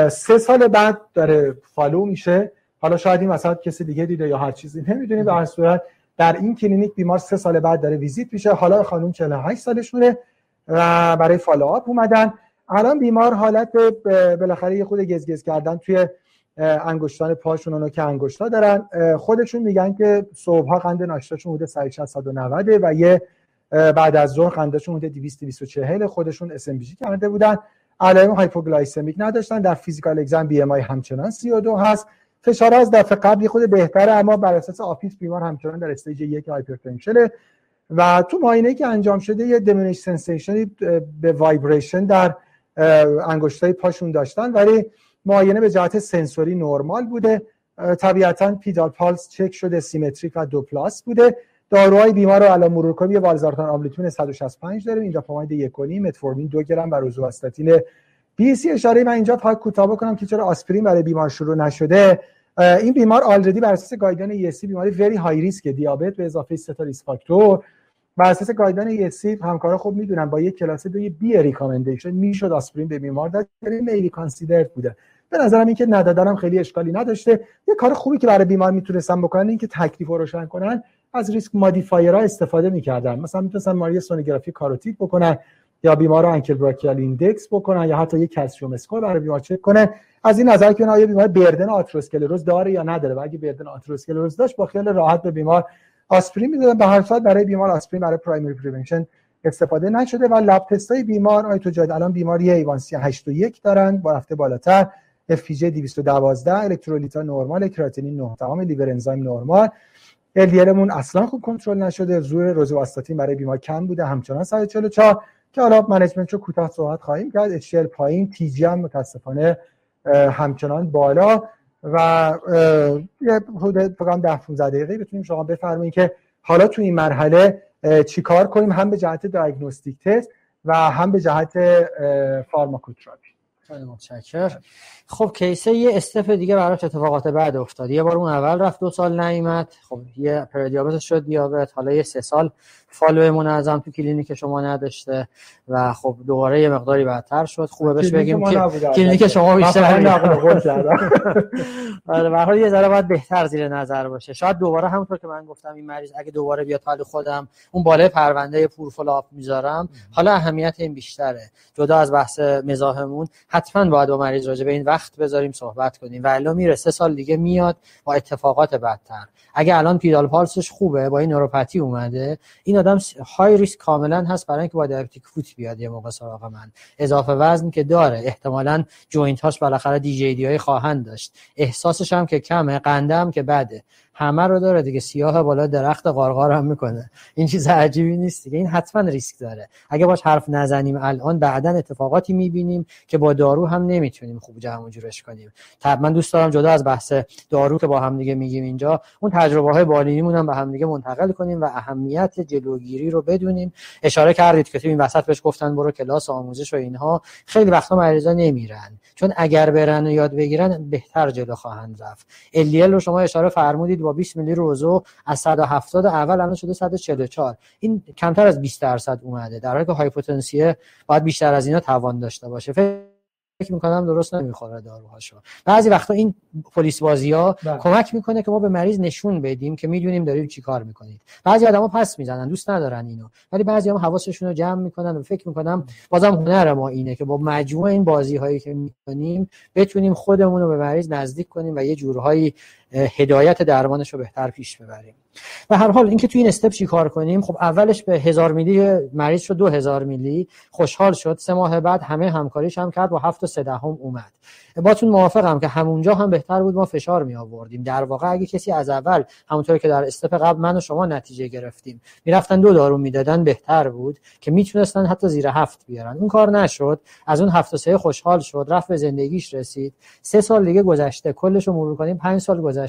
سه سال بعد داره follow میشه. حالا شاید این مثلا کسی دیگه دیده یا هر چیزی نمی‌دونیم به هر صورت. در این کلینیک بیمار سه سال بعد داره ویزیت میشه. حالا خانم 48 سالشونه و برای follow-up اومدن. الان بیمار حالت بالاخره یه خود گزگز کردن توی انگشتان پاشون اونو که انگشتا دارن. خودشون میگن که صبحها قند ناشتاشون بوده 160 190 و یه بعد از ظهر قندشون بوده 200 240 خودشون SMBG کرده بودن. علائم hypoglycemic نداشتن در physical exam BMI همچنان 32 هست. فشار از دفعه قبلی خود بهتره اما بر اساس office بیمار همچنان در stage یک hypertension ه و تو معاینه که انجام شده یه diminished sensation ی به vibration در انگشتای پاشون داشتن ولی معاینه به جهت sensory نرمال بوده. طبیعتا pedal pulse چک شده symmetric و دو plus بوده. داروهای بیمار رو الان مرور کنیم. یه والزارتان آملودیپین 165 داریم. اینداپاماید 1 متفورمین 2 گرم و روزواستاتین بیست یه اشاره من اینجا فقط کوتاه بکنم که چرا آسپرین برای بیمار شروع نشده. این بیمار already بر اساس guideline ESC بیمار very high risk دیابت به اضافه سه تا risk factor بر اساس guideline ESC همکارا خوب می‌دونن با یک کلاس دوی B recommendation می‌شد آسپرین به بیمار داد. ولی may be considered بوده. به نظرم اینکه ندادنم خیلی اشکالی نداشته. یه کار خوبی که برای بیمار می‌تونستن بکنن این که تکلیف روشن کنن از risk modifier ها استفاده می‌کردن. مثلا می‌تونستن ماری سونوگرافی کاروتید بکنن یا بیمار رو ankle brachial index بکنن یا حتی یک calcium score برای بیمار چک کنن از این نظر که آیا بیمار burden آتروسکلروز داره یا نداره و اگه burden آتروسکلروز داشت با خیال راحت به بیمار آسپرین می‌دادن. به هر صورت برای بیمار آسپرین برای primary prevention استفاده نشده و lab test ای بیمار آی تو جاد الان بیماری A1C 8 و 1 دارن؟ با رفته بالاتر FPG 212 الکترولیتا نرمال کراتینین 9 تمام liver enzyme نرمال. LDL مون اصلا خوب کنترل نشده. زور روزواستاتین برای بیمار کم بوده. همچنان 144 که حالا management رو کوتاه صحبت خواهیم کرد. HDL پایین TG هم متاسفانه همچنان بالا. و یه حدود فقط 10 15 دقیقه بتونیم شما بفرمایید که حالا تو این مرحله چیکار کنیم؟ هم به جهت diagnostic test و هم به جهت pharmacotherapy خیلی متشکر خب case یه step دیگه براش اتفاقات بعد افتاد. یه بار اون اول رفت دو سال نیومد. خب یه پردیابت شد دیابت حالا یه سه سال follow منظم تو کلینیک شما نداشته و خب دوباره یه مقداری بدتر شد. خوبه بهش بگیم که کلینیک شما بیشتر آره یه ذره باید بهتر زیر نظر باشه. شاید دوباره همونطور که من گفتم این مریض اگه دوباره بیاد حال خودم اون بالای پرونده poor follow-up می‌ذارم حالا اهمیت این بیشتره. جدا از بحث مزاحمون حتما باید با مریض راجع به این وقت بذاریم صحبت کنیم. و الا میره سه سال دیگه میاد با اتفاقات بدتر. اگه الان pedal pulse ش خوبه با این نوروپاتی اومده این آدم high risk کاملا هست برای اینکه با diabetic foot بیاد یه موقع سراغ من. اضافه وزن که داره. احتمالا joint هاش بالاخره DJD های خواهند داشت. احساسش هم که کمه قنده که بده. همه رو داره دیگه. سیاه بالا درخت قارقار هم می‌کنه. این چیز عجیبی نیست دیگه. این حتما ریسک داره. اگه باش حرف نزنیم الان بعدا اتفاقاتی می‌بینیم که با دارو هم نمی‌تونیم خوب جمع کنیم. طب من دوست دارم جدا از بحث دارو که با هم دیگه میگیم اینجا اون تجربه های بالینیمون هم به هم دیگه منتقل کنیم و اهمیت جلوگیری رو بدونیم. اشاره کردید که تو این وسط بهش گفتن برو کلاس آموزش و اینها. خیلی وقتا مریضا نمیرن. چون اگر برن و یاد بگیرن بهتر جلو خواهند رفت. الیل رو شما اشاره فرمودید 20 میلی روزو از 170 اول الان شده 144 این کمتر از 20 درصد اومده. در حالی که هایپوتنسیه باید بیشتر از اینا توان داشته باشه. فکر می‌کنم درست نمی‌خوره داروهاشو. بعضی وقتا این پلیس بازی ها بله. کمک می‌کنه که ما به مریض نشون بدیم که می‌دونیم داریم چی کار می‌کنید. بعضی آدما پس می‌زنن دوست ندارن اینو. ولی بعضی هم حواسشون رو جمع می‌کنن و فکر می‌کنم بازم هنر ما اینه که با مجموع این بازی هایی که می‌کنیم بتونیم خودمون رو به مریض نزدیک کنیم و یه جورهایی هدایت درمانش رو بهتر پیش ببریم. و هر حال اینکه تو این استپ چی کار کنیم خب اولش به هزار میلی مریض شد دو هزار میلی خوشحال شد. سه ماه بعد همه همکاریش هم کرد با هفت و سه دهم اومد. باتون موافقم که همونجا هم بهتر بود ما فشار می آوردیم در واقع اگه کسی از اول همونطور که در استپ قبل من و شما نتیجه گرفتیم می‌رفتن دو دارو می‌دادن بهتر بود که می‌تونستن حتی زیر هفت بیارن. اون کار نشد. از اون هفت و سه خوشحال شد رفت به زندگیش رسید. سه سال دیگه گذشته کلش رو مرور کنیم پنج سال گذشته.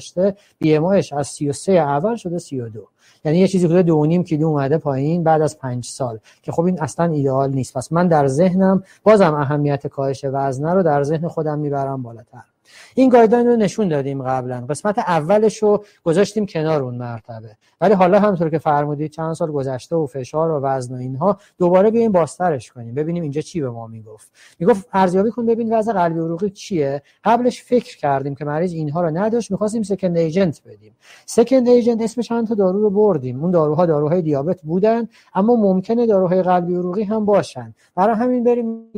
بی ام از 33 اول شده 32 یعنی یه چیزی حدود دو نیم کیلو اومده پایین بعد از پنج سال. که خب این اصلا ایدئال نیست. پس من در ذهنم بازم اهمیت کاهش وزنه رو در ذهن خودم می‌برم بالاتر. این guideline رو نشون دادیم قبلا. قسمت اولش رو گذاشتیم کنار اون مرتبه. ولی حالا همونطور که فرمودید چند سال گذشته و فشار و وزن و اینها دوباره بیایم بازترش کنیم. ببینیم اینجا چی به ما می‌گفت. می‌گفت ارزیابی کن ببین وضع قلبی عروقی چیه. قبلش فکر کردیم که مریض اینها رو نداشت می‌خواستیم second agent بدیم. second agent اسم چند تا دارو رو بردیم. اون داروها داروهای دیابت بودن اما ممکنه داروهای قلبی عروقی هم باشن. برای همین بریم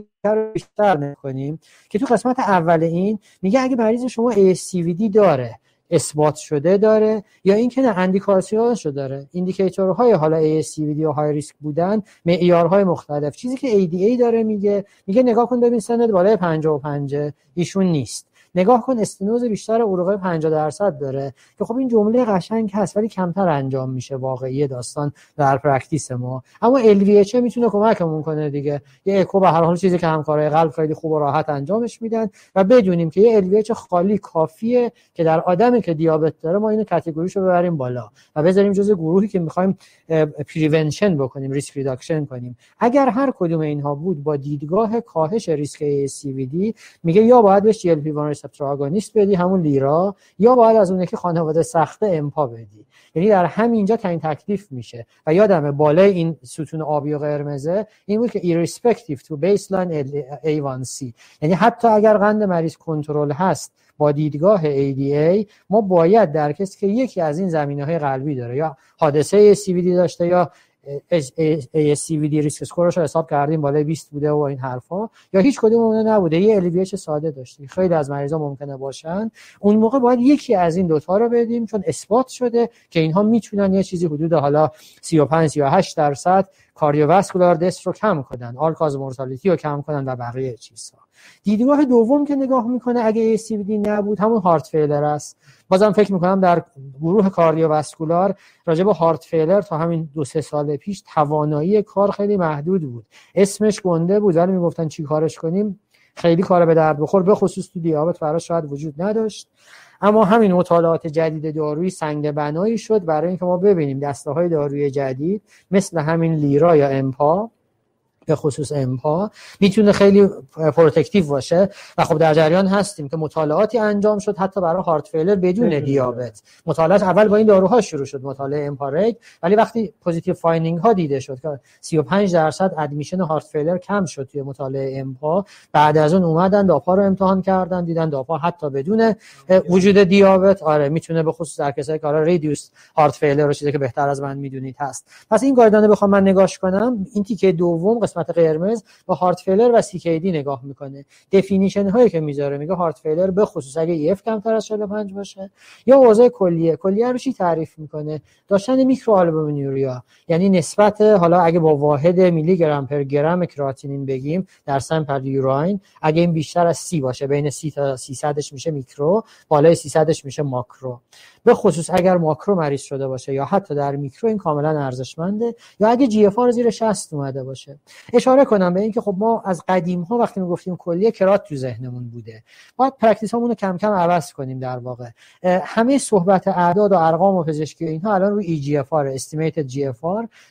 بیشتر نکنیم که تو قسمت اول این میگه اگه مریض شما ASCVD داره اثبات شده داره یا اینکه نه اندیکاسیونش داره. indicator های حالا ASCVD یا high risk بودن معیارهای مختلف. چیزی که ADA داره میگه میگه نگاه کن ببین سنش بالای 55 ایشون نیست. نگاه کن استنوز بیشتر عروقه 50 درصد داره که خب این جمله قشنگ هست ولی کمتر انجام میشه واقعی داستان در practice ما. اما LVH می‌تونه کمکمون کنه دیگه. یه اکو به هر حال چیزی که همکارای قلب خیلی خوب و راحت انجامش میدن و بدونیم که یه LVH خالی کافیه که در آدمی که دیابت داره ما اینو category شو ببریم بالا و بذاریم جزء گروهی که می‌خوایم prevention بکنیم risk reduction کنیم. اگر هر کدوم اینها بود با دیدگاه کاهش ریسک CVD میگه یا باید بهش GLP-1 receptor agonist بدی همون لیرا یا باید از اون که خانواده سخته امپا بدی. یعنی در همینجا تعیین تکلیف میشه. و یادمه بالای این ستون آبی و قرمزه این بود که irrespective to baseline A1C یعنی حتی اگر قند مریض کنترل هست با دیدگاه ADA ما باید در کسی که یکی از این زمینه های قلبی داره. یا حادثه CVD داشته یا ASCVD ریسک اسکورش رو حساب کردیم بالای 20 بوده و این حرفا. یا هیچ کدوم اون نبوده. یه LVH ساده داشتیم خیلی از مریضا ممکنه باشن. اون موقع باید یکی از این دوتا رو بدیم چون اثبات شده که اینها می‌تونن یه چیزی حدود حالا 35 38 درصد کاردیوواسکولار دست رو کم کنن آل کاز مورتالیتی رو کم کنن و بقیه چیزها. دیدگاه دوم که نگاه می‌کنه اگه ACVD نبود همون هارت فیلر است. بازم فکر می‌کنم در گروه کاردیوواسکولار راجع به هارت فیلر تا همین دو سه سال پیش توانایی کار خیلی محدود بود. اسمش گنده بود ولی می‌گفتن چی کارش کنیم؟ خیلی کار به درد بخور. به خصوص تو دیابت براش شاید وجود نداشت. اما همین مطالعات جدید دارویی سنگ بنایی شد برای اینکه ما ببینیم دسته های داروی جدید مثل همین لیرا یا امپا به خصوص امپا می‌تونه خیلی protective باشه و خب در جریان هستیم که مطالعاتی انجام شد حتی برای heart failure بدون دیابت. مطالعات اول با این داروها شروع شد مطالعه EMPA-REG ولی وقتی positive finding ها دیده شد که 35 درصد admission heart failure کم شد توی مطالعه امپا بعد از اون اومدن داپا رو امتحان کردن دیدن داپا حتی بدون وجود دیابت. آره می‌تونه به خصوص در کسایی که آره reduced heart failure رو چیزی که بهتر از من می‌دونید هست. پس این guideline بخوام من نگاش کنم این تیکه دوم قسمت قرمز با heart failure و CKD نگاه می‌کنه. definition هایی که می‌ذاره میگه heart failure به خصوص اگه EF کمتر از 45 باشه. یا اوضاع کلیه کلیه رو چی تعریف می‌کنه؟ داشتن microalbuminuria یعنی نسبت حالا اگه با واحد میلی گرم per گرم کراتینین بگیم در sample urine اگه این بیشتر از سی باشه بین سی تا 300 میشه میکرو بالای 300 میشه ماکرو. به خصوص اگر ماکرو مریض شده باشه یا حتی در میکرو این کاملا ارزشمنده یا اگه GFR زیر 60 اومده باشه. اشاره کنم به اینکه خب ما از قدیم ها وقتی می گفتیم کلیه کراتینین تو ذهنمون بوده. باید practice رو کم کم عوض کنیم در واقع. همه صحبت اعداد و ارقام و پزشکی اینها الان روی GFR estimated GFR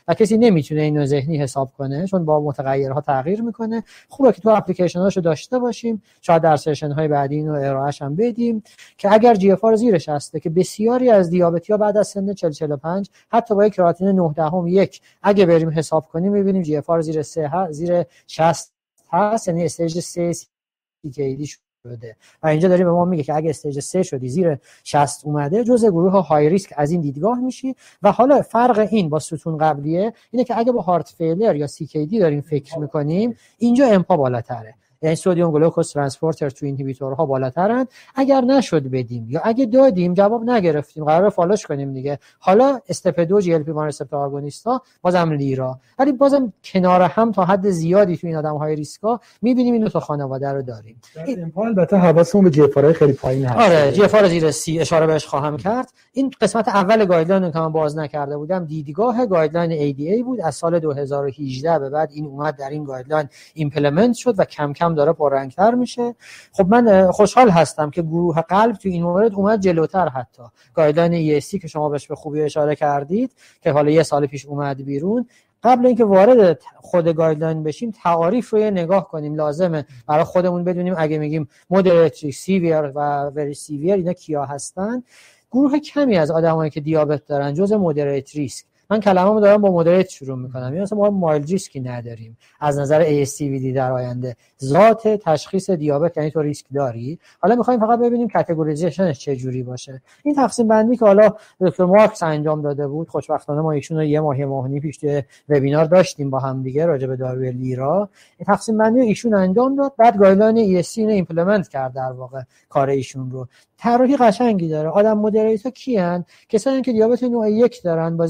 و کسی نمی‌تونه اینو ذهنی حساب کنه چون با متغیرها تغییر می‌کنه. خوبه که تو اپلیکیشن هاشو داشته باشیم. شاید در session های بعدی اینو ارائهش هم بدیم. که اگر GFR زیر شصته که بسیاری از دیابتی ها بعد از سن 40 45 حتی با یک کراتین 9 دهم یک. اگه بریم حساب کنیم می‌بینیم GFR زیر 3 زیر 60 هست یعنی stage 3 CKD شده. و اینجا داره به ما میگه که اگه stage 3 شدی زیر 60 اومده جزء گروه high risk از این دیدگاه میشی. و حالا فرق این با ستون قبلیه اینه که اگه با heart failure یا CKD داریم فکر می‌کنیم اینجا امپا بالاتره. یعنی sodium glucose transporter two inhibitor ها بالاترن. اگر نشد بدیم یا اگه دادیم جواب نگرفتیم. قرار follow ش کنیم دیگه. حالا step دو GLP-1 receptor agonist ا بازم لیرا. ولی بازم کنار هم تا حد زیادی تو این آدم high risk ا می‌بینیم این دو تا خانواده رو داریم. این البته حواسمون به GFR خیلی پایین هست. آره GFR زیر سی اشاره بهش خواهم کرد. این قسمت اول guideline که من باز نکرده بودم دیدگاه guideline ADA بود. از سال 2018 به بعد این اومد در این guideline implement شد و کم کم داره پررنگتر میشه. خب من خوشحال هستم که گروه قلب تو این مورد اومد جلوتر حتی. guideline ESC که شما بهش به خوبی اشاره کردید که حالا یه سال پیش اومد بیرون. قبل اینکه وارد خود guideline بشیم تعاریف رو نگاه کنیم. لازمه. برای خودمون بدونیم اگه میگیم moderate severe و very severe اینا کیا هستن. گروه کمی از آدمایی که دیابت دارن جز moderate risk من کلمه‌مو دارم با moderate شروع می‌کنم. یعنی مثلا ما mild risk ی نداریم. از نظر ASCVD در آینده. ذات تشخیص دیابت یعنی تو ریسک داری. حالا می‌خوایم فقط ببینیم categorization ش چه جوری باشه. این تقسیم بندی که حالا دکتر مارکس انجام داده بود خوشبختانه ما ایشون رو یه ماه ماه و نیم پیش توی وبینار داشتیم با هم دیگه راجع به داروی لیرا. این تقسیم بندی ایشون انجام داد. بعد guideline ESC رو implement کرد در واقع کار ایشون رو. طراحی قشنگی داره. آدم moderate ا کیان؟ کسانی که دیابت نوع یک دارن با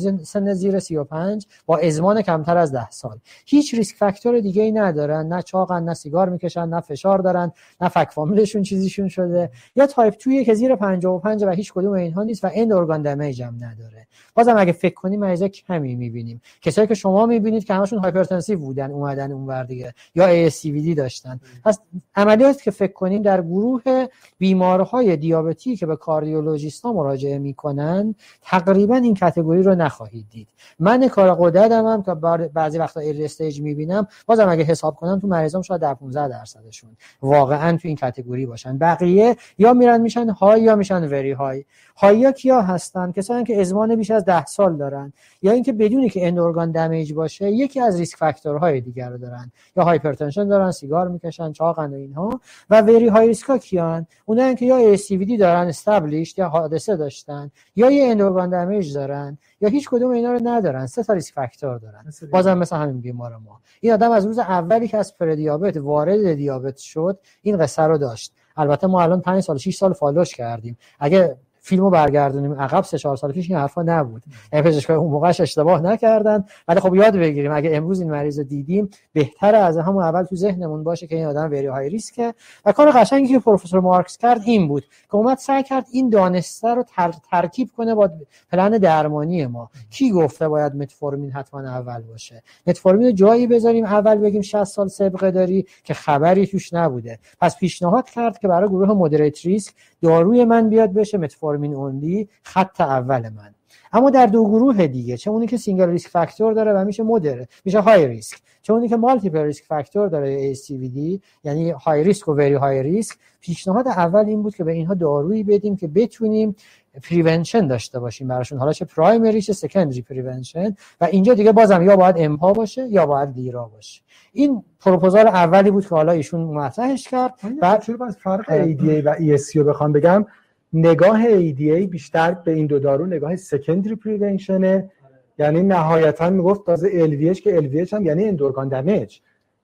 زیر 35 با ازمان کمتر از 10 سال. هیچ risk factor دیگه ای ندارن. نه چاقن نه سیگار می‌کشن نه فشار دارن نه فک فامیلشون چیزیشون شده. یا تایپ 2 که زیر 55 و هیچ کدوم اینها نیست و end organ damage هم نداره. بازم اگه فکر کنیم مریضا کمی می‌بینیم. کسایی که شما می‌بینید که همشون hypertensive بودن اومدن اونور دیگه یا ASCVD داشتن. پس عملا که فکر کنیم در گروه بیمارهای دیابتی که به کاردیولوژیست ها مراجعه می‌کنن تقریبا این category رو نخواهید دید. من کار غددم هم که بعضی وقتا early stage می‌بینم بازم اگه حساب کنم تو مریضام شاید در 15 درصدشون واقعا تو این category باشن. بقیه یا میرن میشن high یا میشن very high. high کیا هستن؟ کسانی که ازمان بیش از 10 سال دارن یا اینکه بدون اینکه end organ damage باشه یکی از risk factor های دیگر رو دارن. یا hypertension دارن سیگار می‌کشن چاقن و اینها. و very high risk ا کیان؟ اونایی که یا CVD دارن established یا حادثه داشتن یا یه end organ damage دارن. یا هیچ کدوم اینا رو ندارن. سه تا ریسک فاکتور دارن. بازم مثل همین بیمار ما. این آدم از روز اولی که از پردیابت وارد دیابت شد این قصه رو داشت. البته ما الان 5 سال 6 سال فالوش کردیم. اگه فیلمو برگردونیم. عقب سه چهار سال پیش این حرفا نبود. یعنی پزشکای اون موقعش اشتباه نکردن. ولی خب یاد بگیریم اگه امروز این مریض رو دیدیم بهتره از همون اول تو ذهنمون باشه که این آدم وری های ریسکه و کار قشنگی که پروفسور مارکس کرد این بود که اومد سعی کرد این دانسته رو تر... ترکیب کنه با پلن درمانی ما. کی گفته باید متفورمین حتما اول باشه؟ متفورمین جایی بذاریم اول بگیم 60 سال سابقه داری که خبری توش نبوده. پس پیشنهاد کرد که برای گروه moderate risk داروی من بیاد بشه متفورمین اوندی خط اول من. اما در دو گروه دیگه چه اونی که single risk factor داره و میشه moderate میشه high risk چه اونی که multiple risk factor داره ASCVD یعنی high risk و very high risk پیشنهاد اول این بود که به اینها دارویی بدیم که بتونیم prevention داشته باشیم براشون. حالا چه primary چه secondary prevention و اینجا دیگه بازم یا باید امپا باشه یا باید لیرا باشه. این پروپوزال اولی بود که حالا ایشون مطرحش کرد. بعد چرا باز فرق ADA و ESC رو بخوام بگم. نگاه ADA بیشتر به این دو دارو نگاه secondary prevention ه یعنی نهایتا می‌گفت تازه LVH که LVH هم یعنی end organ damage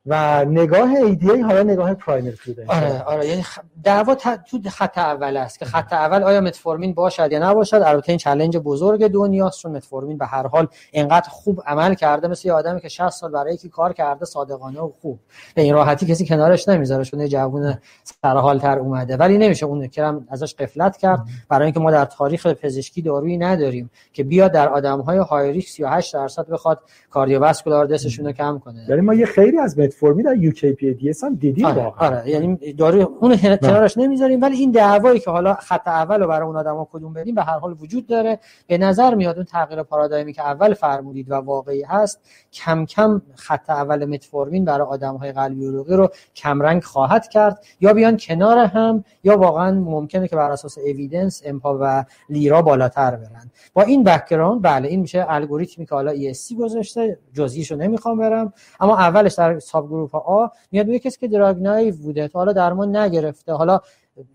و نگاه ADA حالا نگاه primary آره آره یعنی دعوا تو خط اول است که خط اول آیا متفورمین باشد یا نباشد؟ البته این چالش بزرگ دنیاست چون متفورمین به هر حال اینقدر خوب عمل کرده مثل یه آدمی که 60 سال برای یکی کار کرده صادقانه و خوب. به این راحتی کسی کنارش نمی‌ذاره چون جوون سر حال تر اومده. ولی نمیشه اون کرم ازش قفلت کرد. برای اینکه ما در تاریخ پزشکی دارویی نداریم که بیاد در آدم‌های های ریسک 38 درصد بخواد کاردیوواسکولار دستشون رو کم کنه. یعنی ما یه خیلی از متفورمین در یو کی پی دی اس هم دیدیم آره، واقعا. آره یعنی دارو اون کنارش نمی‌ذاریم ولی این دعوایی که حالا خط اول رو برای اون آدما کدوم بدیم به هر حال وجود داره. به نظر میاد اون تغییر پارادایمی که اول فرمودید و واقعی هست کم کم خط اول متفورمین برای آدم های قلبی عروقی رو کمرنگ خواهد کرد. یا بیان کنار هم یا واقعا ممکنه که بر اساس evidence امپا و لیرا بالاتر برن. با این background بله این میشه الگوریتمی که حالا ESC گذاشته جزئیشو نمی‌خوام برم. اما اولش در subgroup A میاد میگه کسی که drug naive بوده تا حالا درمان نگرفته. حالا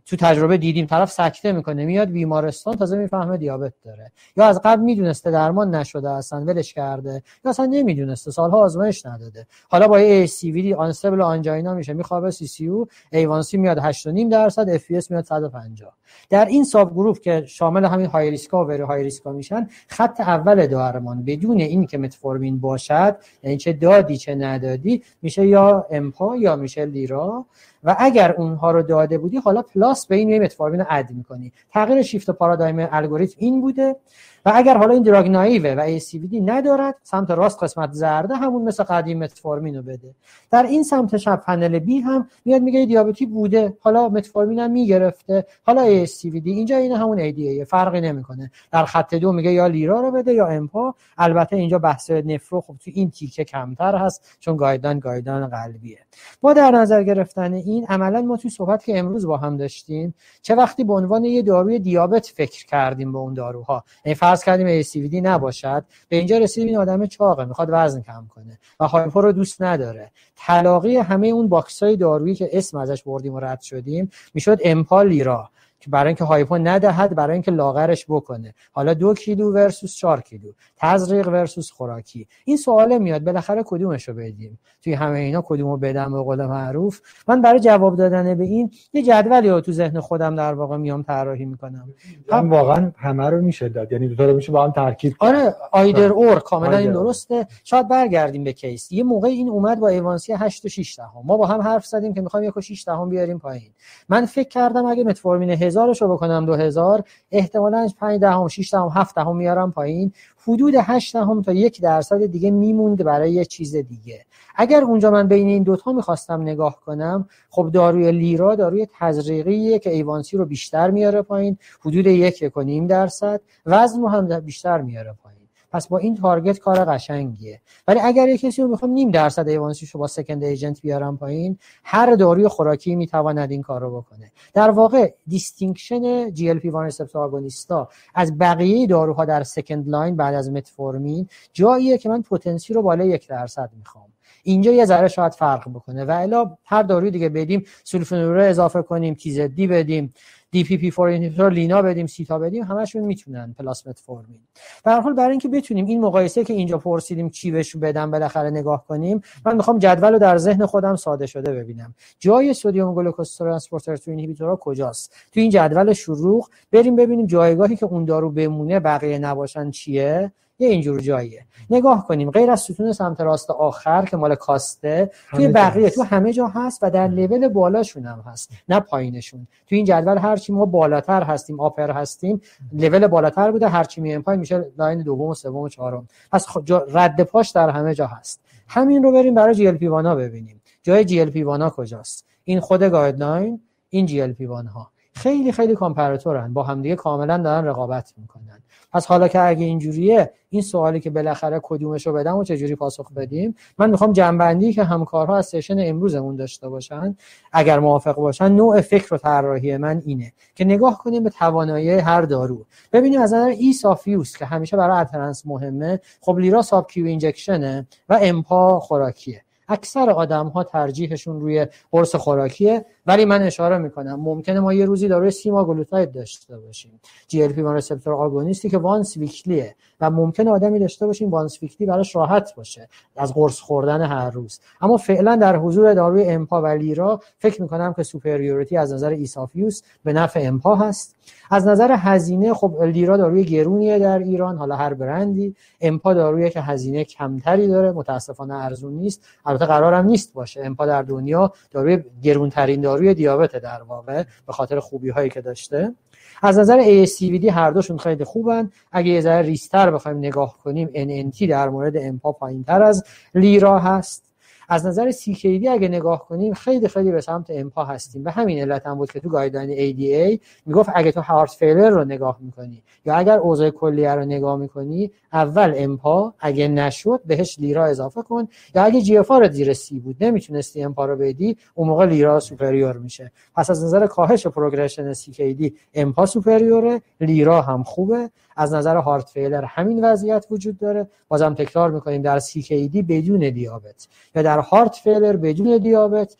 تو تجربه دیدیم طرف سکته می‌کنه میاد بیمارستان تازه می‌فهمه دیابت داره. یا از قبل می‌دونسته درمان نشده اصلا ولش کرده یا اصلا نمی‌دونسته سالها آزمایش نداده. حالا با ASCVD unstable angina میشه میخوابه سی سی او ایوانسی میاد 8.5 درصد FBS میاد 150 در این subgroup که شامل همین high risk ا و high risk ا میشن خط اول درمان بدون این که متفورمین باشد یعنی چه دادی چه ندادی میشه یا امپا یا میشه لیرا و اگر اونها رو داده بودی حالا پلاس به این متفورمین رو اد می‌کنی. تغییر شیفت پارادایم الگوریتم این بوده و اگر حالا این دراگ نایوه و ACVD ندارد سمت راست قسمت زرده همون مثل قدیم متفورمین بده. در این سمت شب پنل بی هم میاد میگه دیابتی بوده. حالا متفورمین هم می‌گرفته. حالا ACVD اینجا این همون ADA فرقی نمی‌کنه. در خط دو میگه یا لیرا رو بده یا امپا البته اینجا بحث نفرو خب تو این تیکه کمتر هست چون گایدان گایدان قلبیه. با در نظر گرفتن این عملا ما توی صحبت که امروز با هم داشتیم چه وقتی به عنوان یه داروی دیابت فکر کردیم به اون داروها. یعنی فرض کردیم ASCVD نباشد. به اینجا رسیدیم این آدم چاقه می‌خواد وزن کم کنه و hypo رو دوست نداره. تلاقی همه اون box های دارویی که اسم ازش بردیم و رد شدیم می‌شد امپا لیرا. که برای اینکه hypo ندهد برای اینکه لاغرش بکنه. حالا دو کیلو versus 4 کیلو تزریق versus خوراکی. این سواله میاد بالاخره کدومش رو بدیم؟ توی همه اینا کدومو بدم به قول معروف؟ من برای جواب دادن به این یه جدولی رو تو ذهن خودم در واقع میام طراحی می‌کنم. هم واقعا همه رو میشه داد. یعنی دو تا رو میشه با هم ترکیب آره آیدر اور کاملا این درسته. شاید برگردیم به کیس. یه موقع این اومد با ایوانسی 8 و 6 دهم. ما با هم حرف زدیم که می‌خوایم 1 و 6 دهم بیاریم پایین. من فکر کردم اگه متفورمین هزارش رو بکنم 2000 احتمالاً 5 دهم 6 دهم 7 دهم میارم پایین. حدود 8 دهم تا یک درصد دیگه میموند برای یه چیز دیگه. اگر اونجا من بین این دوتا می‌خواستم نگاه کنم خب داروی لیرا داروی تزریقیه که A1C رو بیشتر میاره پایین. حدود یک یک درصد. وزن رو هم بیشتر میاره پایین. پس با این target کار قشنگیه. ولی اگر یه کسی رو می‌خوام نیم درصد A1C ش رو با second agent بیارم پایین هر داروی خوراکی می‌تواند این کار رو بکنه. در واقع distinction GLP 1 agonist ا از بقیه داروها در second line بعد از متفورمین جاییه که من potency رو بالای یک درصد می‌خوام. اینجا یه ذره شاید فرق بکنه. و الا هر داروی دیگه بدیم سولفونیل‌اوره اضافه کنیم TZD بدیم. DPP 4 لینا بدیم سیتا بدیم همشون می‌تونن پلاسمت فورمین. به هر حال برای اینکه بتونیم این مقایسه که اینجا پرسیدیم چی بهش بدم بالاخره نگاه کنیم من می‌خوام جدول رو در ذهن خودم ساده شده ببینم. جای sodium glucose transporter two inhibitor ها کجاست؟ تو این جدول شروع بریم ببینیم جایگاهی که اون دارو بمونه بقیه نباشن چیه؟ یه اینجور جاییه. نگاه کنیم غیر از ستون سمت راست آخر که مال cost ه توی بقیه تو همه جا هست و در لول بالاشون هم هست نه پایینشون. تو این جدول هرچی ما بالاتر هستیم upper هستیم لول بالاتر بوده هرچی میایم پایین میشه line دوم و سوم و چهارم. پس رد پاش در همه جا هست. همین رو بریم برای GLP-1 ا ببینیم. جای GLP-1 ا کجاست؟ این خود guideline این GLP ها خیلی خیلی comparator ن. با همدیگه کاملا دارن رقابت می‌کنن. پس حالا که اگه اینجوریه این سوالی که بالاخره کدومش رو بدم و چجوری پاسخ بدیم؟ من می‌خوام جمع‌بندی که همکارها از session امروزمون داشته باشن اگر موافق باشن نوع فکر و طراحی من اینه که نگاه کنیم به توانایی هر دارو. ببینیم از نظر ease of use که همیشه برای adherence مهمه خب لیرا sub-Q injection ه و امپا خوراکیه. اکثر آدم ها ترجیحشون روی قرص خوراکیه. ولی من اشاره می‌کنم ممکنه ما یه روزی داروی سماگلوتاید داشته باشیم. GLP receptor agonist ی که once weekly ه و ممکنه آدمی داشته باشیم once weekly براش راحت باشه از قرص خوردن هر روز. اما فعلا در حضور داروی امپا و لیرا فکر می‌کنم که superiority از نظر ease of use به نفع امپا هست. از نظر هزینه خب لیرا داروی گرونیه در ایران حالا هر برندی. امپا دارویی که هزینه کمتری داره متاسفانه ارزون نیست. البته قرارم نیست باشه. امپا در دنیا داروی گرونترین داروی دیابت در واقع به خاطر خوبی هایی که داشته. از نظر ASCVD هر دوشون خیلی خوبن. اگه یه ذره ریزتر بخوایم نگاه کنیم NNT در مورد امپا پایینتر از لیرا هست. از نظر CKD اگه نگاه کنیم خیلی خیلی به سمت امپا هستیم به همین علت هم بود که تو guideline ADA می‌گفت اگه تو heart failure رو نگاه می‌کنی یا اگر اوضاع کلیه رو نگاه می‌کنی اول امپا اگه نشد بهش لیرا اضافه کن یا اگه GFR زیر سی بود نمی‌تونستی امپا رو بدی اون موقع لیرا superior میشه. پس از نظر کاهش progression CKD امپا superior ه لیرا هم خوبه. از نظر heart failure همین وضعیت وجود داره. بازم تکرار می‌کنیم در CKD بدون دیابت. یا در heart failure بدون دیابت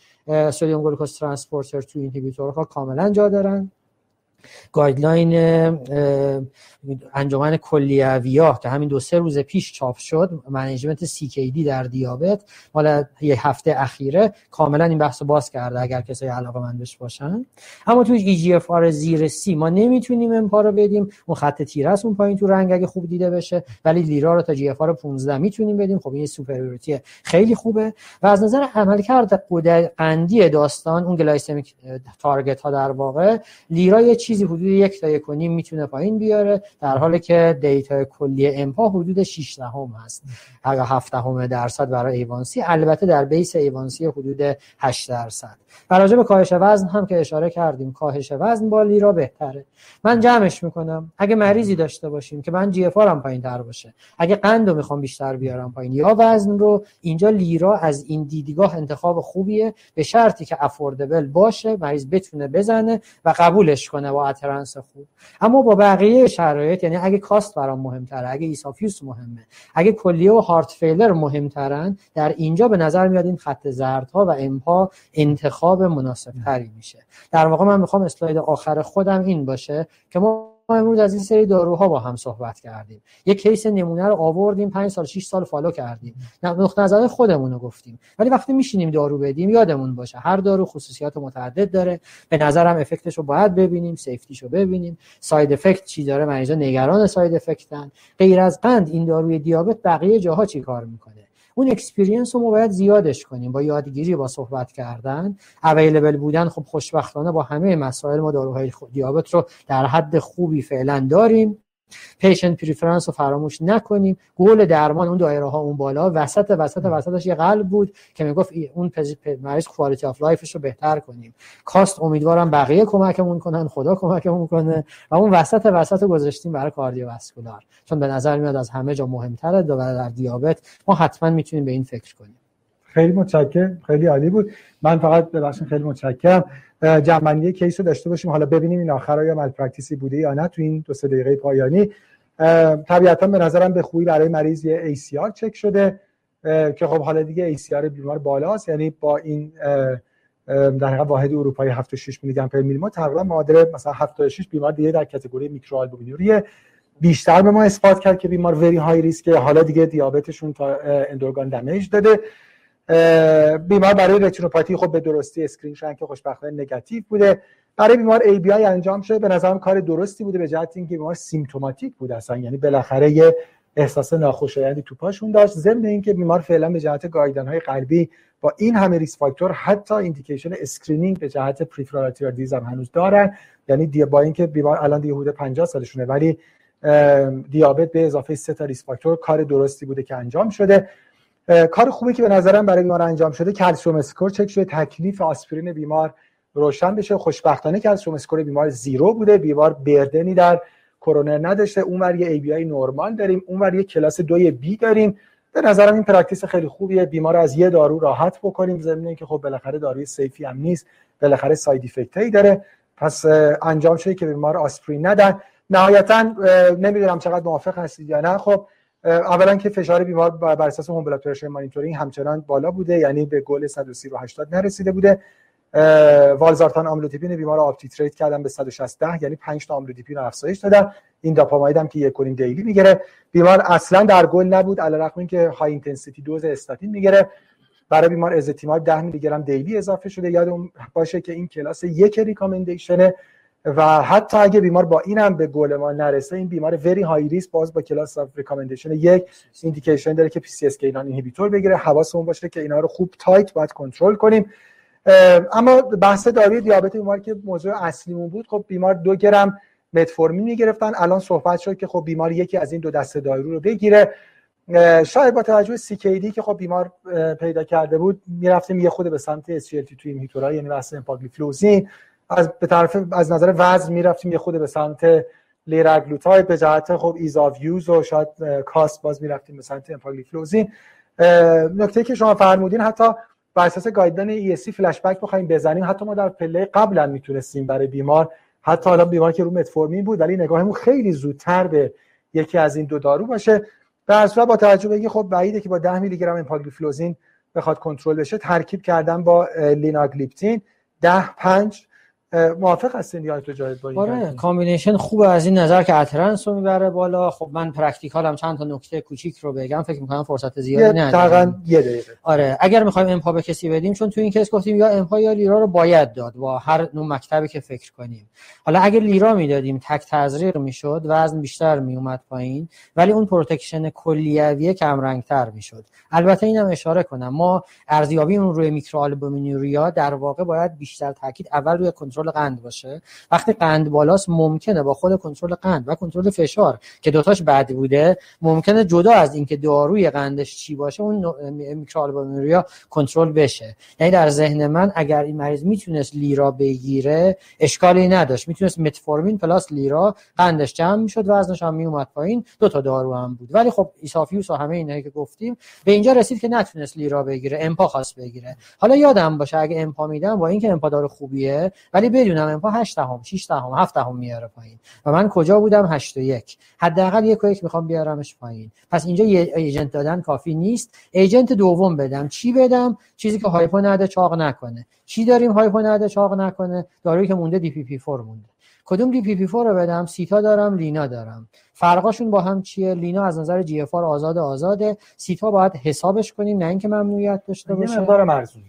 sodium glucose transporter 2 inhibitor ها کاملا جا دارن. guideline انجمن کلیویا که همین دو سه روز پیش چاپ شد management CKD در دیابت مال یه هفته اخیره کاملا این بحث باز کرده اگر کسایی علاقه‌مند بهش باشن. اما تو GFR زیر سی ما نمی‌تونیم امپا رو بدیم اون خط تیره است اون پایین تو رنگ اگه خوب دیده بشه ولی لیرا رو تا GFR 15 می‌تونیم بدیم. خب این superiority خیلی خوبه. و از نظر عملکرد قندی داستان اون glycemic target ها در واقع لیرا یه چیزی حدود یک تا یک می‌تونه پایین بیاره در حالی که دیتا کلی امپا حدود 6 دهم هست. اگر 7 دهم درصد برای A1C البته در base A1C حدود 8 درصد. و راجع به کاهش وزن هم که اشاره کردیم کاهش وزن با لیرا بهتره. من جمعش می‌کنم. اگه مریضی داشته باشیم که من GFR م پایین تر باشه اگه قند رو می‌خوام بیشتر بیارم پایین یا وزن رو اینجا لیرا از این دیدگاه انتخاب خوبیه. به شرطی که affordable باشه مریض بتونه بزنه و قبولش کنه با adherence خوب. اما با بقیه شرایط یعنی اگه cost برام مهمتره اگه ease of use مهمه اگه کلیه و heart failure مهمترن در اینجا به نظر میاد این خط زردها و امپا انتخاب مناسب تری میشه. در واقع من می‌خوام اسلاید آخر خودم این باشه که ما ما امروز از این سری داروها با هم صحبت کردیم. یک case نمونه رو آوردیم 5 سال 6 سال follow کردیم. نقطه نظر خودمون رو گفتیم. ولی وقتی میشینیم دارو بدیم یادمون باشه هر دارو خصوصیات متعدد داره. به نظرم effect ش رو باید ببینیم safety ش رو ببینیم. side effect چی داره؟ مریضا نگران side effect ن غیر از قند این داروی دیابت بقیه جاها چی کار می‌کنه؟ اون experience رو ما باید زیادش کنیم. با یادگیری با صحبت کردن available بودن. خب خوشبختانه با همه مسائل ما داروهای دیابت رو در حد خوبی فعلا داریم. patient preference رو فراموش نکنیم. گل درمان اون دایره ها اون بالا. وسط وسط وسطش یه قلب بود که می‌گفت اون مریض quality of life ش رو بهتر کنیم. cost امیدوارم بقیه کمکمون کنن خدا کمکمون کنه. و اون وسط وسط رو گذاشتیم برای cardiovascular. چون به نظر میاد از همه جا مهمتره و در دیابت. ما حتما می‌تونیم به این فکر کنیم. خیلی متشکرم. خیلی عالی بود. من فقط ببخشید خیلی متشکرم. جمع‌بندی case رو داشته باشیم. حالا ببینیم این آخر آیا malpractice ی بوده یا نه تو این دو سه دقیقه پایانی. طبیعتا به نظرم به خوبی برای مریض یه ACR چک شده که خب حالا دیگه ACR بیمار بالاست. یعنی با این در حقیقت واحد اروپایی 76 میلی گرم per میلی تقریبا معادل مثلا 76 بیمار دیگه در category micro بیشتر به ما اثبات کرد که بیمار very high risk حالا دیگه دیابتشون تا end-organ damage داده. بیمار برای رتینوپاتی خب به درستی screen شدن که خوشبختانه نگاتیو بوده. برای بیمار ABI انجام شده. به نظرم کار درستی بوده به جهت اینکه بیمار symptomatic بود اصلا. یعنی بالاخره یه احساس ناخوشایندی تو پاشون داشت. ضمن اینکه بیمار فعلا به جهت گایدلاین های قلبی با این همه risk factor حتی indication screening به جهت peripheral artery disease هم هنوز دارن. یعنی دی با اینکه بیمار الان دیگه حدود 50 سالشونه ولی دیابت به اضافه سه تا risk factor کار درستی بوده که انجام شده. کار خوبی که به نظرم برای بیمار انجام شده calcium score چک شده تکلیف آسپرین بیمار روشن بشه. خوشبختانه calcium score بیمار zero بوده. بیمار burden ی در کرونر نداشته. اونور یه ABI normal داریم. اونور یه کلاس دوی بی داریم. به نظرم این practice خیلی خوبیه. بیمار از یه دارو راحت بکنیم. ضمن که خب بالاخره داروی safe ی هم نیست. بالاخره side effect داره. پس انجام شده که بیمار آسپرین ندن. نهایتا نمی‌دونم چقدر موافق هستید یا نه. خب اولا که فشار بیمار بر اساس home blood pressure monitoring همچنان بالا بوده یعنی به گل 130 رو 80 نرسیده بوده. والزارتان آملودیپین بیمار up-titrate کردن به 160 یعنی 5 تا آملودیپین رو افزایش دادن. اینداپاماید هم که یک و نیم daily می‌گیره. بیمار اصلا در گل نبود علیرغم اینکه high intensity dose استاتین می‌گیره. برای بیمار ازتیمایب 10 میلی گرم daily اضافه شده. یادم باشه که این کلاس یک recommendation ه. و حتی اگه بیمار با اینم به گل ما نرسه این بیمار very high risk ه باز با class of recommendation یک indication داره که PCSK9 inhibitor بگیره حواسمون باشه که اینا رو خوب tight باید کنترل کنیم. اما بحث داروی دیابت بیمار که موضوع اصلیمون بود خب بیمار دو گرم متفورمین می‌گرفتن. الان صحبت شد که خب بیمار یکی از این دو دسته دارو رو بگیره. شاید با توجه CKD که خب بیمار پیدا کرده بود می‌رفتیم یه خورده به سمت SGLT2 inhibitor ها یعنی بحث امپاگلیفلوزین. از یه طرف از نظر وزن می‌رفتیم یه خورده به سمت لیراگلوتاید به جهت خب ایزاویوز و شاید cost باز می‌رفتیم به سمت امپاگلیفلوزین نکته که شما فرمودین حتی بر اساس guideline ESC فلش بک بخوایم بزنیم حتی ما در پله قبلا می‌تونستیم برای بیمار حتی حالا بیمار که رو متفورمین بود ولی نگاهمون خیلی زودتر به یکی از این دو دارو باشه. در صورت با توجه به خب بعیده که با 10 میلی گرم امپاگلیفلوزین بخواد کنترل بشه ترکیب کردن با لیناگلیپتین. 10 5 موافق هستین یا تو جای با آره combination خوبه از این نظر که adherence رو می‌بره بالا. خب من practical م چند تا نکته کوچیک رو بگم. فکر می‌کنم فرصت زیادی ندارم. یه دقیقه. آره اگر می‌خوایم امپا به کسی بدیم چون تو این case گفتیم یا امپا یا لیرا رو باید داد با هر نوع مکتبی که فکر کنیم. حالا اگر لیرا می‌دادیم تک تزریق می‌شد وزن بیشتر میومد پایین ولی اون protection کلیویه کم رنگتر می‌شد. البته اینم اشاره کنم ما ارزیابی اون روی microalbuminuria در واقع باید بیشتر تاکید اول روی کنترل قند باشه. وقتی قند بالاست ممکنه با خود کنترل قند و کنترل فشار که دوتاش بد بوده ممکنه جدا از اینکه داروی قندش چی باشه اون microalbuminuria کنترل بشه. یعنی در ذهن من اگر این مریض می‌تونست لیرا بگیره اشکالی نداشت. می‌تونست متفورمین plus لیرا قندش جمع می‌شد وزنش هم میومد پایین. دو تا دارو هم بود. ولی خب ease of use و همه اینایی که گفتیم به اینجا رسید که نتونست لیرا بگیره امپا خواست بگیره. حالا یادم باشه اگه امپا میدم با اینکه امپا دارو خوبیه ولی بدونم امپا 8 دهم 6 دهم 7 دهم میاره پایین. و من کجا بودم؟ 8 و 1 حداقل یک و یک می‌خوام بیارمش پایین. پس اینجا یه agent دادن کافی نیست. agent دوم بدم. چی بدم؟ چیزی که hypo نده چاق نکنه. چی داریم hypo نده چاق نکنه؟ دارویی که مونده DPP-4 مونده. کدوم DPP-4 رو بدم؟ سیتا دارم لینا دارم. فرقاشون با هم چیه؟ لینا از نظر GFR آزاد آزاده. سیتا باید حسابش کنیم نه اینکه ممنوعیت داشته باشه. مقدار مرزون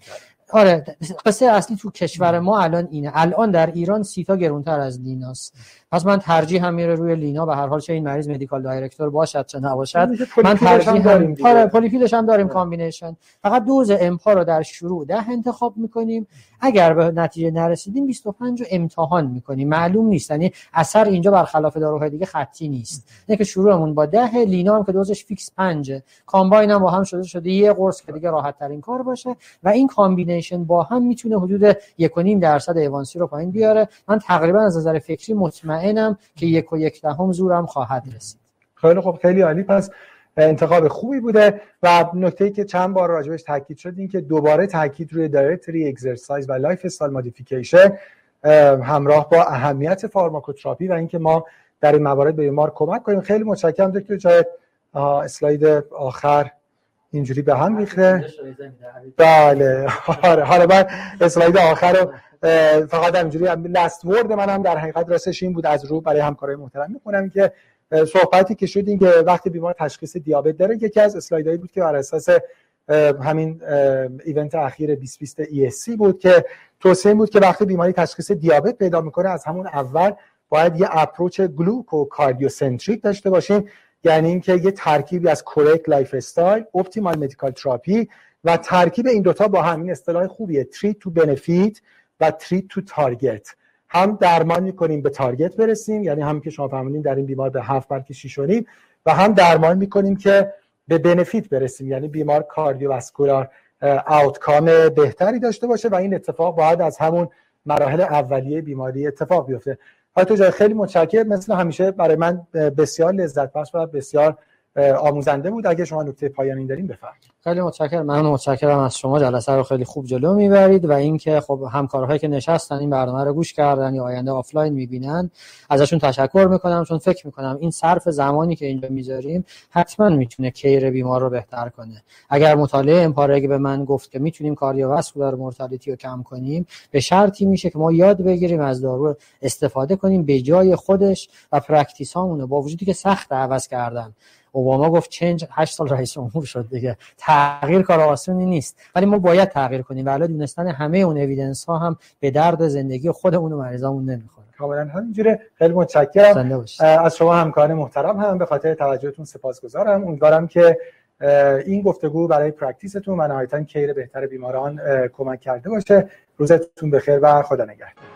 آره قصه اصلی تو کشور ما الان اینه. الان در ایران سیتا گرونتر از لیناست پس من ترجیح هم میره روی لینا به هر حال چه این مریض medical director باشد چه نباشد من ترجیح داریم آره polypill ش هم داریم combination فقط دوز امپا رو در شروع ده انتخاب می‌کنیم. اگر به نتیجه نرسیدیم 25 رو امتحان می‌کنیم. معلوم نیست. یعنی اثر اینجا برخلاف داروهای دیگه خطی نیست. نه که شروعمون با ده لینا هم که دوزش fix 5 combine هم با هم شده شده یه قرص که دیگه راحت ترین کار باشه. و این combination با هم می‌تونه حدود 1.5 درصد A1C رو پایین بیاره. من تقریبا از نظر فکری مطمئنم که یک و یک دهم زورم خواهد رسید. خیلی خوب خیلی عالی. پس انتخاب خوبی بوده و نکته ای که چند بار راجبش تاکید شد این که دوباره تاکید روی dietary exercise و lifestyle modification همراه با اهمیت pharmacotherapy و اینکه ما در این موارد به بیمار کمک کنیم. خیلی متشکرم دکتر جاید اسلاید آخر. اینجوری به هم ریخته بله آره. حالا من اسلاید آخر رو فقط اینجوری لست ورد منم در حقیقت راستش این بود از رو برای همکارای محترم می‌خونم که صحبتی که شد این که وقتی بیمار تشخیص دیابت داره یکی از اسلایدهایی بود که بر اساس همین ایونت اخیر 2020 ESC بود که توصیه بود که وقتی بیماری تشخیص دیابت پیدا می‌کنه از همون اول باید یه approach gluco-cardiocentric داشته باشیم یعنی اینکه یه ترکیبی از correct lifestyle optimal medical therapy و ترکیب این دوتا با همین اصطلاح خوبیه. treat to benefit و treat to target هم درمان می‌کنیم به target برسیم یعنی هم که شما فرمودین در این بیمار به هفت بلکه شیش و هم درمان می‌کنیم که به benefit برسیم. یعنی بیمار cardiovascular outcome بهتری داشته باشه و این اتفاق باید از همون مراحل اولیه بیماری اتفاق بیفته. جای خیلی متشکرم. مثل همیشه برای من بسیار لذت بخش و بسیار آموزنده بود. اگه شما نکته پایانی دارین بفرمایید. خیلی متشکرم. من متشکرم از شما. جلسه رو خیلی خوب جلو می‌برید و اینکه خب همکارهایی که نشستن این برنامه رو گوش کردن یا آینده آفلاین می‌بینن ازشون تشکر می‌کنم چون فکر می‌کنم این صرف زمانی که اینجا می‌ذاریم حتما می‌تونه care بیمار رو بهتر کنه. اگر مطالعه EMPA-REG به من گفت که می‌تونیم cardiovascular mortality رو کم کنیم به شرطی میشه که ما یاد بگیریم از دارو استفاده کنیم به جای خودش و practice هامونه با وجودی که سخت عوض کردن اوباما گفت change 8 سال رئیس جمهور شد دیگه. تغییر کار آسونی نیست. ولی ما باید تغییر کنیم. ولی دونستن همه اون evidence ها هم به درد زندگی خودمون و مریضامون نمی‌خوره. کاملا همینجوره. خیلی متشکرم. از شما همکاران محترم هم به خاطر توجهتون سپاسگزارم. امیدوارم که این گفتگو برای practice تون و نهایتا care بهتر بیماران کمک کرده باشه. روزتون بخیر و خدا نگهدار.